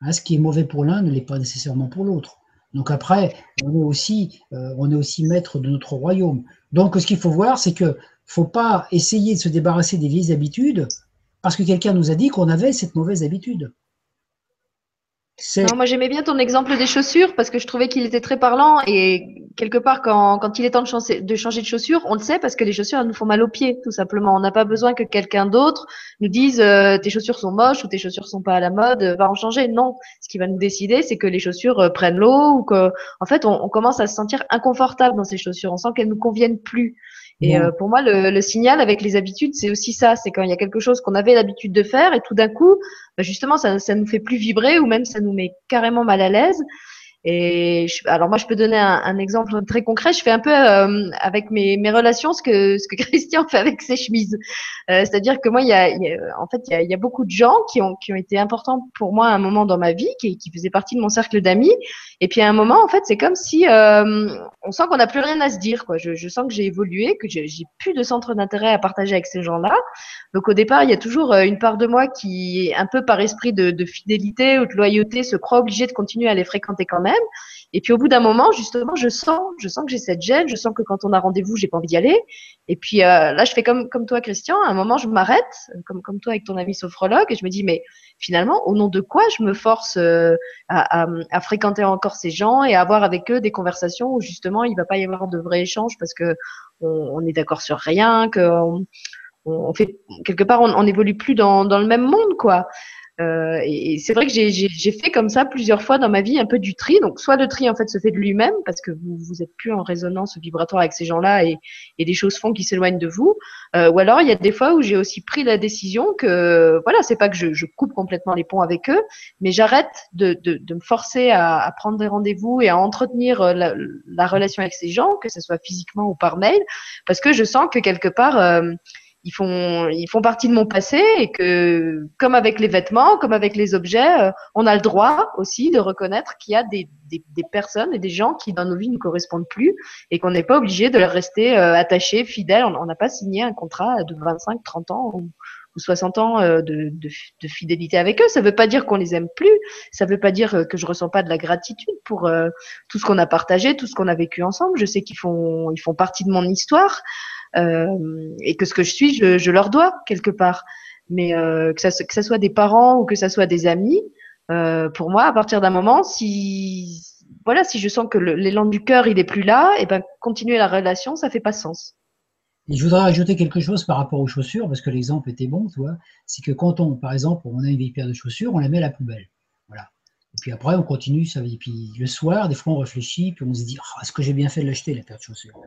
Hein, ce qui est mauvais pour l'un ne l'est pas nécessairement pour l'autre. Donc après, on est aussi, euh, on est aussi maître de notre royaume. Donc ce qu'il faut voir, c'est que faut pas essayer de se débarrasser des vieilles habitudes parce que quelqu'un nous a dit qu'on avait cette mauvaise habitude. Non, moi j'aimais bien ton exemple des chaussures parce que je trouvais qu'il était très parlant et quelque part quand, quand il est temps de changer, de changer chaussures, on le sait parce que les chaussures elles nous font mal aux pieds tout simplement. On n'a pas besoin que quelqu'un d'autre nous dise euh, tes chaussures sont moches ou tes chaussures sont pas à la mode, va en changer. Non, ce qui va nous décider c'est que les chaussures euh, prennent l'eau ou que en fait on, on, commence à se sentir inconfortable dans ces chaussures. On sent qu'elles nous conviennent plus. Et euh, pour moi, le, le, signal avec les habitudes, c'est aussi ça. C'est quand il y a quelque chose qu'on avait l'habitude de faire et tout d'un coup, bah justement, ça, ça nous fait plus vibrer ou même ça nous met carrément mal à l'aise. Et je, alors moi, je peux donner un, un, exemple très concret. Je fais un peu euh, avec mes, mes, relations ce que ce que [laughs] Christian fait avec ses chemises. Euh, C'est-à-dire que moi, il y a, il y a en fait, il y a, il y a, beaucoup de gens qui ont qui ont été importants pour moi à un moment dans ma vie, qui, qui faisaient partie de mon cercle d'amis. Et puis à un moment, en fait, c'est comme si euh, on sent qu'on n'a plus rien à se dire. Quoi. Je, je sens que j'ai évolué, que j'ai plus de centre d'intérêt à partager avec ces gens-là. Donc au départ, il y a toujours euh, une part de moi qui, un peu par esprit de, de fidélité ou de loyauté, se croit obligée de continuer à les fréquenter quand même. Et puis au bout d'un moment, justement, je sens, je sens que j'ai cette gêne, je sens que quand on a rendez-vous, j'ai pas envie d'y aller. Et puis euh, là, je fais comme comme toi, Christian. À un moment, je m'arrête, comme comme toi avec ton ami sophrologue, et je me dis mais finalement, au nom de quoi je me force euh, à, fréquenter encore ces gens et à avoir avec eux des conversations où justement il va pas y avoir de vrais échanges parce que on, est d'accord sur rien, que on, on fait quelque part on, on évolue plus dans le même monde quoi. Euh, et, c'est vrai que j'ai fait comme ça plusieurs fois dans ma vie un peu du tri. Donc soit le tri en fait se fait de lui-même parce que vous vous êtes plus en résonance vibratoire avec ces gens-là et, des choses font qui s'éloignent de vous. Euh, ou alors il y a des fois où j'ai aussi pris la décision que voilà c'est pas que je, coupe complètement les ponts avec eux, mais j'arrête de, me forcer à, prendre des rendez-vous et à entretenir euh, la, la, relation avec ces gens, que ce soit physiquement ou par mail, parce que je sens que quelque part ils font ils font partie de mon passé et que comme avec les vêtements, comme avec les objets, euh, on a le droit aussi de reconnaître qu'il y a des, des, des, personnes et des gens qui dans nos vies ne correspondent plus et qu'on n'est pas obligé de leur rester euh, attaché, fidèle. On n'a pas signé un contrat de 25, 30 ans ou, ou 60 ans euh, de, de, de, fidélité avec eux. Ça ne veut pas dire qu'on les aime plus. Ça ne veut pas dire que je ressens pas de la gratitude pour euh, tout ce qu'on a partagé, tout ce qu'on a vécu ensemble. Je sais qu'ils font ils font partie de mon histoire. Euh, et que ce que je suis, je, leur dois quelque part. Mais euh, que, ça, soit des parents ou que ça soit des amis, euh, pour moi, à partir d'un moment, si voilà, si je sens que l'élan du cœur il est plus là, et ben continuer la relation, ça fait pas sens. Et je voudrais ajouter quelque chose par rapport aux chaussures, parce que l'exemple était bon, tu vois. C'est que quand on, par exemple, on a une vieille paire de chaussures, on la met à la poubelle. Voilà. Et puis après, on continue. Et puis le soir, des fois, on réfléchit, puis on se dit, oh, est-ce que j'ai bien fait de l'acheter, la paire de chaussures?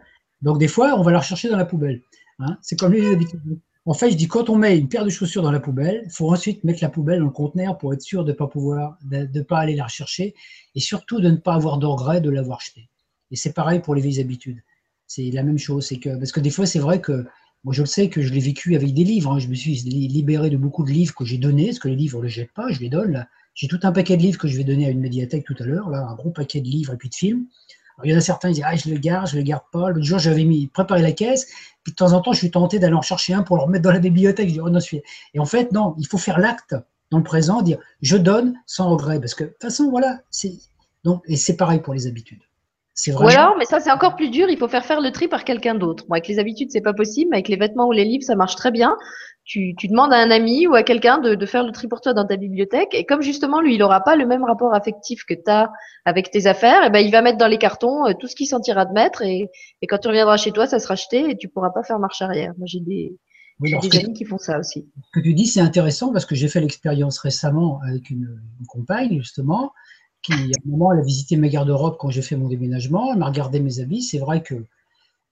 Donc, des fois, on va la rechercher dans la poubelle. Hein. C'est comme les habitudes. En fait, je dis, quand on met une paire de chaussures dans la poubelle, il faut ensuite mettre la poubelle dans le conteneur pour être sûr de ne pas pouvoir, de, pas aller la rechercher et surtout de ne pas avoir de de l'avoir acheté. Et c'est pareil pour les vieilles habitudes. C'est la même chose. C'est que, parce que des fois, c'est vrai que, moi, je le sais que je l'ai vécu avec des livres. Hein. Je me suis libéré de beaucoup de livres que j'ai donnés, parce que les livres, on ne les jette pas, je les donne. J'ai tout un paquet de livres que je vais donner à une médiathèque tout à l'heure, là, un gros paquet de livres et puis de films. Il y en a certains qui disent Ah, je le garde, je le garde pas. L'autre jour, j'avais mis préparé la caisse, puis de temps en temps, je suis tenté d'aller en chercher un pour le remettre dans la bibliothèque. Je dis Oh non, suis... Et en fait, non, il faut faire l'acte dans le présent, dire Je donne sans regret. Parce que de toute façon, voilà. Donc, et c'est pareil pour les habitudes. C'est vrai. Ou alors, mais ça, c'est encore plus dur. Il faut faire faire le tri par quelqu'un d'autre. Avec les habitudes, c'est pas possible. Mais avec les vêtements ou les livres, ça marche très bien tu, tu, demandes à un ami ou à quelqu'un de, de, faire le tri pour toi dans ta bibliothèque. Et comme justement, lui, il n'aura pas le même rapport affectif que tu as avec tes affaires, et ben, il va mettre dans les cartons euh, tout ce qu'il sentira de mettre. Et, et, quand tu reviendras chez toi, ça sera acheté et tu pourras pas faire marche arrière. Moi, j'ai des, oui, des amis qui font ça aussi. Ce que tu dis, c'est intéressant parce que j'ai fait l'expérience récemment avec une, une, compagne, justement, qui, à un moment, elle a visité ma garde-robe quand j'ai fait mon déménagement. Elle m'a regardé mes habits. C'est vrai que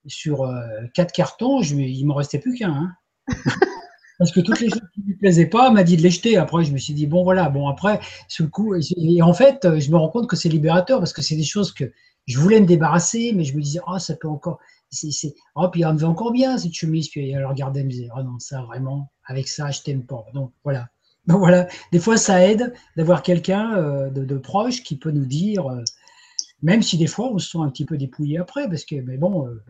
sur euh, quatre cartons, je, il m'en restait plus qu'un. Hein. [laughs] parce que toutes les choses qui ne lui plaisaient pas, m'a dit de les jeter. Après, je me suis dit, bon, voilà, bon, après, sur le coup, et en fait, je me rends compte que c'est libérateur parce que c'est des choses que je voulais me débarrasser, mais je me disais, oh, ça peut encore. Oh, puis elle me va encore bien cette chemise. Puis elle regardait, elle me disait, oh non, ça vraiment, avec ça, je t'aime pas. Donc voilà. Donc voilà, des fois, ça aide d'avoir quelqu'un euh, de, proche qui peut nous dire, euh, même si des fois, on se sent un petit peu dépouillé après, parce que, mais bon. Euh,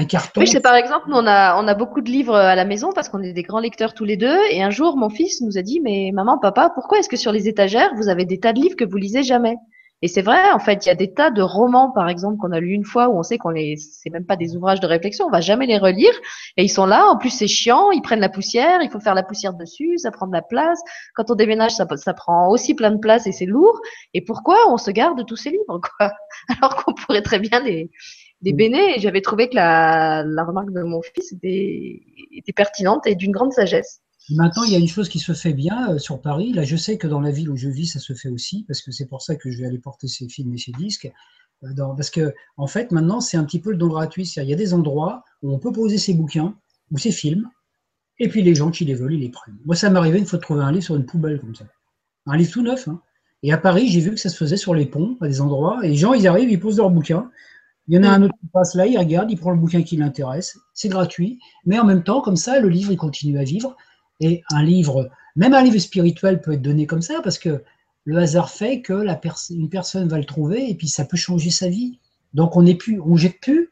un carton. Oui, c'est par exemple, on a, on a beaucoup de livres à la maison parce qu'on est des grands lecteurs tous les deux. Et un jour, mon fils nous a dit, mais maman, papa, pourquoi est-ce que sur les étagères, vous avez des tas de livres que vous lisez jamais? Et c'est vrai, en fait, il y a des tas de romans, par exemple, qu'on a lu une fois où on sait qu'on les, c'est même pas des ouvrages de réflexion, on va jamais les relire. Et ils sont là. En plus, c'est chiant. Ils prennent la poussière. Il faut faire la poussière dessus. Ça prend de la place. Quand on déménage, ça, ça prend aussi plein de place et c'est lourd. Et pourquoi on se garde tous ces livres, quoi? [laughs] Alors qu'on pourrait très bien les, les béné. Et j'avais trouvé que la, la remarque de mon fils était, était pertinente et d'une grande sagesse. Maintenant, il y a une chose qui se fait bien euh, sur Paris. Là, je sais que dans la ville où je vis, ça se fait aussi, parce que c'est pour ça que je vais aller porter ces films et ces disques. Euh, parce que, en fait, maintenant, c'est un petit peu le don gratuit. Il y a des endroits où on peut poser ses bouquins ou ses films, et puis les gens qui les veulent, ils les prennent. Moi, ça arrivé une fois de trouver un livre sur une poubelle comme ça. Un livre tout neuf. Hein. Et à Paris, j'ai vu que ça se faisait sur les ponts, à des endroits, et les gens, ils arrivent, ils posent leurs bouquins. Il y en a un autre qui passe là, il regarde, il prend le bouquin qui l'intéresse. C'est gratuit, mais en même temps, comme ça, le livre, il continue à vivre. Et un livre, même un livre spirituel peut être donné comme ça, parce que le hasard fait que une personne va le trouver et puis ça peut changer sa vie. Donc on n'est plus, on jette plus.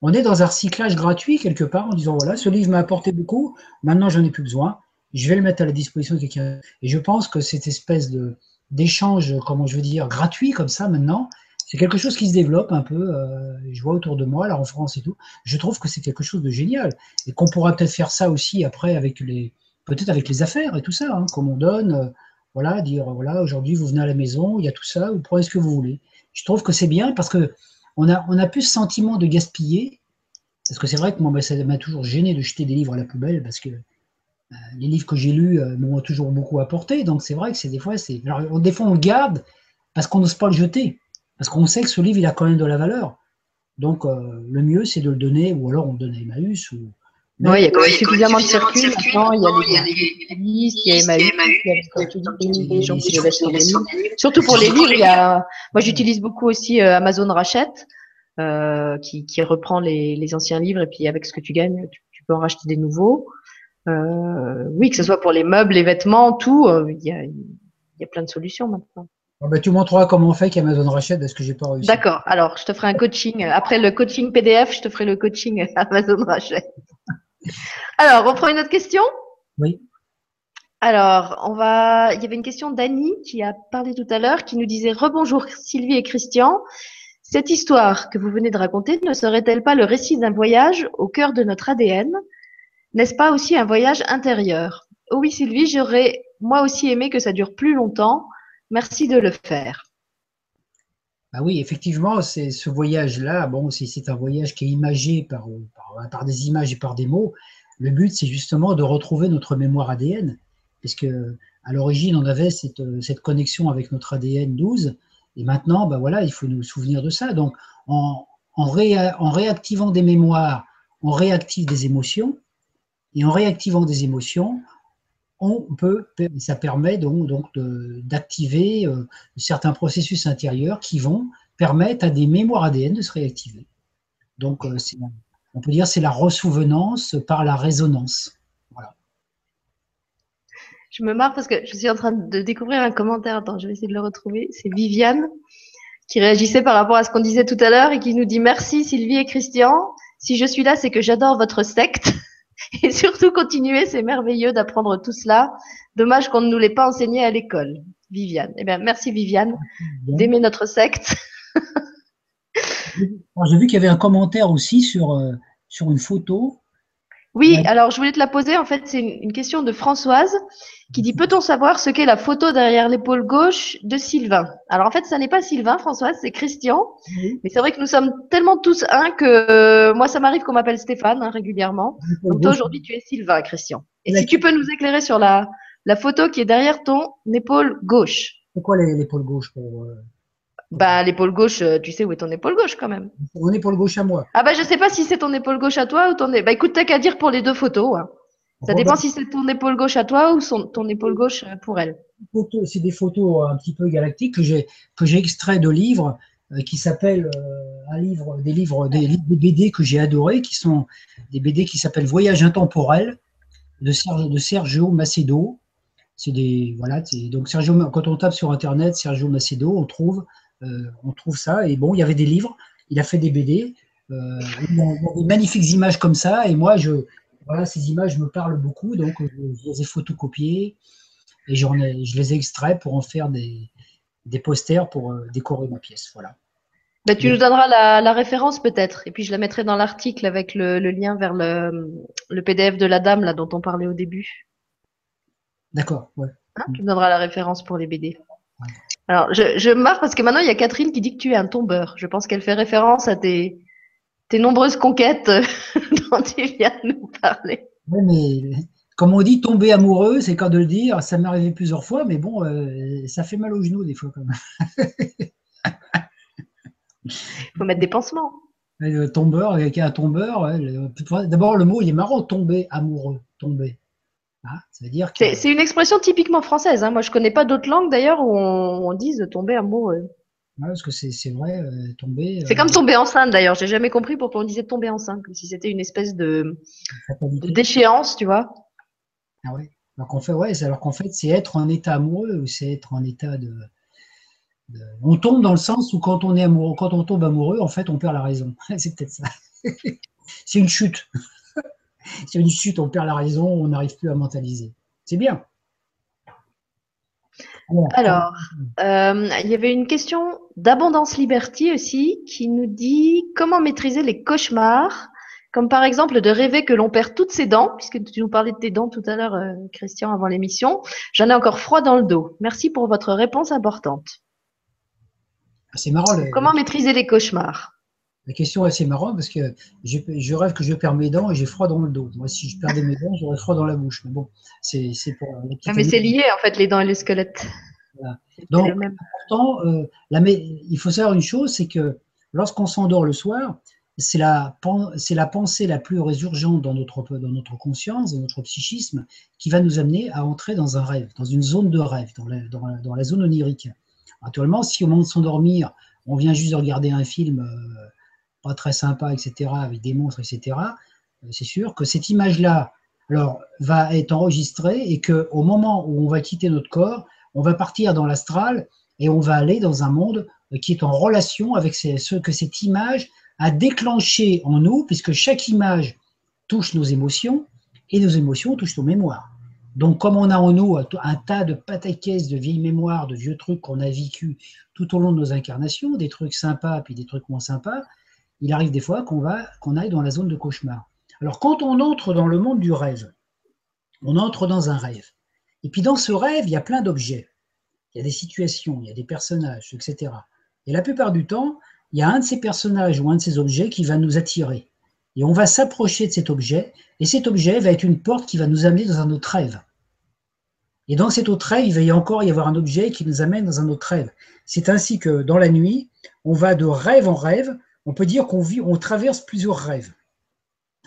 On est dans un recyclage gratuit quelque part en disant voilà, ce livre m'a apporté beaucoup, maintenant j'en ai plus besoin, je vais le mettre à la disposition de quelqu'un. Et je pense que cette espèce de d'échange, comment je veux dire, gratuit comme ça maintenant, c'est quelque chose qui se développe un peu. Euh, je vois autour de moi, là en France et tout. Je trouve que c'est quelque chose de génial et qu'on pourra peut-être faire ça aussi après avec les, peut-être avec les affaires et tout ça, hein, comme on donne, euh, voilà, dire voilà, aujourd'hui vous venez à la maison, il y a tout ça, vous prenez ce que vous voulez. Je trouve que c'est bien parce que on a, on a plus ce sentiment de gaspiller, parce que c'est vrai que moi, ça m'a toujours gêné de jeter des livres à la poubelle, parce que euh, les livres que j'ai lus euh, m'ont toujours beaucoup apporté, donc c'est vrai que c'est des fois, c'est, alors des fois on le garde parce qu'on n'ose pas le jeter, parce qu'on sait que ce livre il a quand même de la valeur. Donc le mieux c'est de le donner, ou alors on le donne à Emmaüs, ou, oui, il y a quand même suffisamment de circuits maintenant. Il y a des listes, il y a Emmaüs, il y a des gens qui les achètent sur Surtout pour les livres, il y a. Moi, j'utilise beaucoup aussi euh, Amazon Rachète, euh, qui, qui reprend les, les anciens livres et puis avec ce que tu gagnes, tu, tu peux en racheter des nouveaux. Euh, oui, que ce soit pour les meubles, les vêtements, tout, euh, il, y a, il y a plein de solutions maintenant. Ah bah, tu montreras comment on fait qu'Amazon rachète parce que j'ai pas réussi. D'accord. Alors, je te ferai un coaching. Après le coaching PDF, je te ferai le coaching Amazon rachète. Alors, on prend une autre question? Oui. Alors, on va. Il y avait une question d'Annie qui a parlé tout à l'heure, qui nous disait Rebonjour Sylvie et Christian. Cette histoire que vous venez de raconter ne serait-elle pas le récit d'un voyage au cœur de notre ADN N'est-ce pas aussi un voyage intérieur? Oh Oui, Sylvie, j'aurais moi aussi aimé que ça dure plus longtemps. Merci de le faire. Ah oui, effectivement, c'est ce voyage-là. Bon, c'est un voyage qui est imagé par, des images et par des mots. Le but, c'est justement de retrouver notre mémoire ADN, puisque à l'origine, on avait cette, connexion avec notre ADN 12, et maintenant, ben voilà, il faut nous souvenir de ça. Donc, en, en, en réactivant des mémoires, on réactive des émotions, et en réactivant des émotions, on peut, ça permet donc, d'activer euh, certains processus intérieurs qui vont permettre à des mémoires ADN de se réactiver. Donc, euh, on peut dire c'est la ressouvenance par la résonance. Je me marre parce que je suis en train de découvrir un commentaire. Attends, je vais essayer de le retrouver. C'est Viviane qui réagissait par rapport à ce qu'on disait tout à l'heure et qui nous dit merci Sylvie et Christian. Si je suis là, c'est que j'adore votre secte. [laughs] Et surtout, continuer, c'est merveilleux d'apprendre tout cela. Dommage qu'on ne nous l'ait pas enseigné à l'école. Viviane. Eh bien, merci Viviane d'aimer notre secte. [laughs] J'ai vu qu'il y avait un commentaire aussi sur, euh, sur une photo oui, alors je voulais te la poser. En fait, c'est une question de Françoise qui dit Peut-on savoir ce qu'est la photo derrière l'épaule gauche de Sylvain? Alors en fait, ça n'est pas Sylvain, Françoise, c'est Christian. Mais c'est vrai que nous sommes tellement tous un que euh, moi, ça m'arrive qu'on m'appelle Stéphane hein, régulièrement. Donc toi, aujourd'hui, tu es Sylvain, Christian. Et si tu peux nous éclairer sur la, la photo qui est derrière ton épaule gauche. C'est quoi l'épaule gauche pour, euh, bah, l'épaule gauche, euh, tu sais où est ton épaule gauche quand même. Mon épaule gauche à moi. Ah bah je sais pas si c'est ton épaule gauche à toi ou ton. Bah écoute, t'as qu'à dire pour les deux photos. Hein. Ça dépend bah si c'est ton épaule gauche à toi ou son, ton épaule gauche euh, pour elle. C'est des photos un petit peu galactiques que j'ai que j'ai extrait de livres euh, qui s'appellent un livre, des livres, des, des BD que j'ai adorés, qui sont des BD qui s'appellent Voyage intemporel de Sergio, de Sergio Macedo. C'est des voilà, donc Sergio, quand on tape sur internet Sergio Macedo, on trouve euh, on trouve ça. Et bon, il y avait des livres, il a fait des BD, euh, il y a des magnifiques images comme ça. Et moi, je, voilà, ces images me parlent beaucoup, donc je, les ai photocopiées et j'en ai, je les ai extraits pour en faire des, des posters pour euh, décorer ma pièce. Voilà. Bah, tu nous donneras la, référence peut-être, et puis je la mettrai dans l'article avec le, lien vers le, PDF de la dame là dont on parlait au début. D'accord, ouais. Hein, tu me donneras la référence pour les BD. Alors, je, je marre parce que maintenant il y a Catherine qui dit que tu es un tombeur. Je pense qu'elle fait référence à tes, tes nombreuses conquêtes [laughs] dont tu viens de nous parler. Oui, mais comme on dit, tomber amoureux, c'est quand de le dire. Ça m'est arrivé plusieurs fois, mais bon, euh, ça fait mal aux genoux des fois quand même. Il [laughs] faut mettre des pansements. Le tombeur, quelqu'un un tombeur, d'abord le mot il est marrant, tomber amoureux, tomber. Ah, C'est une expression typiquement française. Hein. Moi, je connais pas d'autres langues d'ailleurs où on, on dise tomber amoureux. parce que c'est vrai, euh, tomber. C'est comme euh, tomber enceinte d'ailleurs. J'ai jamais compris pourquoi on disait tomber enceinte, comme si c'était une espèce de déchéance, tu vois. Ah ouais. Alors qu'en fait, ouais, alors qu'en fait, c'est être en état amoureux ou c'est être en état de, On tombe dans le sens où quand on est amoureux, quand on tombe amoureux, en fait, on perd la raison. [laughs] c'est peut-être ça. [laughs] c'est une chute. C'est une chute, on perd la raison, on n'arrive plus à mentaliser. C'est bien. Alors, euh, il y avait une question d'Abondance Liberty aussi qui nous dit comment maîtriser les cauchemars comme par exemple de rêver que l'on perd toutes ses dents, puisque tu nous parlais de tes dents tout à l'heure, euh, Christian, avant l'émission. J'en ai encore froid dans le dos. Merci pour votre réponse importante. Ah, c'est marrant. Comment maîtriser les cauchemars? La question est assez marrante parce que je, rêve que je perds mes dents et j'ai froid dans le dos. Moi, si je perdais mes dents, j'aurais froid dans la bouche. Mais bon, c'est pour. Ah, mais c'est lié en fait les dents et le squelette. Donc, important, euh, il faut savoir une chose, c'est que lorsqu'on s'endort le soir, c'est la, la, pensée la plus résurgente dans notre, dans notre conscience, dans notre psychisme, qui va nous amener à entrer dans un rêve, dans une zone de rêve, dans la, dans la, zone onirique. Actuellement, si au moment de s'endormir, on vient juste de regarder un film euh, pas très sympa, etc., avec des monstres, etc., euh, c'est sûr que cette image-là alors, va être enregistrée et qu'au moment où on va quitter notre corps, on va partir dans l'astral et on va aller dans un monde qui est en relation avec ce que cette image à déclencher en nous, puisque chaque image touche nos émotions, et nos émotions touchent nos mémoires. Donc, comme on a en nous un tas de pataquès, de vieilles mémoires, de vieux trucs qu'on a vécu tout au long de nos incarnations, des trucs sympas puis des trucs moins sympas, il arrive des fois qu'on qu'on aille dans la zone de cauchemar. Alors, quand on entre dans le monde du rêve, on entre dans un rêve. Et puis dans ce rêve, il y a plein d'objets. Il y a des situations, il y a des personnages, etc. Et la plupart du temps, il y a un de ces personnages ou un de ces objets qui va nous attirer. Et on va s'approcher de cet objet, et cet objet va être une porte qui va nous amener dans un autre rêve. Et dans cet autre rêve, il va y encore y avoir un objet qui nous amène dans un autre rêve. C'est ainsi que dans la nuit, on va de rêve en rêve. On peut dire qu'on vit, on traverse plusieurs rêves.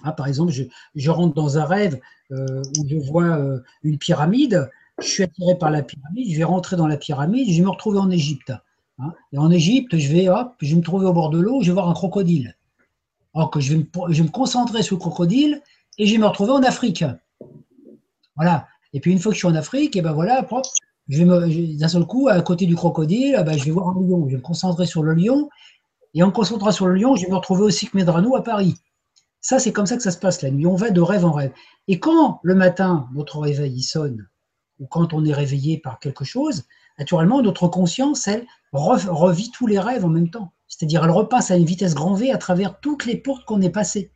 Ah, par exemple, je, rentre dans un rêve euh, où je vois euh, une pyramide. Je suis attiré par la pyramide. Je vais rentrer dans la pyramide. Je vais me retrouver en Égypte. Hein. Et en Égypte, je vais, hop, je me trouver au bord de l'eau, je vais voir un crocodile. Que je vais, me, concentrer sur le crocodile et je vais me retrouver en Afrique. Voilà. Et puis une fois que je suis en Afrique, et ben voilà, d'un seul coup, à côté du crocodile, eh ben, je vais voir un lion. Je vais me concentrer sur le lion. Et en concentrant sur le lion, je vais me retrouver aussi que Medrano à Paris. Ça, c'est comme ça que ça se passe la nuit. On va de rêve en rêve. Et quand le matin, notre réveil sonne, ou quand on est réveillé par quelque chose, naturellement, notre conscience, elle, revit tous les rêves en même temps. C'est-à-dire, elle repasse à une vitesse grand V à travers toutes les portes qu'on est passées.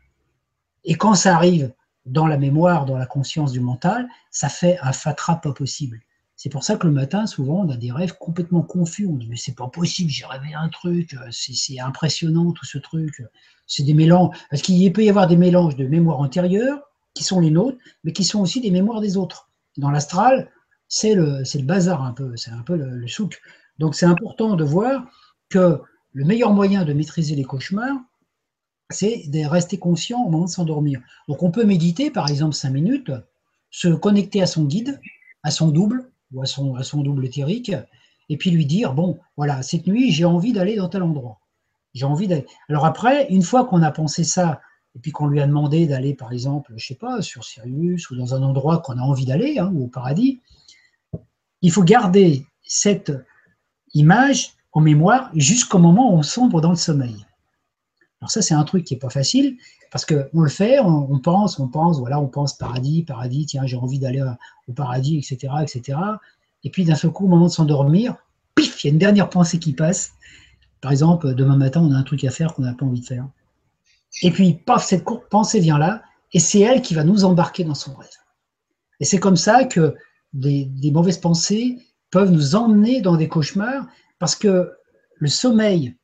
Et quand ça arrive dans la mémoire, dans la conscience du mental, ça fait un fatras pas possible. C'est pour ça que le matin, souvent, on a des rêves complètement confus. On dit, mais c'est pas possible, j'ai rêvé un truc, c'est impressionnant tout ce truc. C'est des mélanges. Parce qu'il peut y avoir des mélanges de mémoires antérieures, qui sont les nôtres, mais qui sont aussi des mémoires des autres. Dans l'astral, c'est le, le bazar un peu, c'est un peu le, le souk. Donc c'est important de voir que le meilleur moyen de maîtriser les cauchemars, c'est de rester conscient au moment de s'endormir. Donc on peut méditer, par exemple, cinq minutes, se connecter à son guide, à son double, ou à son, double éthérique, et puis lui dire, bon, voilà, cette nuit, j'ai envie d'aller dans tel endroit. J'ai envie d'aller. Alors après, une fois qu'on a pensé ça, et puis qu'on lui a demandé d'aller, par exemple, je sais pas, sur Sirius, ou dans un endroit qu'on a envie d'aller, hein, ou au paradis, il faut garder cette image en mémoire jusqu'au moment où on sombre dans le sommeil. Alors ça, c'est un truc qui n'est pas facile, parce qu'on le fait, on, pense, on pense, voilà, on pense paradis, paradis, tiens, j'ai envie d'aller au paradis, etc., etc. Et puis d'un seul coup, au moment de s'endormir, pif, il y a une dernière pensée qui passe. Par exemple, demain matin, on a un truc à faire qu'on n'a pas envie de faire. Et puis, paf, cette pensée vient là, et c'est elle qui va nous embarquer dans son rêve. Et c'est comme ça que des, mauvaises pensées peuvent nous emmener dans des cauchemars, parce que le sommeil,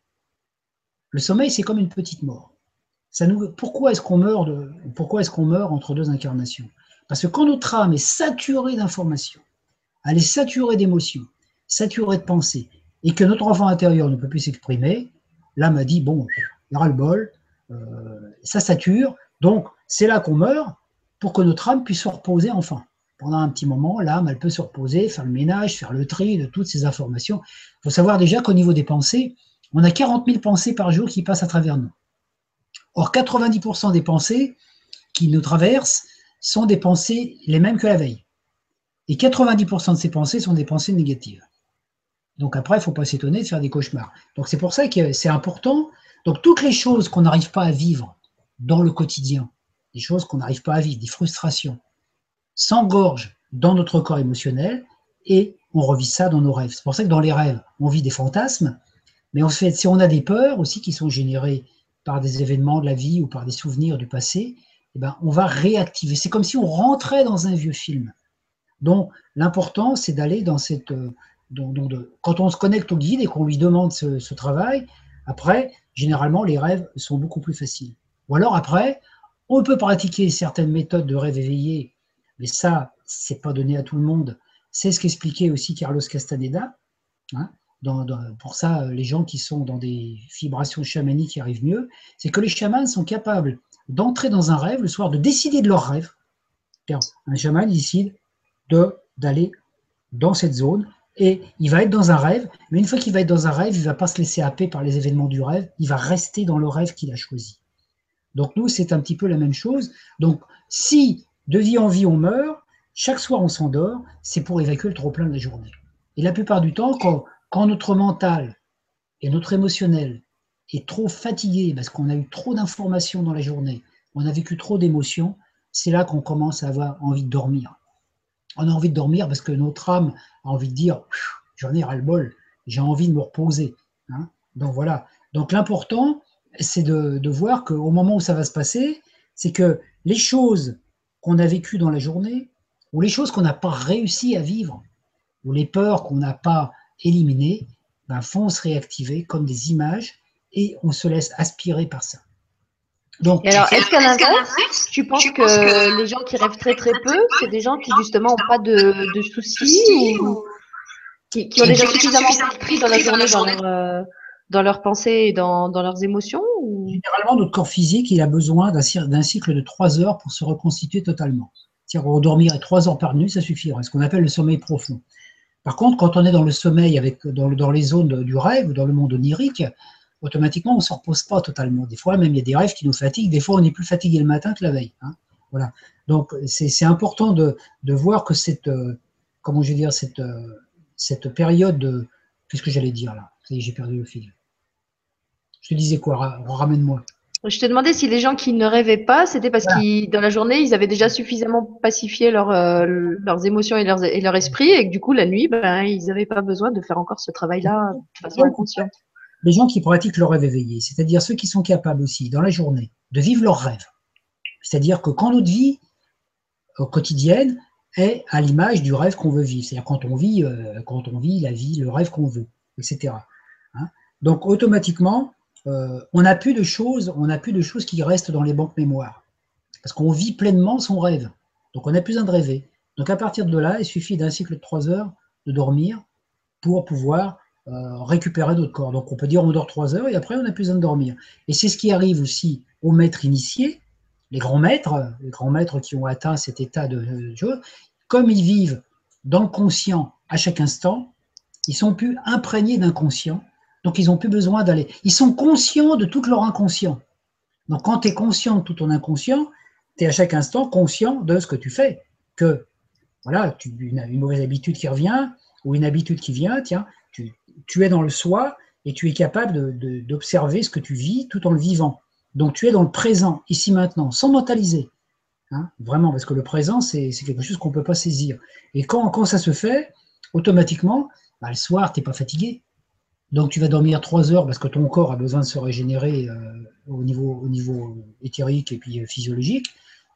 le sommeil, c'est comme une petite mort. Ça nous, pourquoi est-ce qu'on meurt, est-ce meurt entre deux incarnations? Parce que quand notre âme est saturée d'informations, elle est saturée d'émotions, saturée de pensées, et que notre enfant intérieur ne peut plus s'exprimer, l'âme a dit bon, il y aura le bol, euh, ça sature, donc c'est là qu'on meurt pour que notre âme puisse se reposer enfin. Pendant un petit moment, l'âme, elle peut se reposer, faire le ménage, faire le tri de toutes ces informations. Il faut savoir déjà qu'au niveau des pensées, on a 40 000 pensées par jour qui passent à travers nous. Or, 90% des pensées qui nous traversent sont des pensées les mêmes que la veille. Et 90% de ces pensées sont des pensées négatives. Donc après, il ne faut pas s'étonner de faire des cauchemars. Donc c'est pour ça que c'est important. Donc toutes les choses qu'on n'arrive pas à vivre dans le quotidien, des choses qu'on n'arrive pas à vivre, des frustrations, s'engorgent dans notre corps émotionnel et on revit ça dans nos rêves. C'est pour ça que dans les rêves, on vit des fantasmes, mais en fait, si on a des peurs aussi qui sont générées par des événements de la vie ou par des souvenirs du passé, eh ben, on va réactiver. C'est comme si on rentrait dans un vieux film. Donc l'important, c'est d'aller dans cette donc, quand on se connecte au guide et qu'on lui demande ce, travail, après, généralement, les rêves sont beaucoup plus faciles. Ou alors après, on peut pratiquer certaines méthodes de rêve éveillé, mais ça, c'est pas donné à tout le monde. C'est ce qu'expliquait aussi Carlos Castaneda. Hein. Pour ça, les gens qui sont dans des vibrations chamaniques qui arrivent mieux, c'est que les chamans sont capables d'entrer dans un rêve le soir, de décider de leur rêve. Un chaman décide d'aller dans cette zone et il va être dans un rêve, mais une fois qu'il va être dans un rêve, il ne va pas se laisser happer par les événements du rêve, il va rester dans le rêve qu'il a choisi. Donc nous, c'est un petit peu la même chose. Donc si de vie en vie on meurt, chaque soir on s'endort, c'est pour évacuer le trop-plein de la journée. Et la plupart du temps, quand, quand notre mental et notre émotionnel est trop fatigué parce qu'on a eu trop d'informations dans la journée, on a vécu trop d'émotions, c'est là qu'on commence à avoir envie de dormir on a envie de dormir parce que notre âme a envie de dire j'en ai ras-le-bol, j'ai envie de me reposer. Hein. Donc voilà. Donc l'important, c'est de, de, voir qu'au moment où ça va se passer, c'est que les choses qu'on a vécues dans la journée, ou les choses qu'on n'a pas réussi à vivre, ou les peurs qu'on n'a pas éliminées, ben, vont se réactiver comme des images et on se laisse aspirer par ça. Donc, alors, est-ce qu'à l'inverse, tu penses que, les gens qui rêvent très très peu, c'est des gens qui justement n'ont pas de, de soucis ou qui, qui, ont déjà suffisamment pris dans la journée dans leur, euh, dans leurs pensées et dans, dans leurs émotions ou... Généralement, notre corps physique, il a besoin d'un cycle de trois heures pour se reconstituer totalement. C'est-à-dire, dormir trois heures par nuit, ça suffira. Ce qu'on appelle le sommeil profond. Par contre, quand on est dans le sommeil, avec, dans, les zones du rêve, dans le monde onirique, automatiquement, on ne se repose pas totalement. Des fois, même, il y a des rêves qui nous fatiguent. Des fois, on est plus fatigué le matin que la veille. Hein. Voilà. Donc, c'est important de, voir que cette, euh, comment je dire, cette, euh, cette période de. Qu'est-ce que j'allais dire là? J'ai perdu le fil. Je te disais quoi? Ramène-moi. Je te demandais si les gens qui ne rêvaient pas, c'était parce que dans la journée, ils avaient déjà suffisamment pacifié euh, leurs émotions et, et, leur esprit, et que du coup, la nuit, ben, ils n'avaient pas besoin de faire encore ce travail-là de façon inconsciente les gens qui pratiquent le rêve éveillé, c'est-à-dire ceux qui sont capables aussi, dans la journée, de vivre leur rêve. C'est-à-dire que quand notre vie quotidienne est à l'image du rêve qu'on veut vivre, c'est-à-dire quand on vit, euh, quand on vit la vie, le rêve qu'on veut, etc. Hein. Donc automatiquement, euh, on n'a plus de choses, on n'a plus de choses qui restent dans les banques mémoire, parce qu'on vit pleinement son rêve. Donc on n'a plus besoin de rêver. Donc à partir de là, il suffit d'un cycle de trois heures de dormir pour pouvoir euh, récupérer notre corps. Donc on peut dire on dort trois heures et après on n'a plus besoin de dormir. Et c'est ce qui arrive aussi aux maîtres initiés, les grands maîtres, les grands maîtres qui ont atteint cet état de jeu, comme ils vivent dans le conscient à chaque instant, ils sont plus imprégnés d'inconscient, donc ils n'ont plus besoin d'aller. Ils sont conscients de tout leur inconscient. Donc quand tu es conscient de tout ton inconscient, tu es à chaque instant conscient de ce que tu fais. Que voilà, tu, une, une mauvaise habitude qui revient, ou une habitude qui vient, tiens, tu es dans le soi et tu es capable d'observer ce que tu vis tout en le vivant. Donc tu es dans le présent, ici maintenant, sans mentaliser. Hein, vraiment, parce que le présent, c'est quelque chose qu'on ne peut pas saisir. Et quand, quand ça se fait, automatiquement, bah, le soir, tu n'es pas fatigué. Donc tu vas dormir trois heures parce que ton corps a besoin de se régénérer euh, au, niveau, au niveau éthérique et puis euh, physiologique.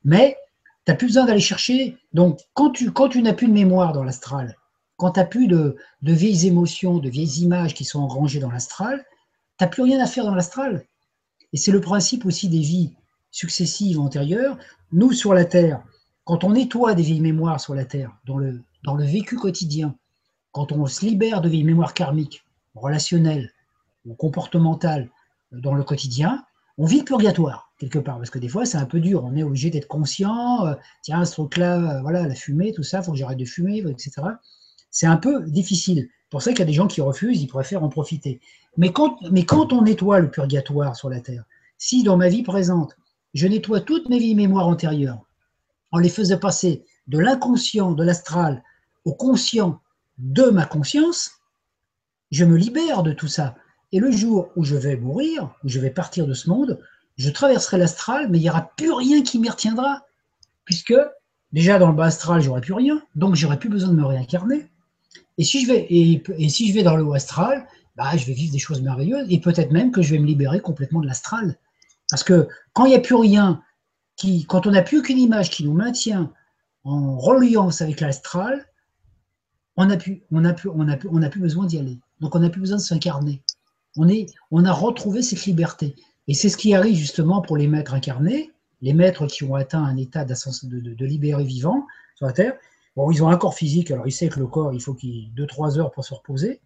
Mais tu n'as plus besoin d'aller chercher. Donc quand tu, quand tu n'as plus de mémoire dans l'astral, quand tu n'as plus de, de, vieilles émotions, de vieilles images qui sont engrangées dans l'astral, tu n'as plus rien à faire dans l'astral. Et c'est le principe aussi des vies successives antérieures. Nous, sur la Terre, quand on nettoie des vieilles mémoires sur la Terre, dans le, dans le vécu quotidien, quand on se libère de vieilles mémoires karmiques, relationnelles ou comportementales dans le quotidien, on vit le purgatoire quelque part, parce que des fois c'est un peu dur, on est obligé d'être conscient, euh, tiens, ce truc-là, euh, voilà, la fumée, tout ça, il faut que j'arrête de fumer, etc. C'est un peu difficile. pour ça qu'il y a des gens qui refusent, ils préfèrent en profiter. Mais quand, mais quand on nettoie le purgatoire sur la Terre, si dans ma vie présente, je nettoie toutes mes vies mémoires antérieures, en les faisant passer de l'inconscient, de l'astral, au conscient de ma conscience, je me libère de tout ça. Et le jour où je vais mourir, où je vais partir de ce monde, je traverserai l'astral, mais il n'y aura plus rien qui m'y retiendra. Puisque, déjà dans le bas astral, j'aurai plus rien, donc j'aurai plus besoin de me réincarner. Et si je vais, et, si je vais dans le haut astral, bah, je vais vivre des choses merveilleuses, et peut-être même que je vais me libérer complètement de l'astral. Parce que quand il n'y a plus rien, qui, quand on n'a plus qu'une image qui nous maintient en reliance avec l'astral, on n'a plus, on plus, on plus, on plus besoin d'y aller. Donc on n'a plus besoin de s'incarner. On, est, on a retrouvé cette liberté. Et c'est ce qui arrive justement pour les maîtres incarnés, les maîtres qui ont atteint un état de, libéré vivant sur la Terre. Bon, ils ont un corps physique, alors ils savent que le corps, il faut qu'il 2-3 heures pour se reposer,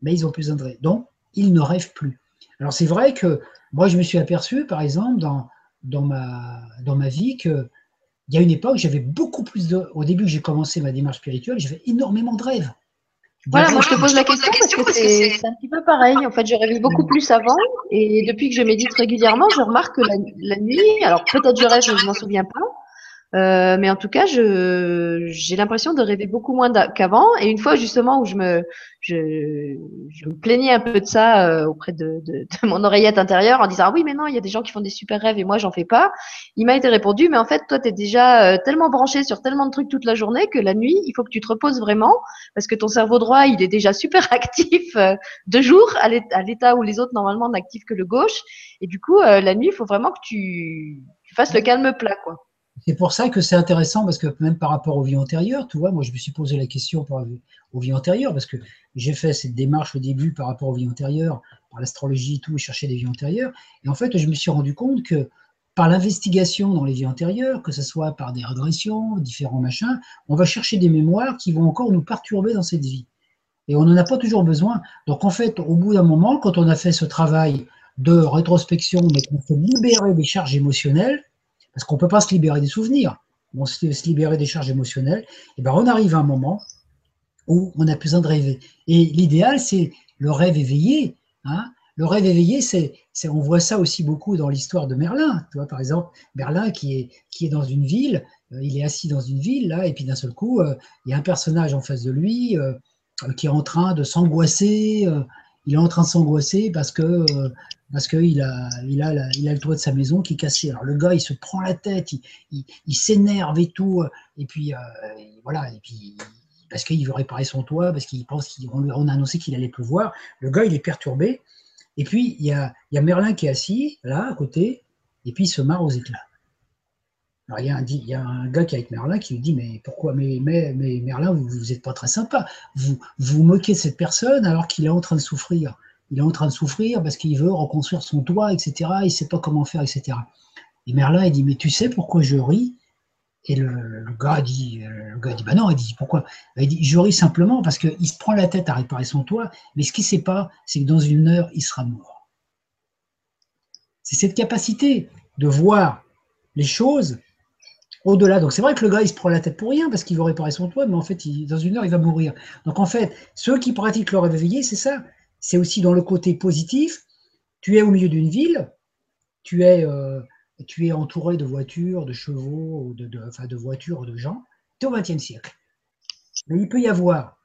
mais ils ont plus d'intérêt. Donc, ils ne rêvent plus. Alors c'est vrai que moi, je me suis aperçu, par exemple, dans, dans, ma, dans ma vie, que il y a une époque, j'avais beaucoup plus de. Au début j'ai commencé ma démarche spirituelle, j'avais énormément de rêves. Voilà, moi je te pose la question parce que c'est un petit peu pareil. En fait, je rêvais beaucoup plus avant et depuis que je médite régulièrement, je remarque que la, la nuit, alors peut-être je rêve, je m'en souviens pas, euh, mais en tout cas, je j'ai l'impression de rêver beaucoup moins qu'avant. Et une fois justement où je me je, je me plaignais un peu de ça euh, auprès de, de, de, mon oreillette intérieure en disant ah oui mais non il y a des gens qui font des super rêves et moi j'en fais pas. Il m'a été répondu mais en fait toi tu es déjà euh, tellement branché sur tellement de trucs toute la journée que la nuit il faut que tu te reposes vraiment parce que ton cerveau droit il est déjà super [laughs] actif euh, de jour à l'état où les autres normalement n'activent que le gauche et du coup la nuit il faut vraiment que tu, tu fasses le calme plat quoi. C'est pour ça que c'est intéressant, parce que même par rapport aux vies antérieures, tu vois, moi je me suis posé la question par, aux vies antérieures, parce que j'ai fait cette démarche au début par rapport aux vies antérieures, par l'astrologie et tout, chercher des vies antérieures, et en fait je me suis rendu compte que par l'investigation dans les vies antérieures, que ce soit par des régressions, différents machins, on va chercher des mémoires qui vont encore nous perturber dans cette vie. Et on n'en a pas toujours besoin. Donc en fait, au bout d'un moment, quand on a fait ce travail de rétrospection, mais qu'on fait libérer des charges émotionnelles, parce qu'on ne peut pas se libérer des souvenirs, on se, se libérer des charges émotionnelles, et ben on arrive à un moment où on a besoin de rêver. Et l'idéal, c'est le rêve éveillé. Hein. le rêve éveillé, c'est, on voit ça aussi beaucoup dans l'histoire de Merlin. Tu vois, par exemple, Merlin qui est, qui est dans une ville, euh, il est assis dans une ville, là, et puis d'un seul coup, euh, il y a un personnage en face de lui euh, qui est en train de s'angoisser, il est en train de s'angoisser parce que euh, qu'il a, il a, le toit de sa maison qui est cassé. Alors le gars, il se prend la tête, il, s'énerve et tout, et puis euh, voilà, et puis parce qu'il veut réparer son toit, parce qu'il pense qu'on a annoncé qu'il allait pleuvoir. Le gars, il est perturbé. Et puis il y a, il y a Merlin qui est assis là à côté, et puis il se marre aux éclats. Alors, il, y a un, gars qui est avec Merlin qui lui dit Mais pourquoi mais, Merlin, vous n'êtes pas très sympa. Vous vous moquez de cette personne alors qu'il est en train de souffrir. Il est en train de souffrir parce qu'il veut reconstruire son toit, etc. Il ne sait pas comment faire, etc. Et Merlin, il dit Mais tu sais pourquoi je ris? Et le, le, gars dit, le gars dit Bah non, il dit Pourquoi? Il dit Je ris simplement parce qu'il se prend la tête à réparer son toit, mais ce qu'il ne sait pas, c'est que dans une heure, il sera mort. C'est cette capacité de voir les choses au-delà. Donc c'est vrai que le gars, il se prend la tête pour rien parce qu'il veut réparer son toit, mais en fait, dans une heure, il va mourir. Donc en fait, ceux qui pratiquent le rêve c'est ça. C'est aussi dans le côté positif. Tu es au milieu d'une ville, tu es, euh, tu es entouré de voitures, de chevaux, de, de, enfin, de voitures, de gens. Tu es au XXe siècle. Mais il peut y avoir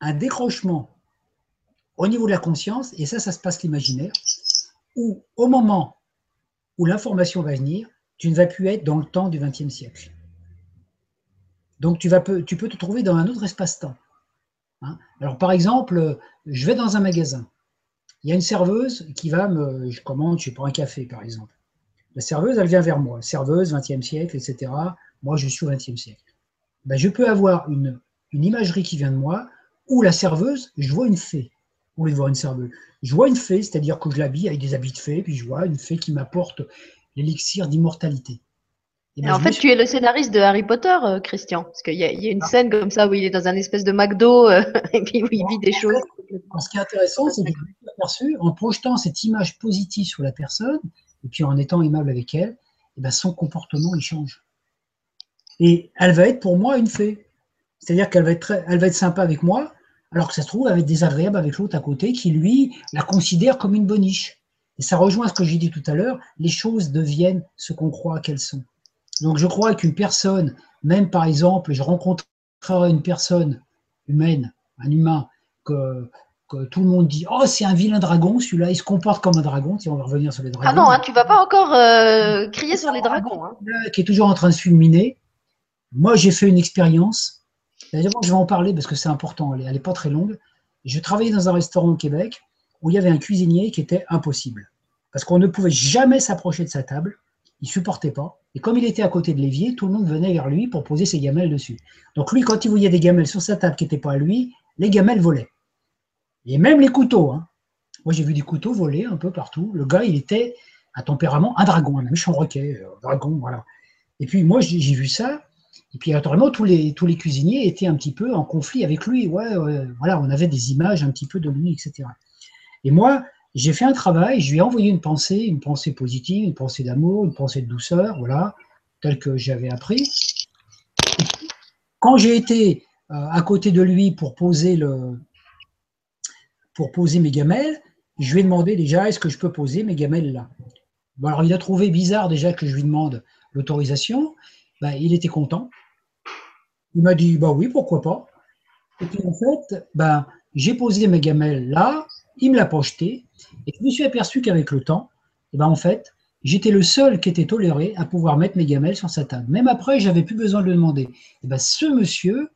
un décrochement au niveau de la conscience, et ça, ça se passe l'imaginaire, où au moment où l'information va venir, tu ne vas plus être dans le temps du XXe siècle. Donc tu, vas, tu peux te trouver dans un autre espace-temps. Hein. Alors, par exemple, je vais dans un magasin. Il y a une serveuse qui va me. Je commande, je prends un café, par exemple. La serveuse, elle vient vers moi. Serveuse, 20e siècle, etc. Moi, je suis au 20e siècle. Ben, je peux avoir une, une imagerie qui vient de moi, où la serveuse, je vois une fée. Au lieu de voir une serveuse. Je vois une fée, c'est-à-dire que je l'habille avec des habits de fée, puis je vois une fée qui m'apporte l'élixir d'immortalité. Ben, en fait, tu es le scénariste de Harry Potter, euh, Christian, parce qu'il y, y, a une ah. scène comme ça où il est dans un espèce de McDo euh, [laughs] et puis où il vit des choses. Ce qui est intéressant, c'est que aperçu, en projetant cette image positive sur la personne, et puis en étant aimable avec elle, et eh ben son comportement il change. Et elle va être pour moi une fée. C'est-à-dire qu'elle va, être elle va être sympa avec moi, alors que ça se trouve, elle va être désagréable avec l'autre à côté qui, lui, la considère comme une boniche. Et ça rejoint ce que j'ai dit tout à l'heure, les choses deviennent ce qu'on croit qu'elles sont. Donc je crois qu'une personne, même par exemple, je rencontrerai une personne humaine, un humain, que, que tout le monde dit Oh, c'est un vilain dragon, celui-là, il se comporte comme un dragon. Si on va revenir sur les dragons. Ah non, hein, tu vas pas encore euh, crier sur les dragons. Hein. Qui est toujours en train de fulminer. Moi, j'ai fait une expérience. D'ailleurs, je vais en parler parce que c'est important. Elle n'est pas très longue. Je travaillais dans un restaurant au Québec où il y avait un cuisinier qui était impossible. Parce qu'on ne pouvait jamais s'approcher de sa table. Il supportait pas. Et comme il était à côté de l'évier, tout le monde venait vers lui pour poser ses gamelles dessus. Donc lui, quand il voyait des gamelles sur sa table qui n'étaient pas à lui, les gamelles volaient. Et même les couteaux. Hein. Moi, j'ai vu des couteaux voler un peu partout. Le gars, il était à tempérament un dragon, un méchant requet, un dragon, voilà. Et puis moi, j'ai vu ça. Et puis naturellement, tous les, tous les cuisiniers étaient un petit peu en conflit avec lui. Ouais, voilà, on avait des images un petit peu de lui, etc. Et moi, j'ai fait un travail, je lui ai envoyé une pensée, une pensée positive, une pensée d'amour, une pensée de douceur, voilà, telle que j'avais appris. Quand j'ai été euh, à côté de lui pour poser le, pour poser mes gamelles, je lui ai demandé déjà est-ce que je peux poser mes gamelles là? Bon, alors il a trouvé bizarre déjà que je lui demande l'autorisation. Ben, il était content. Il m'a dit bah oui, pourquoi pas? Et puis en fait, ben, j'ai posé mes gamelles là, il me l'a projeté, et je me suis aperçu qu'avec le temps, et ben en fait, j'étais le seul qui était toléré à pouvoir mettre mes gamelles sur sa table. Même après, j'avais plus besoin de le demander. Et ben ce monsieur,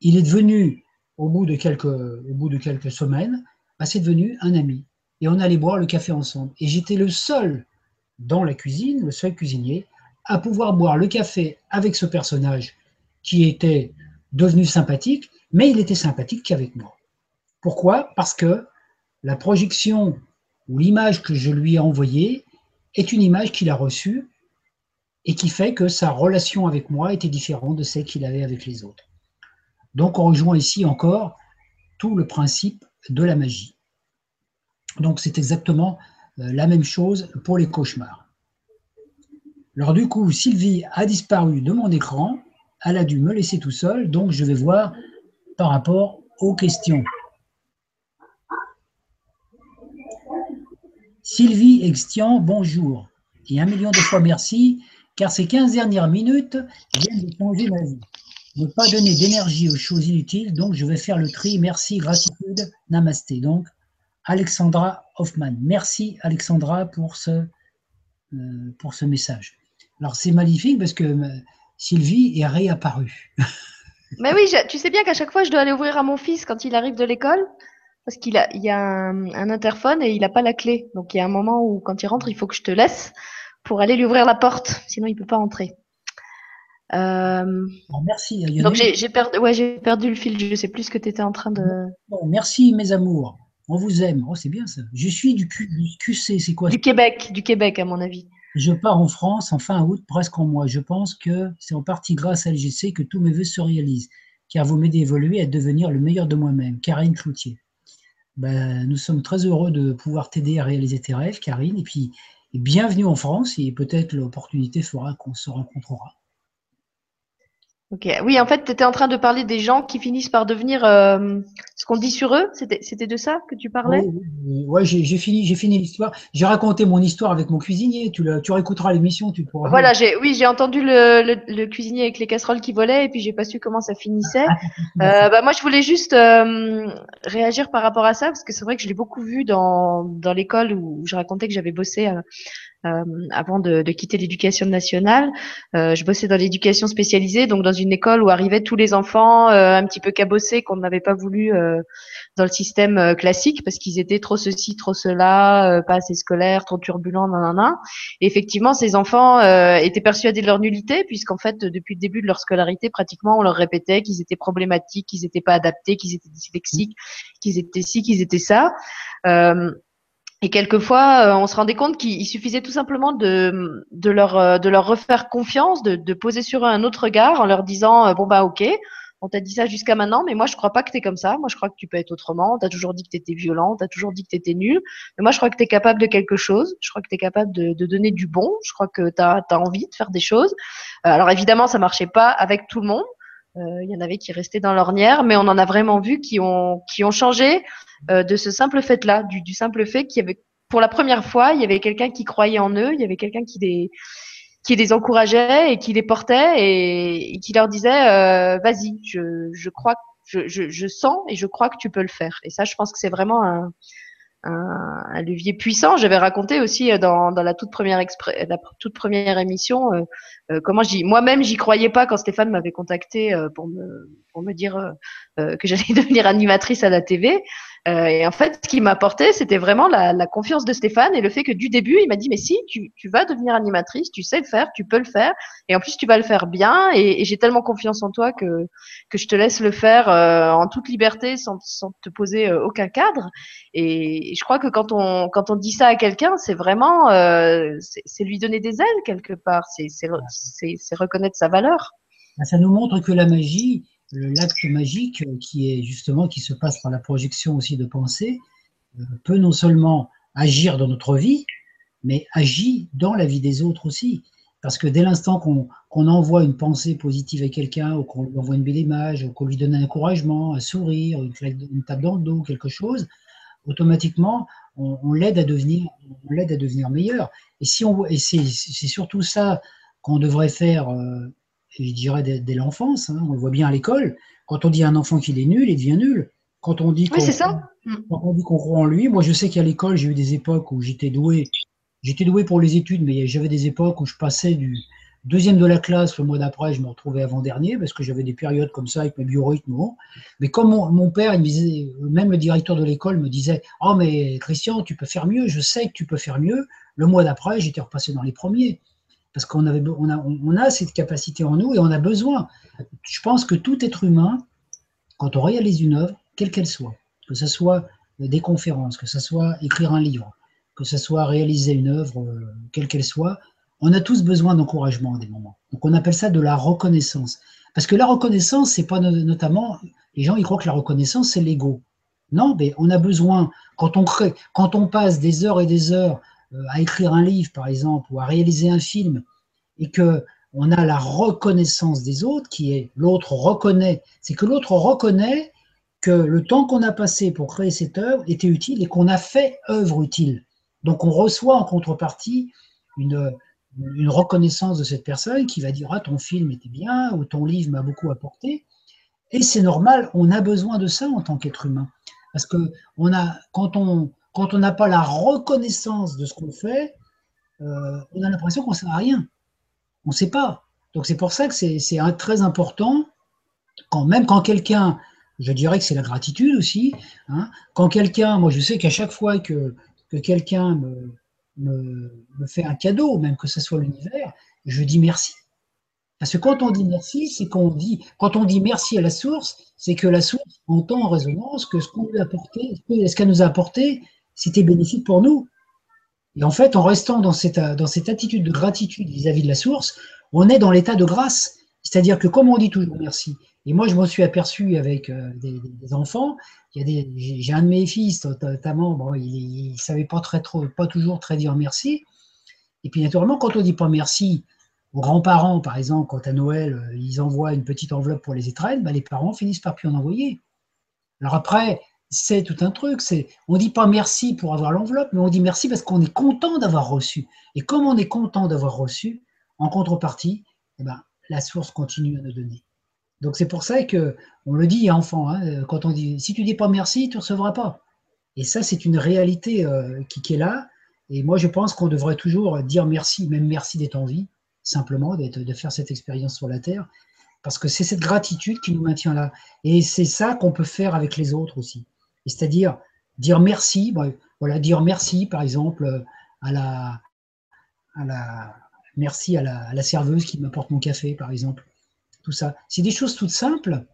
il est devenu au bout de quelques, au bout de quelques semaines, bah, c'est devenu un ami. Et on allait boire le café ensemble. Et j'étais le seul dans la cuisine, le seul cuisinier, à pouvoir boire le café avec ce personnage qui était devenu sympathique, mais il était sympathique qu'avec moi. Pourquoi? Parce que la projection ou l'image que je lui ai envoyée est une image qu'il a reçue et qui fait que sa relation avec moi était différente de celle qu'il avait avec les autres. Donc on rejoint ici encore tout le principe de la magie. Donc c'est exactement euh, la même chose pour les cauchemars. Alors du coup, Sylvie a disparu de mon écran, elle a dû me laisser tout seul, donc je vais voir par rapport aux questions. Sylvie Extian, bonjour. Et un million de fois merci, car ces 15 dernières minutes viennent de changer ma vie ne pas donner d'énergie aux choses inutiles, donc je vais faire le tri. Merci, gratitude, namasté. Donc, Alexandra Hoffman. Merci, Alexandra, pour ce, euh, pour ce message. Alors, c'est magnifique parce que euh, Sylvie est réapparue. Mais oui, tu sais bien qu'à chaque fois, je dois aller ouvrir à mon fils quand il arrive de l'école parce qu'il a, il y a un, un interphone et il n'a pas la clé. Donc, il y a un moment où, quand il rentre, il faut que je te laisse pour aller lui ouvrir la porte. Sinon, il ne peut pas entrer. Euh, merci. Donc j'ai perdu, ouais, perdu le fil, je ne sais plus ce que tu étais en train de. merci mes amours, on vous aime. Oh, c'est bien ça. Je suis du, QC, c'est quoi Du Québec, du Québec à mon avis. Je pars en France en fin août, presque en mois. Je pense que c'est en partie grâce à LGC que tous mes vœux se réalisent, car vous m'aidez à évoluer et à devenir le meilleur de moi-même. Karine Cloutier. Ben, nous sommes très heureux de pouvoir t'aider à réaliser tes rêves, Karine, et puis bienvenue en France, et peut-être l'opportunité fera qu'on se rencontrera. Ok, oui, en fait, tu étais en train de parler des gens qui finissent par devenir euh, ce qu'on dit sur eux. C'était de ça que tu parlais? Oui, ouais, j'ai fini, j'ai fini l'histoire. J'ai raconté mon histoire avec mon cuisinier. Tu, le, tu réécouteras l'émission, tu pourras. Voilà, j'ai, oui, j'ai entendu le, le, cuisinier avec les casseroles qui volaient et puis j'ai pas su comment ça finissait. euh, bah, moi, je voulais juste euh, réagir par rapport à ça parce que c'est vrai que je l'ai beaucoup vu dans, dans l'école où je racontais que j'avais bossé euh, euh, avant de, de quitter l'éducation nationale. Euh, je bossais dans l'éducation spécialisée, donc dans une école où arrivaient tous les enfants euh, un petit peu cabossés qu'on n'avait pas voulu euh, dans le système euh, classique parce qu'ils étaient trop ceci, trop cela, pas assez scolaires, trop turbulents, nanana. Et effectivement, ces enfants étaient persuadés de leur nullité puisqu'en fait, depuis le début de leur scolarité, pratiquement, on leur répétait qu'ils étaient problématiques, qu'ils n'étaient pas adaptés, qu'ils étaient dyslexiques, qu'ils étaient ci, qu'ils étaient ça. Euh, et quelquefois, euh, on se rendait compte qu'il suffisait tout simplement de, de, leur, euh, de leur refaire confiance, de, de poser sur eux un autre regard en leur disant euh, Bon, bah, ok, on t'a dit ça jusqu'à maintenant, mais moi, je crois pas que tu es comme ça. Moi, je crois que tu peux être autrement. Tu as toujours dit que tu étais violent, tu as toujours dit que tu étais nul. Mais moi, je crois que tu es capable de quelque chose. Je crois que tu es capable de, de, donner du bon. Je crois que tu as, envie de faire des choses. alors, évidemment, ça marchait pas avec tout le monde. Il y en avait qui restaient dans l'ornière, mais on en a vraiment vu qui ont, qui ont changé euh, de ce simple fait-là, du, du, simple fait qu'il y avait, pour la première fois, il y avait quelqu'un qui croyait en eux, il y avait quelqu'un qui les, qui les encourageait et qui les portait et, et qui leur disait euh, vas-y, je, je crois, je, je, je, sens et je crois que tu peux le faire. Et ça, je pense que c'est vraiment un, un, un, levier puissant. J'avais raconté aussi euh, dans, dans la toute première la toute première émission euh, euh, comment j'y moi-même j'y croyais pas quand Stéphane m'avait contacté euh, pour me pour me dire euh, que j'allais [laughs] devenir animatrice à la TV. Euh, et en fait, ce qui m'a apporté, c'était vraiment la, la, confiance de Stéphane et le fait que du début, il m'a dit, mais si, tu, tu, vas devenir animatrice, tu sais le faire, tu peux le faire, et en plus, tu vas le faire bien, et, et j'ai tellement confiance en toi que, que je te laisse le faire euh, en toute liberté, sans, sans te poser euh, aucun cadre. Et, et, je crois que quand on, quand on dit ça à quelqu'un, c'est vraiment, euh, c'est lui donner des ailes quelque part, c'est reconnaître sa valeur. Ça nous montre que la magie, l'acte magique qui est justement qui se passe par la projection aussi de pensée euh, peut non seulement agir dans notre vie, mais agit dans la vie des autres aussi. Parce que dès l'instant qu'on qu envoie une pensée positive à quelqu'un, ou qu'on lui envoie une belle image, ou qu'on lui donne un encouragement, un sourire, une, une tape dans le dos, quelque chose, automatiquement, on, l'aide à devenir, à devenir meilleur. Et si et c'est surtout ça qu'on devrait faire euh, je dirais dès, dès l'enfance, hein, on le voit bien à l'école, quand on dit à un enfant qu'il est nul, il devient nul. Quand on dit qu'on oui, qu croit en lui, moi je sais qu'à l'école, j'ai eu des époques où j'étais doué. J'étais doué pour les études, mais j'avais des époques où je passais du deuxième de la classe, le mois d'après, je me retrouvais avant-dernier, parce que j'avais des périodes comme ça avec mes biorhythmes. Mais comme mon, mon, père, il me disait, même le directeur de l'école me disait Oh, mais Christian, tu peux faire mieux, je sais que tu peux faire mieux. Le mois d'après, j'étais repassé dans les premiers parce qu'on on a, cette capacité en nous et on a besoin. Je pense que tout être humain, quand on réalise une œuvre, quelle qu'elle soit, que ce soit des conférences, que ce soit écrire un livre, que ce soit réaliser une œuvre, euh, quelle qu'elle soit, on a tous besoin d'encouragement à des moments. Donc on appelle ça de la reconnaissance. Parce que la reconnaissance, c'est pas notamment, les gens ils croient que la reconnaissance c'est l'ego. Non, mais on a besoin, quand on crée, quand on passe des heures et des heures euh, à écrire un livre, par exemple, ou à réaliser un film, et que on a la reconnaissance des autres, qui est l'autre reconnaît, c'est que l'autre reconnaît que le temps qu'on a passé pour créer cette œuvre était utile et qu'on a fait œuvre utile. Donc on reçoit en contrepartie une, une reconnaissance de cette personne qui va dire ah ton film était bien ou ton livre m'a beaucoup apporté. Et c'est normal, on a besoin de ça en tant qu'être humain, parce que on a quand on quand on n'a pas la reconnaissance de ce qu'on fait, euh, on a l'impression qu'on ne sert à rien. On ne sait pas. Donc c'est pour ça que c'est très important, quand, même quand quelqu'un, je dirais que c'est la gratitude aussi, hein, quand quelqu'un, moi je sais qu'à chaque fois que, que quelqu'un me, fait un cadeau, même que ce soit l'univers, je dis merci. Parce que quand on dit merci, c'est qu'on dit, quand on dit merci à la source, c'est que la source entend en résonance que ce qu'on lui a apporté, ce qu'elle nous a apporté, c'était bénéfique pour nous. Et en fait, en restant dans cette, attitude de gratitude vis-à-vis -vis de la source, on est dans l'état de grâce. C'est-à-dire que comme on dit toujours merci, et moi je m'en suis aperçu avec euh, des, des, enfants, j'ai un de mes fils notamment, bon, il ne savait pas, très, pas toujours très dire merci. Et puis naturellement, quand on dit pas merci aux grands-parents, par exemple, quand à Noël, euh, ils envoient une petite enveloppe pour les étrennes, bah, les parents finissent par plus en envoyer. Alors après, c'est tout un truc. C'est, on dit pas merci pour avoir l'enveloppe, mais on dit merci parce qu'on est content d'avoir reçu. Et comme on est content d'avoir reçu, en contrepartie, eh ben, la source continue à nous donner. Donc c'est pour ça que on le dit enfant, hein, quand on dit si tu dis pas merci, tu recevras pas. Et ça c'est une réalité euh, qui, qui, est là. Et moi, je pense qu'on devrait toujours dire merci, même merci d'être en vie, simplement, de faire cette expérience sur la Terre, parce que c'est cette gratitude qui nous maintient là. Et c'est ça qu'on peut faire avec les autres aussi. C'est-à-dire dire merci, voilà, dire merci, par exemple, à la, à la, merci à la, serveuse qui m'apporte mon café, par exemple. Tout ça. C'est des choses toutes simples,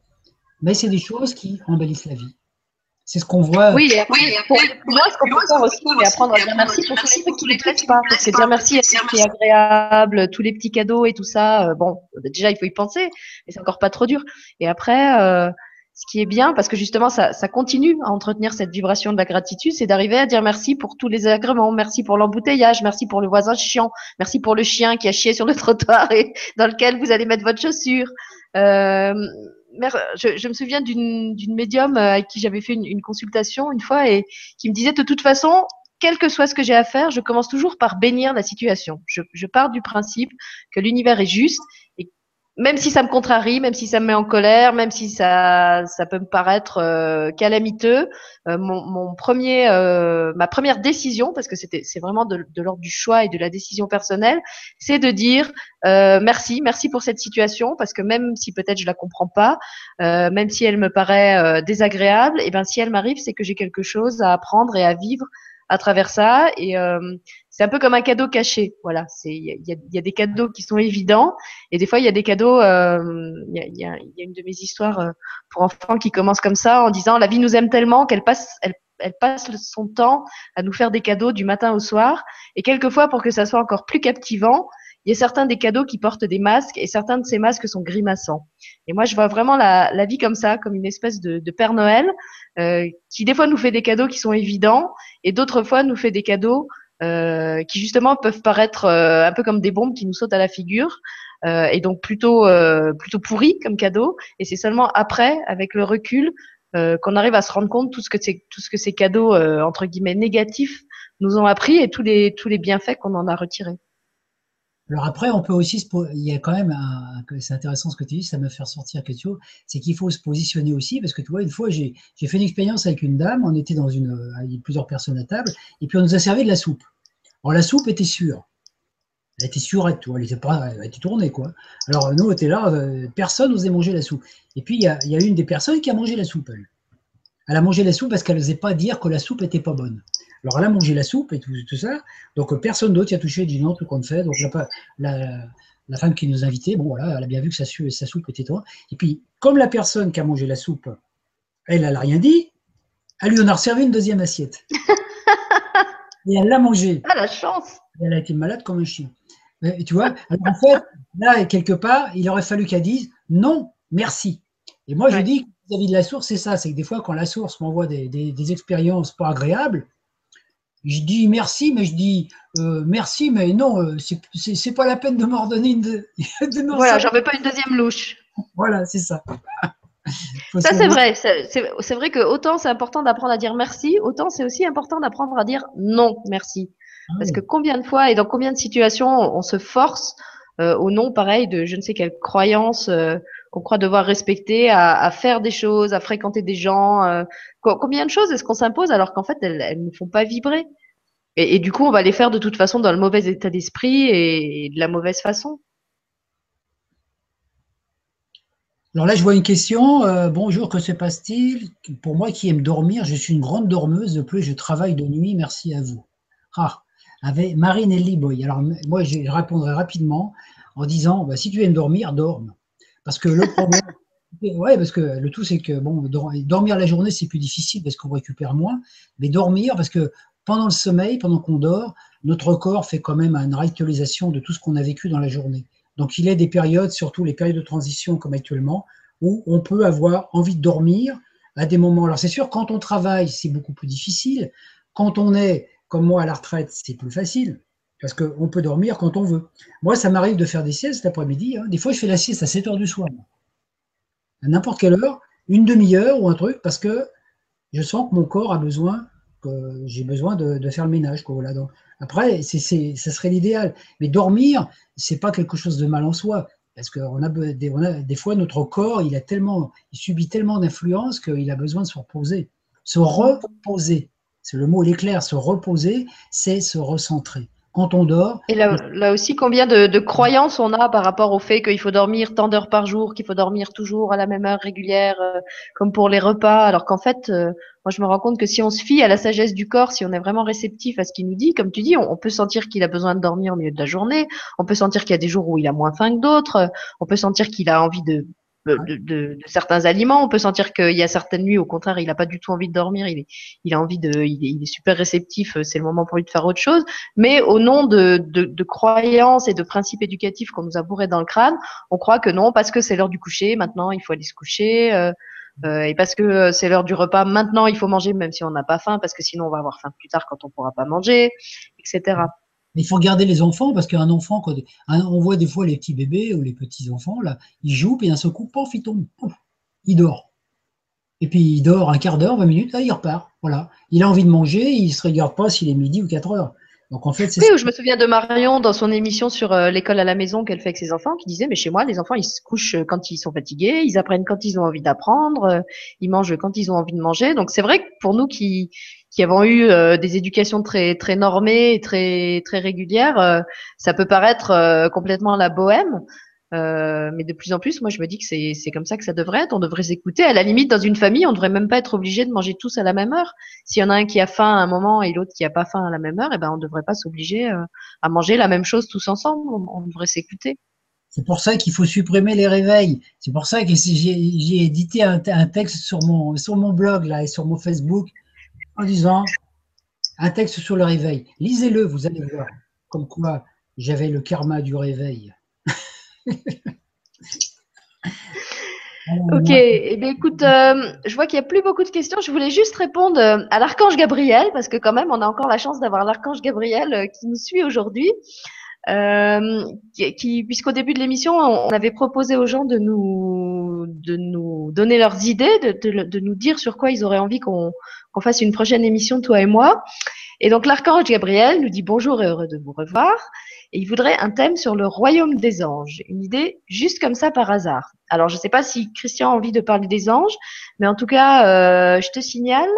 mais c'est des choses qui embellissent la vie. C'est ce qu'on voit. Oui, oui pour, moi, ce qu'on peut faire aussi, c'est apprendre à dire merci pour tous les trucs qui ne plaisent pas. Parce que dire merci à ce qui est agréable, tous les petits cadeaux et tout ça, euh, bon, déjà, il faut y penser, mais c'est encore pas trop dur. Et après, euh, ce qui est bien, parce que justement, ça, continue à entretenir cette vibration de la gratitude, c'est d'arriver à dire merci pour tous les agréments, merci pour l'embouteillage, merci pour le voisin chiant, merci pour le chien qui a chié sur le [laughs] trottoir et dans lequel vous allez mettre votre chaussure. Euh, je, me souviens d'une médium euh, avec qui j'avais fait une, consultation une fois et qui me disait de toute façon, quel que soit ce que j'ai à faire, je commence toujours par bénir la situation. Je, je pars du principe que l'univers est juste et même si ça me contrarie, même si ça me met en colère, même si ça, peut me paraître euh, calamiteux, euh, mon, premier, euh, ma première décision, parce que c'était, c'est vraiment de, l'ordre du choix et de la décision personnelle, c'est de dire merci, merci pour cette situation, parce que même si peut-être je la comprends pas, même si elle me paraît désagréable, et eh ben si elle m'arrive, c'est que j'ai quelque chose à apprendre et à vivre à travers ça. Euh, c'est un peu comme un cadeau caché. Voilà, c'est il y a, y a, des cadeaux qui sont évidents et des fois il y a des cadeaux. Euh, il y, a, y, a, une de mes histoires euh, pour enfants qui commence comme ça en disant la vie nous aime tellement qu'elle passe, elle, elle passe son temps à nous faire des cadeaux du matin au soir. Et quelquefois, pour que ça soit encore plus captivant, il y a certains des cadeaux qui portent des masques et certains de ces masques sont grimaçants. Et moi, je vois vraiment la, la vie comme ça, comme une espèce de, de Père Noël euh, qui des fois nous fait des cadeaux qui sont évidents et d'autres fois nous fait des cadeaux euh, qui justement peuvent paraître euh, un peu comme des bombes qui nous sautent à la figure euh, et donc plutôt euh, plutôt pourris comme cadeaux. Et c'est seulement après, avec le recul, qu'on arrive à se rendre compte tout ce que c'est tout ce que ces cadeaux entre guillemets négatifs nous ont appris et tous les tous les bienfaits qu'on en a retirés. Alors après, on peut aussi, il y a quand même, c'est intéressant ce que tu dis, ça me fait ressortir quelque chose, c'est qu'il faut se positionner aussi, parce que tu vois, une fois, j'ai fait une expérience avec une dame, on était dans une, avec plusieurs personnes à table, et puis on nous a servi de la soupe. Alors la soupe était sûre. Elle était vois, elle était, pas, elle était tournée, quoi. Alors nous, on était là, euh, personne n'osait manger la soupe. Et puis, il y, a, il y a une des personnes qui a mangé la soupe, elle. Elle a mangé la soupe parce qu'elle n'osait pas dire que la soupe était pas bonne. Alors elle a mangé la soupe et tout, ça. Donc personne d'autre y a touché. Dit non, tout compte fait. Donc la, la, femme qui nous invitait, bon voilà, elle a bien vu que sa, sa soupe était toi. Et puis, comme la personne qui a mangé la soupe, elle, elle n'a rien dit, elle lui en a servi une deuxième assiette. [laughs] et elle l'a mangée. Ah, la chance Elle a été malade comme un chien. Et tu vois, en fait, là, quelque part, il aurait fallu qu'elle dise non, merci. Et moi, je dis, vis-à-vis de la source, c'est ça, c'est que des fois, quand la source m'envoie des, des, expériences pas agréables, je dis merci, mais je dis euh, merci, mais non, euh, c'est pas la peine de m'ordonner une. De, [laughs] voilà, j'en veux pas une deuxième louche. Voilà, c'est ça. [laughs] ça, c'est vrai. C'est vrai que autant c'est important d'apprendre à dire merci, autant c'est aussi important d'apprendre à dire non merci. Ah Parce que combien de fois et dans combien de situations on, se force euh, au nom, pareil, de je ne sais quelle croyance qu'on croit devoir respecter, à, à, faire des choses, à fréquenter des gens. Euh, combien de choses est-ce qu'on s'impose alors qu'en fait elles, ne font pas vibrer? Et, et, du coup, on va les faire de toute façon dans le mauvais état d'esprit et, de la mauvaise façon. Alors là, je vois une question. Euh, bonjour, que se passe-t-il? Pour moi qui aime dormir, je suis une grande dormeuse. De plus, je travaille de nuit. Merci à vous. Ah, avec Marine Ellie Boy. Alors, moi, je répondrai rapidement en disant bah, si tu aimes dormir, dorme. Parce que le problème, [laughs] ouais, parce que le tout, c'est que bon, dormir la journée, c'est plus difficile parce qu'on récupère moins. Mais dormir, parce que pendant le sommeil, pendant qu'on dort, notre corps fait quand même une réactualisation de tout ce qu'on a vécu dans la journée. Donc, il y a des périodes, surtout les périodes de transition comme actuellement, où on peut avoir envie de dormir à des moments. Alors, c'est sûr, quand on travaille, c'est beaucoup plus difficile. Quand on est, comme moi, à la retraite, c'est plus facile. Parce qu'on peut dormir quand on veut. Moi, ça m'arrive de faire des siestes l'après-midi. Hein. Des fois, je fais la sieste à 7 heures du soir. À n'importe quelle heure, une demi-heure ou un truc, parce que je sens que mon corps a besoin, que j'ai besoin de, faire le ménage. Quoi, voilà. Donc, après, c'est, ça serait l'idéal. Mais dormir, c'est pas quelque chose de mal en soi. Parce des, on a, des fois, notre corps, il, a tellement, il subit tellement d'influence qu'il a besoin de se reposer. Se reposer. le mot il se reposer, c'est se recentrer quand on dort. Et là, là aussi, combien de, de, croyances on a par rapport au fait qu'il faut dormir tant d'heures par jour, qu'il faut dormir toujours à la même heure régulière, euh, comme pour les repas, alors qu'en fait, euh, moi je me rends compte que si on se fie à la sagesse du corps, si on est vraiment réceptif à ce qu'il nous dit, comme tu dis, on, on peut sentir qu'il a besoin de dormir au milieu de la journée, on peut sentir qu'il y a des jours où il a moins faim que d'autres, on peut sentir qu'il a envie de de, de, certains aliments. On peut sentir qu'il y a certaines nuits, au contraire, il n'a pas du tout envie de dormir. Il, est, il a envie de, il est, il est super réceptif. C'est le moment pour lui de faire autre chose. Mais au nom de, de croyances et de principes éducatifs qu'on nous a bourrés dans le crâne, on croit que non, parce que c'est l'heure du coucher. Maintenant, il faut aller se coucher. Euh, euh, et parce que euh, c'est l'heure du repas, maintenant il faut manger même si on n'a pas faim, parce que sinon on va avoir faim plus tard quand on pourra pas manger, etc. Il faut garder les enfants parce qu'un enfant, quand on voit des fois les petits bébés ou les petits enfants, là, ils jouent, puis d'un seul coup, pouf, il tombe, il dort. Et puis il dort un quart d'heure, 20 minutes, là, il repart. Voilà. Il a envie de manger, il ne se regarde pas s'il est midi ou 4 heures. Donc en fait, oui, je me souviens de Marion dans son émission sur euh, l'école à la maison qu'elle fait avec ses enfants, qui disait mais chez moi les enfants ils se couchent quand ils sont fatigués, ils apprennent quand ils ont envie d'apprendre, euh, ils mangent quand ils ont envie de manger. Donc c'est vrai que pour nous qui qui avons eu euh, des éducations très très normées et très très régulières, euh, ça peut paraître euh, complètement la bohème. mais de plus en plus, moi, je me dis que c'est c'est comme ça que ça devrait être. On devrait s'écouter. À la limite, dans une famille, on devrait même pas être obligé de manger tous à la même heure. S'il y en a un qui a faim à un moment et l'autre qui a pas faim à la même heure, eh ben, on devrait pas s'obliger à manger la même chose tous ensemble. On, devrait s'écouter. C'est pour ça qu'il faut supprimer les réveils. C'est pour ça que j'ai édité un, un, texte sur mon, sur mon blog là, et sur mon Facebook en disant un texte sur le réveil. Lisez-le, vous allez voir. Comme quoi, j'avais le karma du réveil. [laughs] ok, eh bien, écoute, euh, je vois qu'il n'y a plus beaucoup de questions. Je voulais juste répondre euh, à l'archange Gabriel, parce que quand même, on a encore la chance d'avoir l'archange Gabriel euh, qui nous suit aujourd'hui. Euh, qui, puisqu'au début de l'émission, on avait proposé aux gens de nous, de nous donner leurs idées, de, de, nous dire sur quoi ils auraient envie qu'on qu'on fasse une prochaine émission, toi et moi. Et donc l'archange Gabriel nous dit bonjour et heureux de vous revoir. Et il voudrait un thème sur le royaume des anges. Une idée juste comme ça par hasard. Alors je ne sais pas si Christian a envie de parler des anges, mais en tout cas, euh, je te signale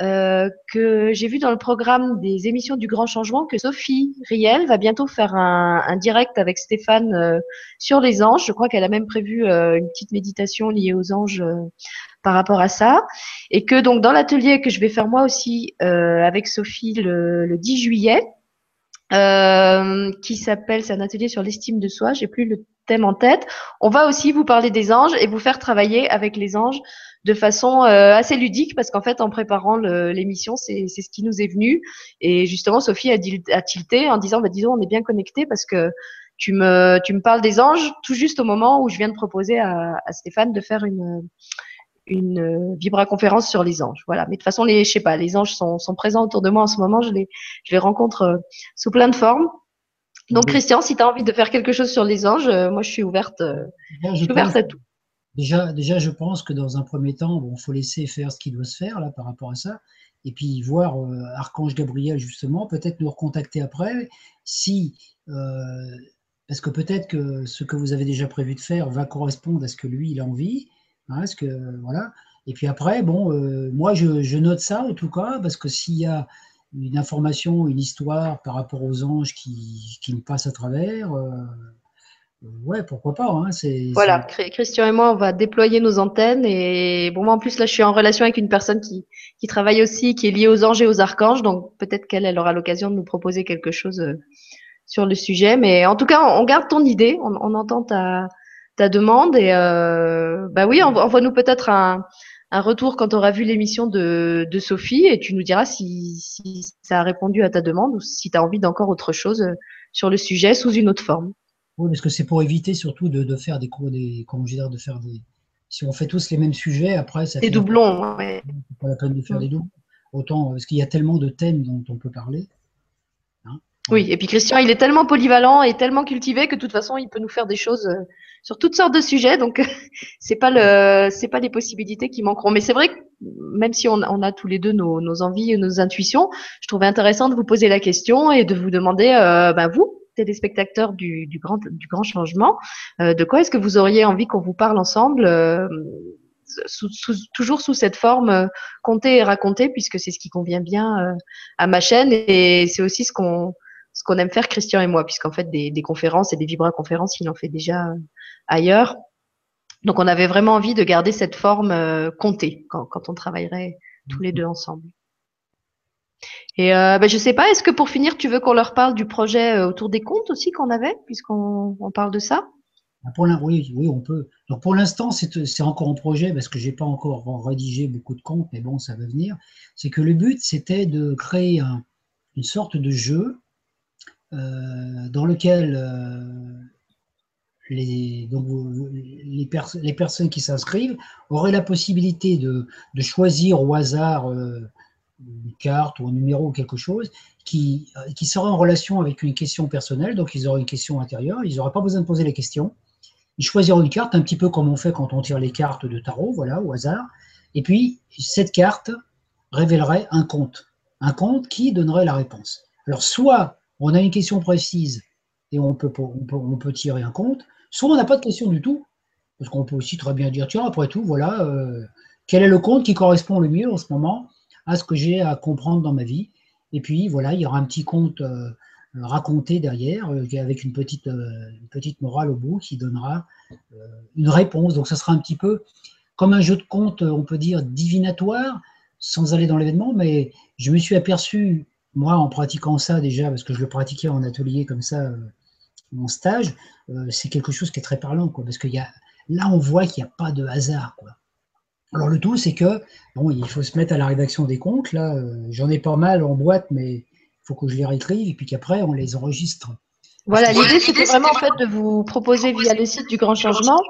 euh, que j'ai vu dans le programme des émissions du Grand Changement que Sophie Riel va bientôt faire un, un direct avec Stéphane euh, sur les anges. Je crois qu'elle a même prévu euh, une petite méditation liée aux anges par rapport à ça. Et que donc dans l'atelier que je vais faire moi aussi avec Sophie le, le 10 juillet, qui s'appelle, c'est un atelier sur l'estime de soi, j'ai plus le thème en tête. On va aussi vous parler des anges et vous faire travailler avec les anges de façon euh, assez ludique parce qu'en fait en préparant l'émission c'est ce qui nous est venu et justement Sophie a, dit, a tilté en disant bah disons on est bien connecté parce que tu me tu me parles des anges tout juste au moment où je viens de proposer à, à Stéphane de faire une une vibra-conférence sur les anges. Voilà. Mais de toute façon, les, je sais pas, les anges sont, sont présents autour de moi en ce moment. Je les, je les rencontre euh, sous plein de formes. Donc, Christian, si tu as envie de faire quelque chose sur les anges, euh, moi, je suis ouverte, je suis ouverte à tout. Déjà, déjà, je pense que dans un premier temps, il faut laisser faire ce qui doit se faire là par rapport à ça, et puis voir euh, Archange Gabriel justement, peut-être nous recontacter après, si euh, parce que peut-être que ce que vous avez déjà prévu de faire va correspondre à ce que lui il a envie, hein, ce que voilà. Et puis après, bon, euh, moi je, je, note ça en tout cas parce que s'il y a une information, une histoire par rapport aux anges qui, qui me passent à travers Ouais, pourquoi pas. Hein, voilà, Christian et moi, on va déployer nos antennes. Et bon, moi, en plus, là, je suis en relation avec une personne qui, qui travaille aussi, qui est liée aux anges et aux archanges. Donc, peut-être qu'elle elle aura l'occasion de nous proposer quelque chose euh, sur le sujet. Mais en tout cas, on, garde ton idée, on, on, entend ta, ta demande. Et euh, bah oui, envoie-nous peut-être un, un retour quand tu auras vu l'émission de, de Sophie et tu nous diras si, si ça a répondu à ta demande ou si tu as envie d'encore autre chose euh, sur le sujet sous une autre forme. Oui, parce que c'est pour éviter surtout de, de, faire des cours, des, comment je dire, de faire des. Si on fait tous les mêmes sujets, après, ça des doublons, ouais. C'est pas la peine de faire des doublons. Autant, parce qu'il y a tellement de thèmes dont on peut parler. Hein oui, et puis Christian, il est tellement polyvalent et tellement cultivé que de toute façon, il peut nous faire des choses euh, sur toutes sortes de sujets. Donc, [laughs] c'est pas le, c'est pas les possibilités qui manqueront. Mais c'est vrai que même si on, on a tous les deux nos, nos, envies et nos intuitions, je trouvais intéressant de vous poser la question et de vous demander, euh, ben vous, téléspectateurs du, du, grand, du grand changement, euh, de quoi est-ce que vous auriez envie qu'on vous parle ensemble euh, toujours sous cette forme euh, compter et raconter, puisque c'est ce qui convient bien euh, à ma chaîne et c'est aussi ce qu'on ce qu'on aime faire Christian et moi, puisqu'en fait des, des, conférences et des vibra-conférences, il en fait déjà ailleurs. Donc on avait vraiment envie de garder cette forme comptée quand, quand on travaillerait tous les deux ensemble. Et euh, ben, je sais pas, est-ce que pour finir, tu veux qu'on leur parle du projet euh, autour des comptes aussi qu'on avait, puisqu'on on parle de ça? Ah, pour oui, oui, on peut. Donc pour l'instant, c'est encore un projet parce que j'ai pas encore rédigé beaucoup de comptes, mais bon, ça va venir. C'est que le but, c'était de créer une sorte de jeu euh, dans lequel euh, les, les, les, personnes qui s'inscrivent auraient la possibilité de, de, choisir au hasard une carte ou un numéro ou quelque chose qui, euh, qui serait en relation avec une question personnelle. Donc, ils auraient une question intérieure. Ils n'auraient pas besoin de poser les questions. Ils choisiront une carte, un petit peu comme on fait quand on tire les cartes de tarot, voilà, au hasard. Et puis, cette carte révélerait un compte. Un compte qui donnerait la réponse. Alors, soit on a une question précise et on peut tirer un compte, soit on n'a pas de question du tout. Parce qu'on peut aussi très bien dire, tiens, après tout, voilà, euh, quel est le compte qui correspond le mieux en ce moment à ce que j'ai à comprendre dans ma vie. Et puis voilà, il y aura un petit conte euh, raconté derrière, euh, avec une petite, euh, une petite morale au bout qui donnera une réponse. Donc ça sera un petit peu comme un jeu de conte, on peut dire, divinatoire, sans aller dans l'événement, mais je me suis aperçu, moi, en pratiquant ça déjà, parce que je le pratiquais en atelier comme ça, en stage, c'est quelque chose qui est très parlant, parce que y a, là, on voit qu'il n'y a pas de hasard. Alors le tout, c'est que bon, il faut se mettre à la rédaction des comptes. Là, euh, j'en ai pas mal en boîte, mais il faut que je les réécrive et puis qu'après on les enregistre. Voilà, l'idée c'était vraiment en fait de vous proposer via le site du Grand Changement.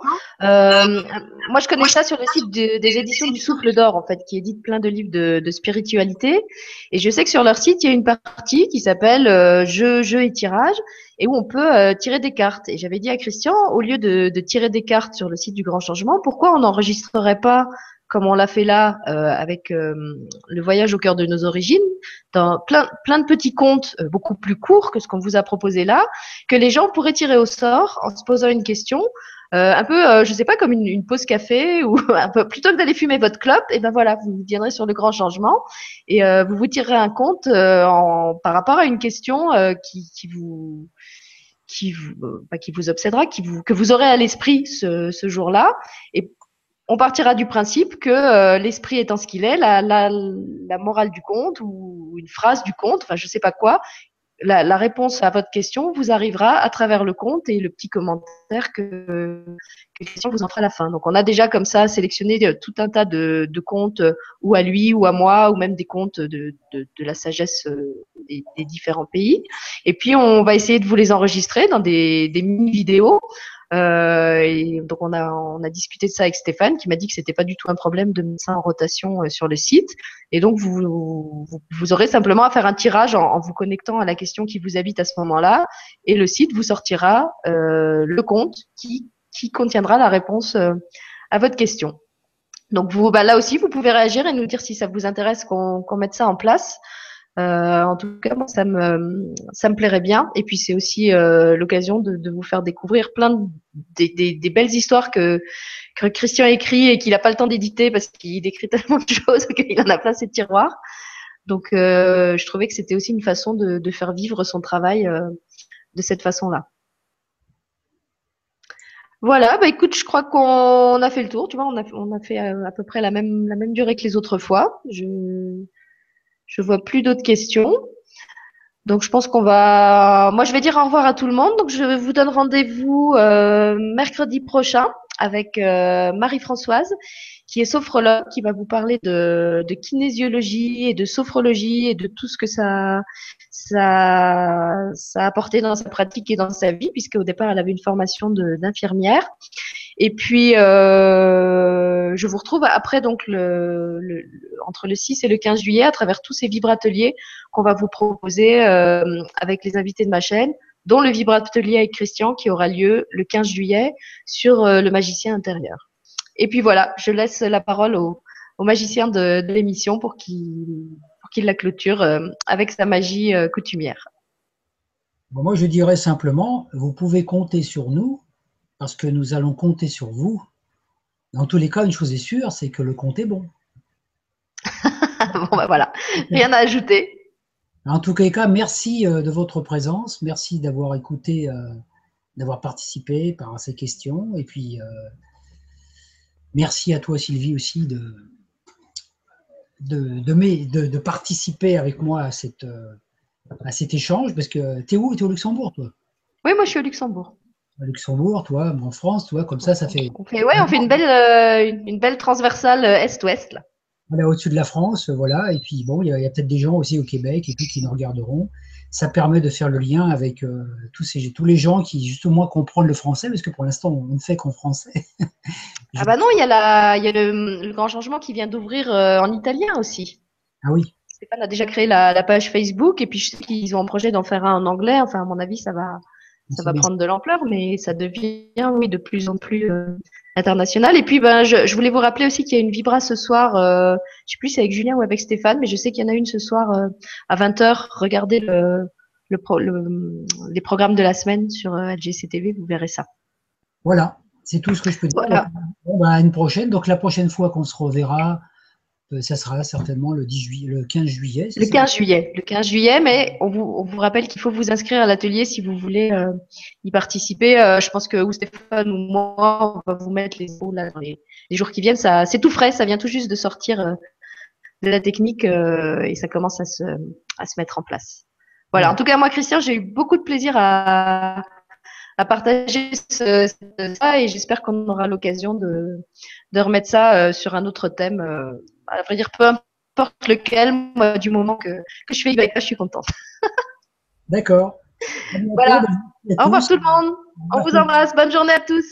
Euh, moi, je connais ça sur le site des éditions du Souffle d'Or, en fait, qui édite plein de livres de, de, spiritualité. Et je sais que sur leur site, il y a une partie qui s'appelle euh, Jeux, jeux et tirage, et où on peut euh, tirer des cartes. Et j'avais dit à Christian, au lieu de, de, tirer des cartes sur le site du Grand Changement, pourquoi on n'enregistrerait pas comme on l'a fait là euh, avec euh, le voyage au cœur de nos origines, dans plein, plein de petits contes euh, beaucoup plus courts que ce qu'on vous a proposé là, que les gens pourraient tirer au sort en se posant une question, un peu, je sais pas, comme une, pause café [laughs] ou un peu plutôt que d'aller fumer votre clope, et ben voilà, vous viendrez sur le grand changement et vous vous tirerez un compte en, par rapport à une question qui, qui vous qui vous, pas qui vous obsédera, qui vous, que vous aurez à l'esprit ce, ce jour-là. Et on partira du principe que euh, l'esprit étant ce qu'il est, la, morale du conte ou une phrase du conte, enfin je sais pas quoi, la, réponse à votre question vous arrivera à travers le conte et le petit commentaire que, que vous en fera à la fin. Donc on a déjà comme ça sélectionné euh, tout un tas de, contes euh, ou à lui ou à moi ou même des contes de, de, la sagesse des, des, différents pays. Et puis on va essayer de vous les enregistrer dans des, des mini vidéos euh, et donc on a on a discuté de ça avec Stéphane qui m'a dit que c'était pas du tout un problème de ça en rotation euh, sur le site. Et donc vous, vous, aurez simplement à faire un tirage en, vous connectant à la question qui vous habite à ce moment-là, et le site vous sortira euh, le compte qui qui contiendra la réponse euh, à votre question. Donc vous, bah là aussi, vous pouvez réagir et nous dire si ça vous intéresse qu'on qu'on mette ça en place. Euh, en tout cas, ça me ça me plairait bien. Et puis c'est aussi euh, l'occasion de, vous faire découvrir plein de, des, belles histoires que, Christian écrit et qu'il n'a pas le temps d'éditer parce qu'il écrit [laughs] tellement de choses qu'il en a plein ses tiroirs. Donc euh, je trouvais que c'était aussi une façon de, faire vivre son travail de cette façon-là. Voilà, bah écoute, je crois qu'on a fait le tour. Tu vois, on a, on a fait à peu près la même la même durée que les autres fois. Je je vois plus d'autres questions. Donc je pense qu'on va. Moi, je vais dire au revoir à tout le monde. Donc je vous donne rendez-vous euh, mercredi prochain avec euh, Marie-Françoise, qui est sophrologue, qui va vous parler de, kinésiologie et de sophrologie et de tout ce que ça, ça, ça a apporté dans sa pratique et dans sa vie, puisque au départ, elle avait une formation d'infirmière. Et puis, euh, je vous retrouve après, donc, le, entre le 6 et le 15 juillet, à travers tous ces vibrateliers qu'on va vous proposer euh, avec les invités de ma chaîne, dont le vibratelier avec Christian qui aura lieu le 15 juillet sur euh, le magicien intérieur. Et puis voilà, je laisse la parole au, magicien de, l'émission pour qu'il la clôture avec sa magie coutumière. Moi, je dirais simplement, vous pouvez compter sur nous parce que nous allons compter sur vous. Dans tous les cas, une chose est sûre, c'est que le compte est bon. [laughs] bon, bah voilà, rien à ajouter. En tout cas, merci euh, de votre présence, merci d'avoir écouté, euh, d'avoir participé par ces questions, et puis euh, merci à toi Sylvie aussi de, de, de, de participer avec moi à, cette, à cet échange, parce que tu es où? Tu es au Luxembourg, toi? Oui, moi je suis au Luxembourg. Luxembourg, toi, en France, toi, comme ça, ça fait. On fait, ouais, on fait une belle, une belle transversale est-ouest là voilà, au-dessus de la France, voilà. Et puis bon, il y a, peut-être des gens aussi au Québec et puis qui nous regarderont. Ça permet de faire le lien avec euh, tous, ces, tous les gens qui justement comprennent le français, parce que pour l'instant, on ne fait qu'en français. [laughs] ah bah non, il y a, la, il y a le, grand changement qui vient d'ouvrir euh, en italien aussi. Ah oui. Stéphane a déjà créé la, la, page Facebook et puis je sais qu'ils ont un projet d'en faire un en anglais. Enfin, à mon avis, ça va, ça va prendre de l'ampleur, mais ça devient oui de plus en plus euh, international. Et puis, ben, je, voulais vous rappeler aussi qu'il y a une vibra ce soir. Euh, je sais plus si c'est avec Julien ou avec Stéphane, mais je sais qu'il y en a une ce soir euh, à 20h. Regardez le, le, les programmes de la semaine sur euh, LGCTV, vous verrez ça. Voilà, c'est tout ce que je peux dire. Voilà. Bon, ben, à une prochaine. Donc, la prochaine fois qu'on se reverra, ça sera certainement le, 10 juillet, le 15 juillet. Le 15 juillet, le 15 juillet, mais on vous, on vous rappelle qu'il faut vous inscrire à l'atelier si vous voulez euh, y participer. Euh, je pense que ou Stéphane ou moi, on va vous mettre les mots là dans les, jours qui viennent. Ça, c'est tout frais, ça vient tout juste de sortir de la technique et ça commence à se, à se mettre en place. Voilà. En tout cas, moi, Christian, j'ai eu beaucoup de plaisir à, à partager ce, ça et j'espère qu'on aura l'occasion de, de remettre ça sur un autre thème à vrai dire, peu importe lequel, moi, du moment que, que je fais je suis contente. D'accord. [laughs] Voilà. Au revoir tout le monde. On vous embrasse. Bonne journée à tous.